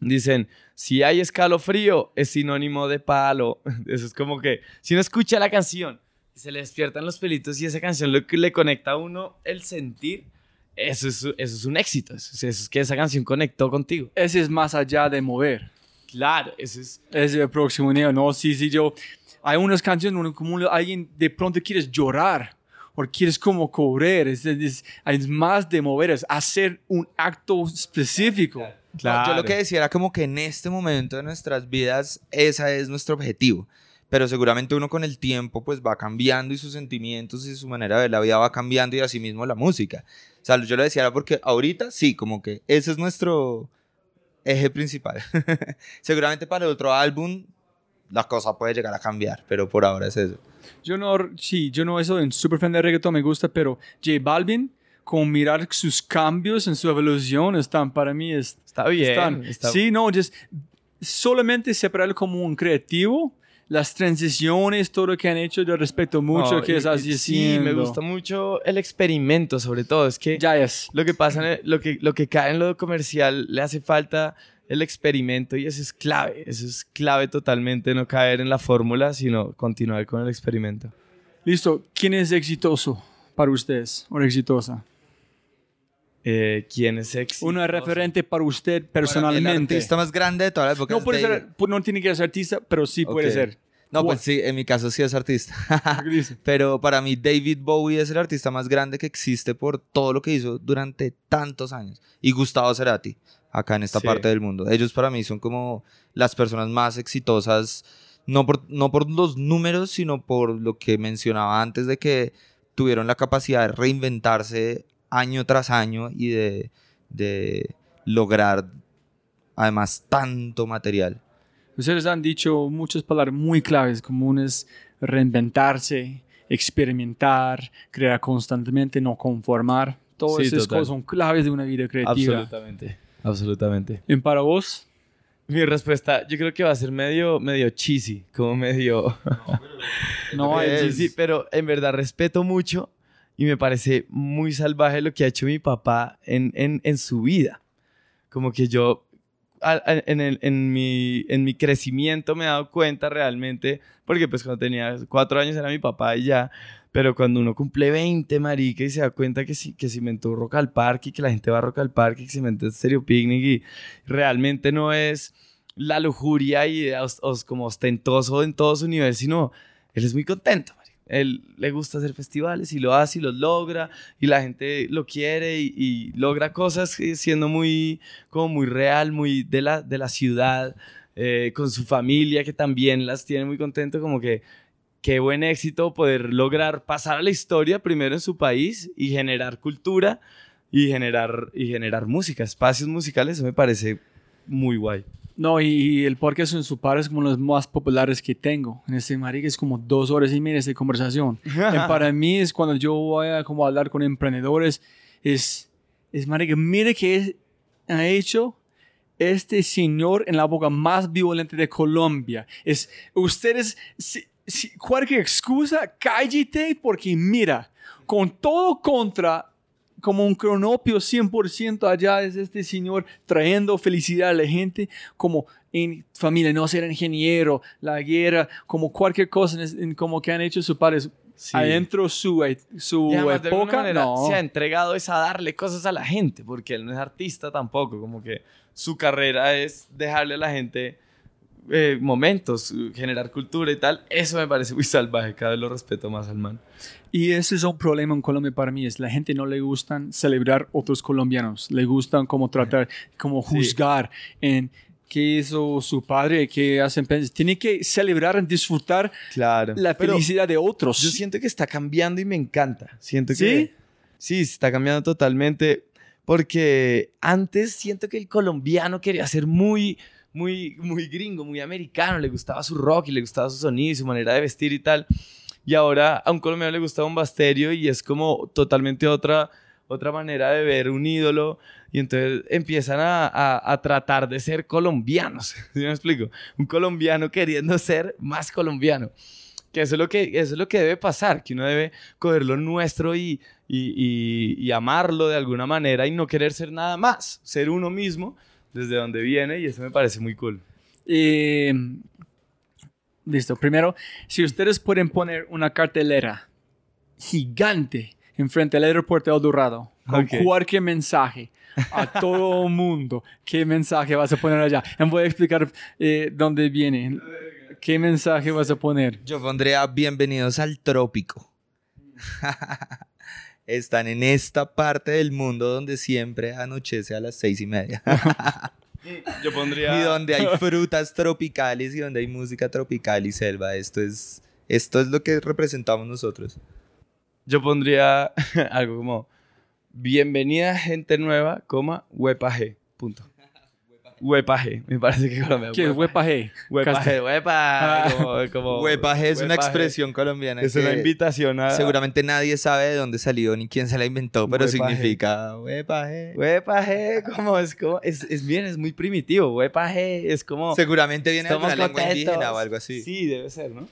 Speaker 2: dicen, si hay escalofrío, es sinónimo de palo. Eso es como que, si uno escucha la canción y se le despiertan los pelitos y esa canción lo que le conecta a uno el sentir, eso es, eso es un éxito. Eso es, eso es que esa canción conectó contigo.
Speaker 1: Ese es más allá de mover.
Speaker 2: Claro, eso es.
Speaker 1: Es el próximo nivel. No, sí, sí, yo. Hay unas canciones donde como alguien de pronto quieres llorar o quieres como. Es, es- es más de mover, es hacer un acto específico.
Speaker 3: Yo lo que decía era como que en este momento de nuestras vidas, ese es nuestro objetivo. Pero seguramente uno con el tiempo pues va cambiando y sus sentimientos y su manera de ver la vida va cambiando y así mismo la música. O sea, yo lo decía era porque ahorita sí, como que ese es nuestro eje principal. seguramente para el otro álbum la cosa puede llegar a cambiar, pero por ahora es eso.
Speaker 1: Yo no, sí, yo no eso en super fan de reggaeton me gusta, pero J Balvin, con mirar sus cambios en su evolución, están para mí es,
Speaker 2: Está bien.
Speaker 1: están.
Speaker 2: está-
Speaker 1: Sí, no, just, solamente separarlo como un creativo, las transiciones, todo lo que han hecho, yo respeto mucho
Speaker 2: No,
Speaker 1: que
Speaker 2: y-
Speaker 1: es
Speaker 2: y-
Speaker 1: así
Speaker 2: Sí, me gusta mucho el experimento, sobre todo. Es que
Speaker 1: Ya es.
Speaker 2: lo que pasa, en el- lo, que, lo que cae en lo comercial, le hace falta el experimento y eso es clave. Eso es clave totalmente, no caer en la fórmula, sino continuar con el experimento.
Speaker 1: Listo, ¿quién es exitoso para ustedes o exitosa?
Speaker 2: Eh, ¿Quién es exitoso?
Speaker 1: Una referente para usted
Speaker 3: Para mí, el
Speaker 1: personalmente.
Speaker 3: artista más grande de toda la época
Speaker 1: No
Speaker 3: es
Speaker 1: puede ser, no tiene que ser artista, pero sí puede
Speaker 3: Ok.
Speaker 1: ser.
Speaker 3: No,
Speaker 1: ¿Cuál?
Speaker 3: pues sí, en mi caso sí es artista. Pero para mí David Bowie es el artista más grande que existe por todo lo que hizo durante tantos años. Y Gustavo Cerati, acá en esta
Speaker 2: Sí.
Speaker 3: parte del mundo. Ellos para mí son como las personas más exitosas, no por, no por los números, sino por lo que mencionaba antes de que tuvieron la capacidad de reinventarse año tras año y de, de lograr además tanto material.
Speaker 1: Ustedes han dicho muchas palabras muy claves, comunes, reinventarse, experimentar, crear constantemente, no conformar. Todas
Speaker 2: Sí,
Speaker 1: esas
Speaker 2: total.
Speaker 1: cosas son claves de una vida creativa.
Speaker 2: Absolutamente. Absolutamente.
Speaker 1: ¿Y para vos?
Speaker 2: Mi respuesta, yo creo que va a ser medio, medio cheesy, como medio...
Speaker 1: No hay
Speaker 3: es.
Speaker 2: Sí, pero en verdad respeto mucho y me parece muy salvaje lo que ha hecho mi papá en, en, en su vida. Como que yo en, el- en mi, en mi crecimiento me he dado cuenta realmente, porque pues cuando tenía cuatro años era mi papá y ya, pero cuando uno cumple 20, marica, y se da cuenta que si, que se inventó Rock al Parque y que la gente va a Rock al Parque y que se inventó Stereo Picnic y realmente no es la lujuria y os- os- como ostentoso en todo su nivel, sino él es muy contento. Él le gusta hacer festivales y lo hace y los logra y la gente lo quiere y, y logra cosas eh, siendo muy, como muy real, muy de la, de la ciudad, eh, con su familia que también las tiene muy contento, como que qué buen éxito poder lograr pasar a la historia primero en su país y generar cultura y generar, y generar música, espacios musicales, eso me parece muy guay.
Speaker 1: No, y, el podcast en su par es como los más populares que tengo. En este marica es como dos horas y media de conversación. Y para mí es cuando yo voy a como hablar con emprendedores, es, es marica, mire que es- ha hecho este señor en la boca más violenta de Colombia. Es, ustedes, si, si- cualquier excusa, cállate porque mira, con todo contra, como un cronopio 100% allá es este señor trayendo felicidad a la gente, como en familia, no ser ingeniero, la guerra, como cualquier cosa, en- como que han hecho sus padres.
Speaker 2: Sí.
Speaker 1: Adentro su, su
Speaker 2: Y además,
Speaker 1: época,
Speaker 2: manera,
Speaker 1: no.
Speaker 2: se ha entregado es a darle cosas a la gente, porque él no es artista tampoco, como que su carrera es dejarle a la gente eh, momentos, generar cultura y tal. Eso me parece muy salvaje, cada vez lo respeto más al man.
Speaker 1: Y ese es un problema en Colombia para mí, es la gente no le gustan celebrar otros colombianos, le gustan como tratar, como
Speaker 2: Sí.
Speaker 1: juzgar en qué hizo su padre, qué hacen, tiene que celebrar, disfrutar
Speaker 2: Claro.
Speaker 1: la
Speaker 2: Pero
Speaker 1: felicidad de otros.
Speaker 2: yo siento que está cambiando y me encanta. Siento
Speaker 1: ¿Sí?
Speaker 2: que... Sí, está cambiando totalmente. Porque antes siento que el colombiano quería ser muy, muy, muy gringo, muy americano. Le gustaba su rock y le gustaba su sonido y su manera de vestir y tal. Y ahora a un colombiano le gusta un basterio y es como totalmente otra, otra manera de ver un ídolo. Y entonces empiezan a, a- a tratar de ser colombianos. ¿Sí me explico? Un colombiano queriendo ser más colombiano. Que eso es lo que, eso es lo que debe pasar, que uno debe coger lo nuestro y, y, y- y amarlo de alguna manera y no querer ser nada más, ser uno mismo desde donde viene y eso me parece muy cool.
Speaker 1: Eh, listo, primero, si ustedes pueden poner una cartelera gigante enfrente del aeropuerto de El Dorado con
Speaker 2: Ok.
Speaker 1: cualquier mensaje a todo el mundo, ¿qué mensaje vas a poner allá? Voy a explicar eh, dónde viene. ¿Qué mensaje vas a poner?
Speaker 3: Yo pondría bienvenidos al trópico. Están en esta parte del mundo donde siempre anochece a las seis y media.
Speaker 2: Yo pondría...
Speaker 3: y donde hay frutas tropicales y donde hay música tropical y selva. Esto es, esto es lo que representamos nosotros.
Speaker 2: Yo pondría algo como bienvenida gente nueva, coma, huepa G, punto. Huepa G, me parece que Colombia.
Speaker 1: ¿Qué es huepa G?
Speaker 2: Huepa.
Speaker 1: Ah.
Speaker 2: Como, como-
Speaker 3: Huepaje es una
Speaker 2: huepa G.
Speaker 3: expresión colombiana
Speaker 2: Es
Speaker 3: que
Speaker 2: una invitación a...
Speaker 3: seguramente nadie sabe de dónde salió ni quién se la inventó, pero
Speaker 2: Huepaje.
Speaker 3: significa huepaje.
Speaker 2: Huepa G, como es como... Es, es bien, es muy primitivo. Huepa G es como...
Speaker 3: Seguramente viene de una lengua indígena o algo así.
Speaker 2: Sí, debe ser, ¿no?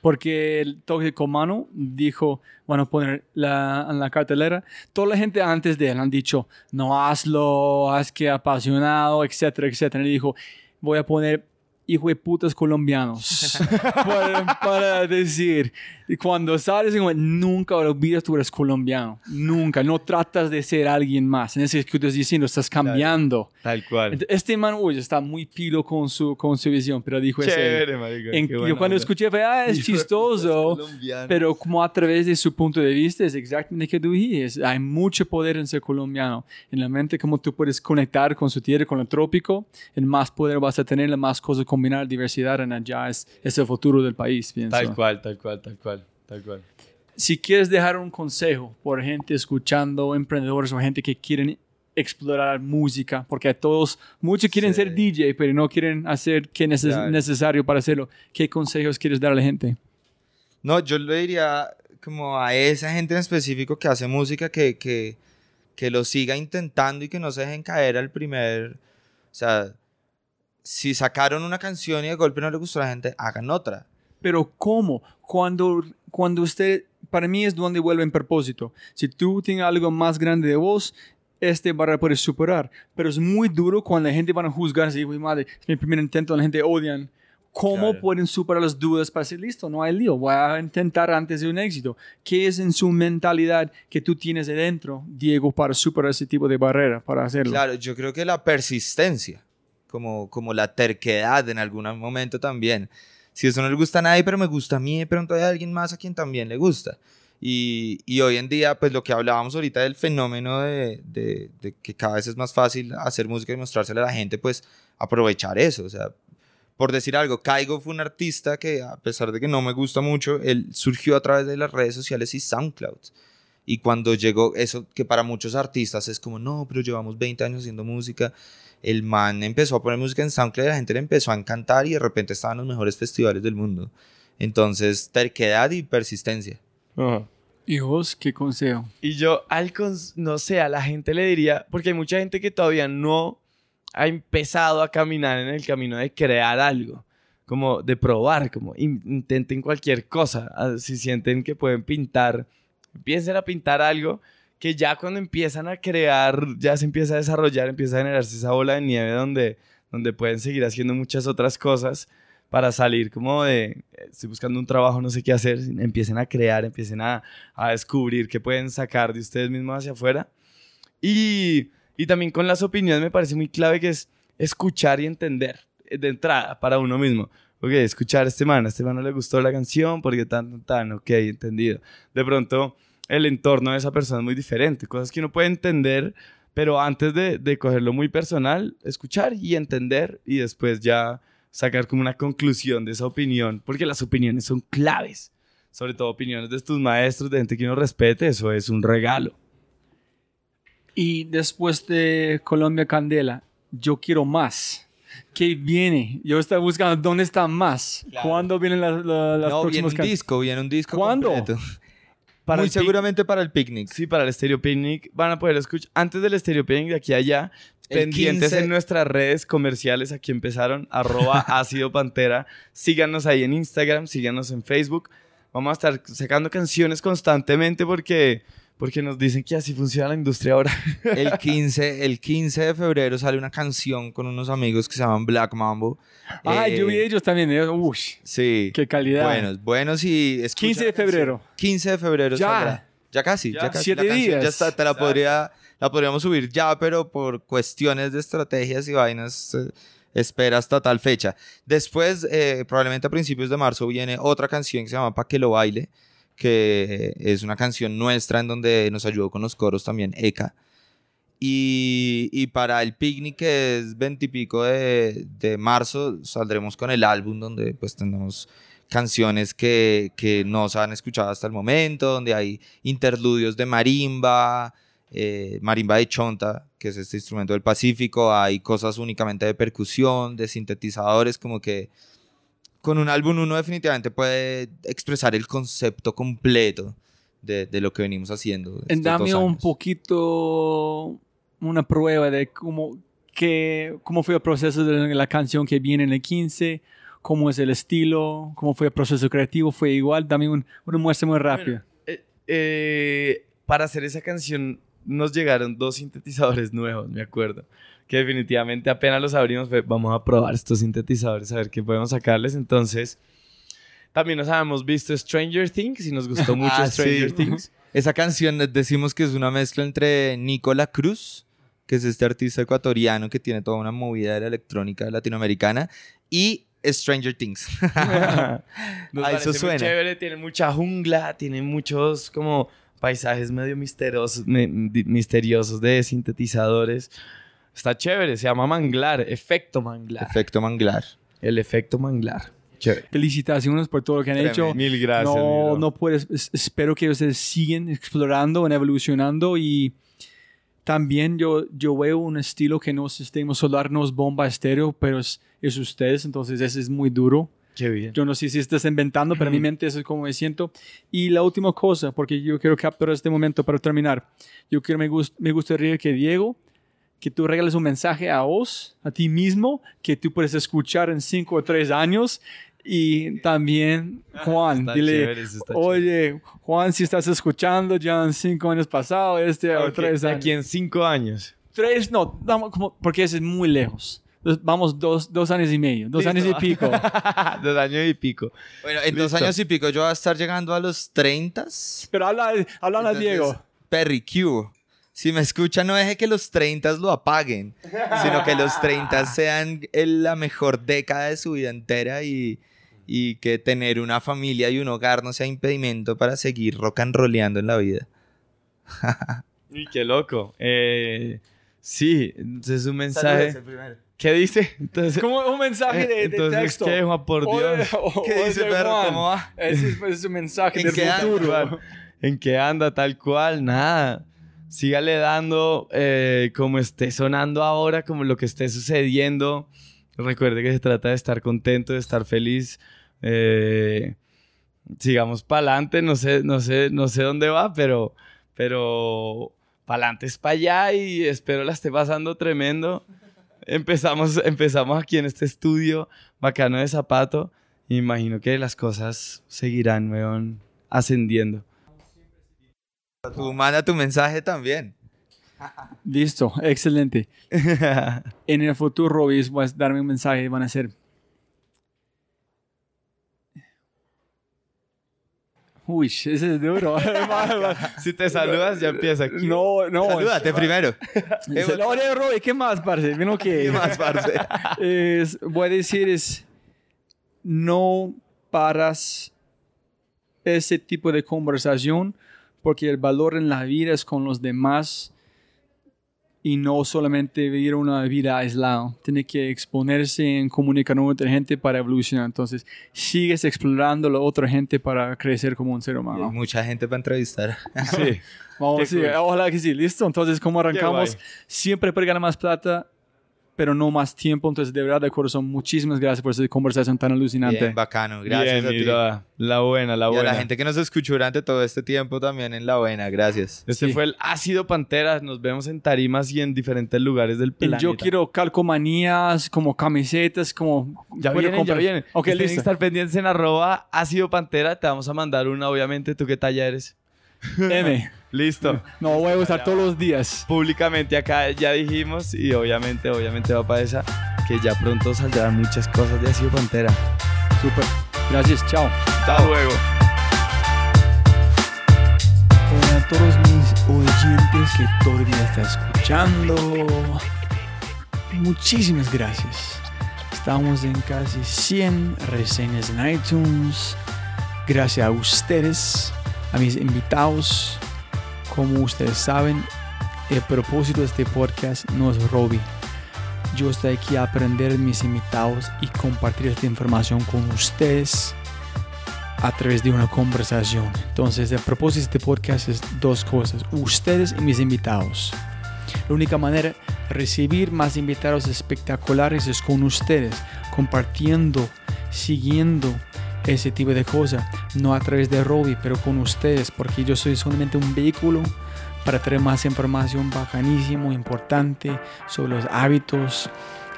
Speaker 1: Porque el tóxico mano dijo, van a poner en la cartelera. Toda la gente antes de él han dicho, no hazlo, haz que apasionado, etcétera, etcétera. Y dijo, voy a poner hijo de putas colombianos para, para decir, y cuando sales, nunca olvides tú eres colombiano, nunca, no tratas de ser alguien más. En ese que tú estás diciendo, estás cambiando.
Speaker 2: Tal cual.
Speaker 1: Ent- Este man, uy, está muy pilo con su, con su visión, pero dijo.
Speaker 2: Chévere, marica.
Speaker 1: En- yo cuando
Speaker 2: onda.
Speaker 1: escuché, fue, ah, es
Speaker 3: Hijo
Speaker 1: chistoso, pero como a través de su punto de vista es exactamente lo que tú dijiste. Hay mucho poder en ser colombiano. En la mente, como tú puedes conectar con su tierra, con el trópico, el más poder vas a tener, la más cosas combinar, diversidad en allá es, es el futuro del país, pienso.
Speaker 2: Tal cual, tal cual, tal cual, tal cual.
Speaker 1: Si quieres dejar un consejo por gente escuchando, emprendedores o gente que quieren explorar música, porque a todos, muchos quieren
Speaker 3: Sí.
Speaker 1: ser DJ, pero no quieren hacer que es
Speaker 3: Claro.
Speaker 1: necesario para hacerlo. ¿Qué consejos quieres dar a la gente?
Speaker 3: No, yo le diría como a esa gente en específico que hace música que, que, que lo siga intentando y que no se dejen caer al primer... O sea, si sacaron una canción y de golpe no le gustó a la gente, hagan otra.
Speaker 1: Pero ¿cómo? Cuando, cuando usted, para mí es donde vuelve en propósito. Si tú tienes algo más grande de vos, este barra puedes superar. Pero es muy duro cuando la gente van a juzgar, "Uy, madre, es mi primer intento, la gente odian. ¿Cómo
Speaker 3: Claro.
Speaker 1: pueden superar las dudas para decir, listo, no hay lío, voy a intentar antes de un éxito? ¿Qué es en su mentalidad que tú tienes adentro, Diego, para superar ese tipo de barrera, para hacerlo?
Speaker 3: Claro, yo creo que la persistencia, como, como la terquedad en algún momento también. Si eso no le gusta a nadie, pero me gusta a mí, de pronto hay alguien más a quien también le gusta. Y, y hoy en día, pues lo que hablábamos ahorita del fenómeno de, de- de que cada vez es más fácil hacer música y mostrársela a la gente, pues aprovechar eso. O sea, por decir algo, Caigo fue un artista que, a pesar de que no me gusta mucho, él surgió a través de las redes sociales y SoundCloud. Y cuando llegó, eso que para muchos artistas es como, no, pero llevamos 20 años haciendo música. El man empezó a poner música en SoundCloud y la gente le empezó a encantar y de repente estaban los mejores festivales del mundo. Entonces, terquedad y persistencia.
Speaker 1: ¿Y vos qué consejo?
Speaker 2: Y yo, al cons- no sé, a la gente le diría, porque hay mucha gente que todavía no ha empezado a caminar en el camino de crear algo, como de probar, como in- intenten cualquier cosa. Ah, Si sienten que pueden pintar, empiecen a pintar algo que ya cuando empiezan a crear, ya se empieza a desarrollar, empieza a generarse esa bola de nieve donde, donde pueden seguir haciendo muchas otras cosas para salir como de, eh, estoy buscando un trabajo, no sé qué hacer, empiecen a crear, empiecen a, a descubrir qué pueden sacar de ustedes mismos hacia afuera. Y, y también con las opiniones me parece muy clave que es escuchar y entender eh, de entrada para uno mismo. Ok, escuchar a este man, a este man no le gustó la canción porque tan, tan, tan, ok, entendido. De pronto el entorno de esa persona es muy diferente, cosas que uno puede entender, pero antes de, de cogerlo muy personal, escuchar y entender y después ya sacar como una conclusión de esa opinión, porque las opiniones son claves, sobre todo opiniones de tus maestros, de gente que uno respete, eso es un regalo.
Speaker 1: Y después de Colombia Candela, yo quiero más. ¿Qué viene? Yo estaba buscando dónde está más.
Speaker 3: Claro.
Speaker 1: ¿Cuándo vienen las, las, las
Speaker 3: no, viene
Speaker 1: próximas
Speaker 3: un
Speaker 1: can-
Speaker 3: disco, viene un disco
Speaker 1: ¿Cuándo?
Speaker 3: completo.
Speaker 2: Para
Speaker 3: Muy seguramente para el picnic.
Speaker 2: Sí, para el Stereo Picnic van a poder escuchar antes del Stereo Picnic de aquí a allá.
Speaker 3: El
Speaker 2: pendientes
Speaker 3: 15.
Speaker 2: en nuestras redes comerciales, aquí empezaron, arroba ácido pantera. Síganos ahí en Instagram, síganos en Facebook. Vamos a estar sacando canciones constantemente porque, porque nos dicen que así funciona la industria ahora.
Speaker 3: El 15, el 15 de febrero sale una canción con unos amigos que se llaman Black Mambo.
Speaker 1: Ah,
Speaker 3: Eh,
Speaker 1: yo vi ellos también. eh, Uy,
Speaker 3: Sí.
Speaker 1: qué calidad.
Speaker 3: Buenos, buenos y... escucha
Speaker 1: 15 de febrero.
Speaker 3: 15 de febrero
Speaker 1: Ya.
Speaker 3: saldrá. Ya casi, ya,
Speaker 2: Ya.
Speaker 3: casi.
Speaker 1: Siete
Speaker 3: la canción
Speaker 1: días.
Speaker 3: Ya está, te la, podría, la podríamos subir ya, pero por cuestiones de estrategias y vainas, eh, espera hasta tal fecha. Después, eh, probablemente a principios de marzo, viene otra canción que se llama Pa' que lo baile, que es una canción nuestra en donde nos ayudó con los coros también Eka. Y, y para el picnic, que es 20 y pico de, de marzo, saldremos con el álbum donde pues tendremos canciones que, que no se han escuchado hasta el momento, donde hay interludios de marimba, eh, marimba de chonta, que es este instrumento del Pacífico, hay cosas únicamente de percusión, de sintetizadores, como que con un álbum uno definitivamente puede expresar el concepto completo de, de lo que venimos haciendo.
Speaker 1: Dame un poquito una prueba de cómo, qué, cómo fue el proceso de la canción que viene en el 15, cómo es el estilo, cómo fue el proceso creativo, fue igual. Dame un- una muestra muy rápida.
Speaker 2: Eh, eh, para hacer esa canción nos llegaron dos sintetizadores nuevos, me acuerdo. Que definitivamente apenas los abrimos, vamos a probar estos sintetizadores, a ver qué podemos sacarles. Entonces, también nos habíamos visto Stranger Things y nos gustó mucho
Speaker 3: Ah,
Speaker 2: Stranger
Speaker 3: sí.
Speaker 2: Things.
Speaker 3: Esa canción eh, decimos que es una mezcla entre Nicola Cruz, que es este artista ecuatoriano que tiene toda una movida de la electrónica latinoamericana, y Stranger Things.
Speaker 2: Nos
Speaker 3: Ah, eso
Speaker 2: parece muy
Speaker 3: suena.
Speaker 2: chévere, tiene mucha jungla, tiene muchos como paisajes medio misteriosos, me- di- misteriosos de sintetizadores. Está chévere, se llama manglar, efecto manglar.
Speaker 3: Efecto manglar.
Speaker 2: El efecto manglar. Chévere.
Speaker 1: Felicitaciones por todo lo que han
Speaker 3: Tremendo.
Speaker 1: hecho.
Speaker 2: Mil gracias.
Speaker 1: no, no puedes, es- espero que ustedes siguen explorando, evolucionando y también yo, yo veo un estilo que no es sistema solar, no es bomba estéreo, pero es, es ustedes, entonces ese es muy duro.
Speaker 2: Qué bien.
Speaker 1: Yo no sé si estás inventando, pero en mi mente eso es como me siento. Y la última cosa, porque yo quiero capturar este momento para terminar. Yo quiero, me, gust- me gustaría que Diego, que tú regales un mensaje a vos, a ti mismo, que tú puedes escuchar en cinco o tres años. Y también, Juan,
Speaker 2: Está
Speaker 1: dile,
Speaker 2: chévere,
Speaker 1: oye, Juan, si estás escuchando ya en cinco años pasados, este o tres
Speaker 2: de
Speaker 1: años.
Speaker 2: Aquí en cinco años.
Speaker 1: Tres, no, vamos como- porque ese es muy lejos. Entonces, Vamos dos, dos años y medio, dos años y pico.
Speaker 2: Dos años y pico.
Speaker 3: Bueno, en dos años y pico yo voy a estar llegando a los 30.
Speaker 1: Pero habla, habla a
Speaker 3: Entonces,
Speaker 1: Diego.
Speaker 3: Perry Q. Si me escuchan, no deje que los 30 lo apaguen, sino que los 30 sean el- la mejor década de su vida entera y, y que tener una familia y un hogar no sea impedimento para seguir rock and rolleando en la vida.
Speaker 2: Y qué loco. Eh, sí, entonces un mensaje. ¿Qué dice? Entonces,
Speaker 1: Como un mensaje de, de
Speaker 2: entonces
Speaker 1: texto.
Speaker 2: ¿qué, Juan? Por
Speaker 1: Oye,
Speaker 2: Dios.
Speaker 1: o-
Speaker 3: ¿Qué dice, perro? ¿Cómo va?
Speaker 1: Ese es, pues, un mensaje
Speaker 3: ¿En
Speaker 1: del
Speaker 3: qué anda,
Speaker 1: futuro.
Speaker 2: Juan? ¿En qué anda tal cual? Nada. Sígale dando eh, como esté sonando ahora, como lo que esté sucediendo. Recuerde que se trata de estar contento, de estar feliz. Eh, sigamos para adelante. No sé, no sé, no sé dónde va, pero, pero para adelante es para allá y espero la esté pasando tremendo. empezamos, empezamos aquí en este estudio bacano de zapato. Imagino que las cosas seguirán, weón, ascendiendo.
Speaker 3: Tú manda tu mensaje también.
Speaker 1: Listo, excelente. en el futuro, Robbie, vas a darme un mensaje, van a ser. Uy, ese es duro.
Speaker 2: si te saludas, ya empieza aquí.
Speaker 1: No, no.
Speaker 3: Salúdate primero.
Speaker 1: Oye, Robbie, ¿qué más, parce? Vino que...
Speaker 3: ¿Qué más, parce?
Speaker 1: es, voy a decir es, no paras ese tipo de conversación porque el valor en la vida es con los demás y no solamente vivir una vida aislada. Tiene que exponerse en comunicar con otra gente para evolucionar. Entonces, sigues explorando a la otra gente para crecer como un ser humano.
Speaker 3: Hay mucha gente para entrevistar.
Speaker 2: Sí.
Speaker 1: Vamos, sí, ojalá que sí. Listo. Entonces, ¿cómo arrancamos? Siempre ganar más plata pero no más tiempo. Entonces, de verdad, de corazón, muchísimas gracias por esa conversación tan alucinante.
Speaker 3: Bien, bacano. Gracias
Speaker 2: Bien,
Speaker 3: a ti.
Speaker 2: La buena, la buena.
Speaker 3: Y a la gente que nos escuchó durante todo este tiempo también en la buena. Gracias.
Speaker 2: Este
Speaker 1: Sí.
Speaker 2: fue el Ácido Pantera. Nos vemos en tarimas y en diferentes lugares del
Speaker 1: El
Speaker 2: planeta.
Speaker 1: yo quiero calcomanías, como camisetas, como...
Speaker 2: Ya vienen, ya vienen.
Speaker 1: Ok,
Speaker 2: Tienen que
Speaker 1: listo.
Speaker 2: estar pendientes en arroba Ácido Pantera. Te vamos a mandar una, obviamente. ¿Tú qué talla eres?
Speaker 1: M.
Speaker 2: Listo.
Speaker 1: No, voy a usar todos los días.
Speaker 2: Públicamente acá ya dijimos y obviamente, obviamente va para esa que ya pronto saldrán muchas cosas de Ácido Pantera.
Speaker 1: Súper. Gracias, chao.
Speaker 2: Hasta luego.
Speaker 1: Hola a todos mis oyentes que todavía están escuchando. Muchísimas gracias. Estamos en casi 100 reseñas en iTunes. Gracias a ustedes, a mis invitados. Como ustedes saben, el propósito de este podcast no es Robbie. Yo estoy aquí a aprender de mis invitados y compartir esta información con ustedes a través de una conversación. Entonces, el propósito de este podcast es dos cosas, ustedes y mis invitados. La única manera de recibir más invitados espectaculares es con ustedes, compartiendo, siguiendo ese tipo de cosas, no a través de Robbie, pero con ustedes, porque yo soy solamente un vehículo para traer más información bacanísimo, importante sobre los hábitos,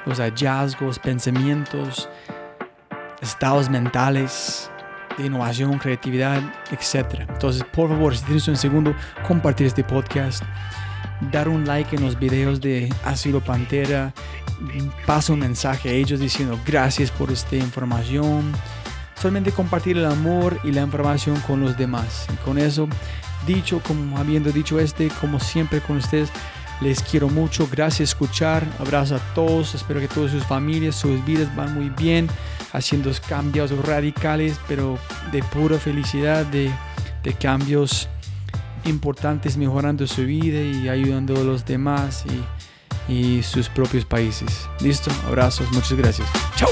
Speaker 1: los hallazgos, pensamientos, estados mentales, de innovación, creatividad, etc. Entonces, por favor, si tienes un segundo, compartir este podcast, dar un like en los videos de Asilo Pantera, pasa un mensaje a ellos diciendo gracias por esta información. Solamente compartir el amor y la información con los demás. Y con eso, dicho, como habiendo dicho este, como siempre con ustedes, les quiero mucho. Gracias por escuchar. Abrazo a todos. Espero que todas sus familias, sus vidas van muy bien. Haciendo cambios radicales, pero de pura felicidad, de, de cambios importantes, mejorando su vida y ayudando a los demás y, y sus propios países. Listo. Abrazos. Muchas gracias. Chau.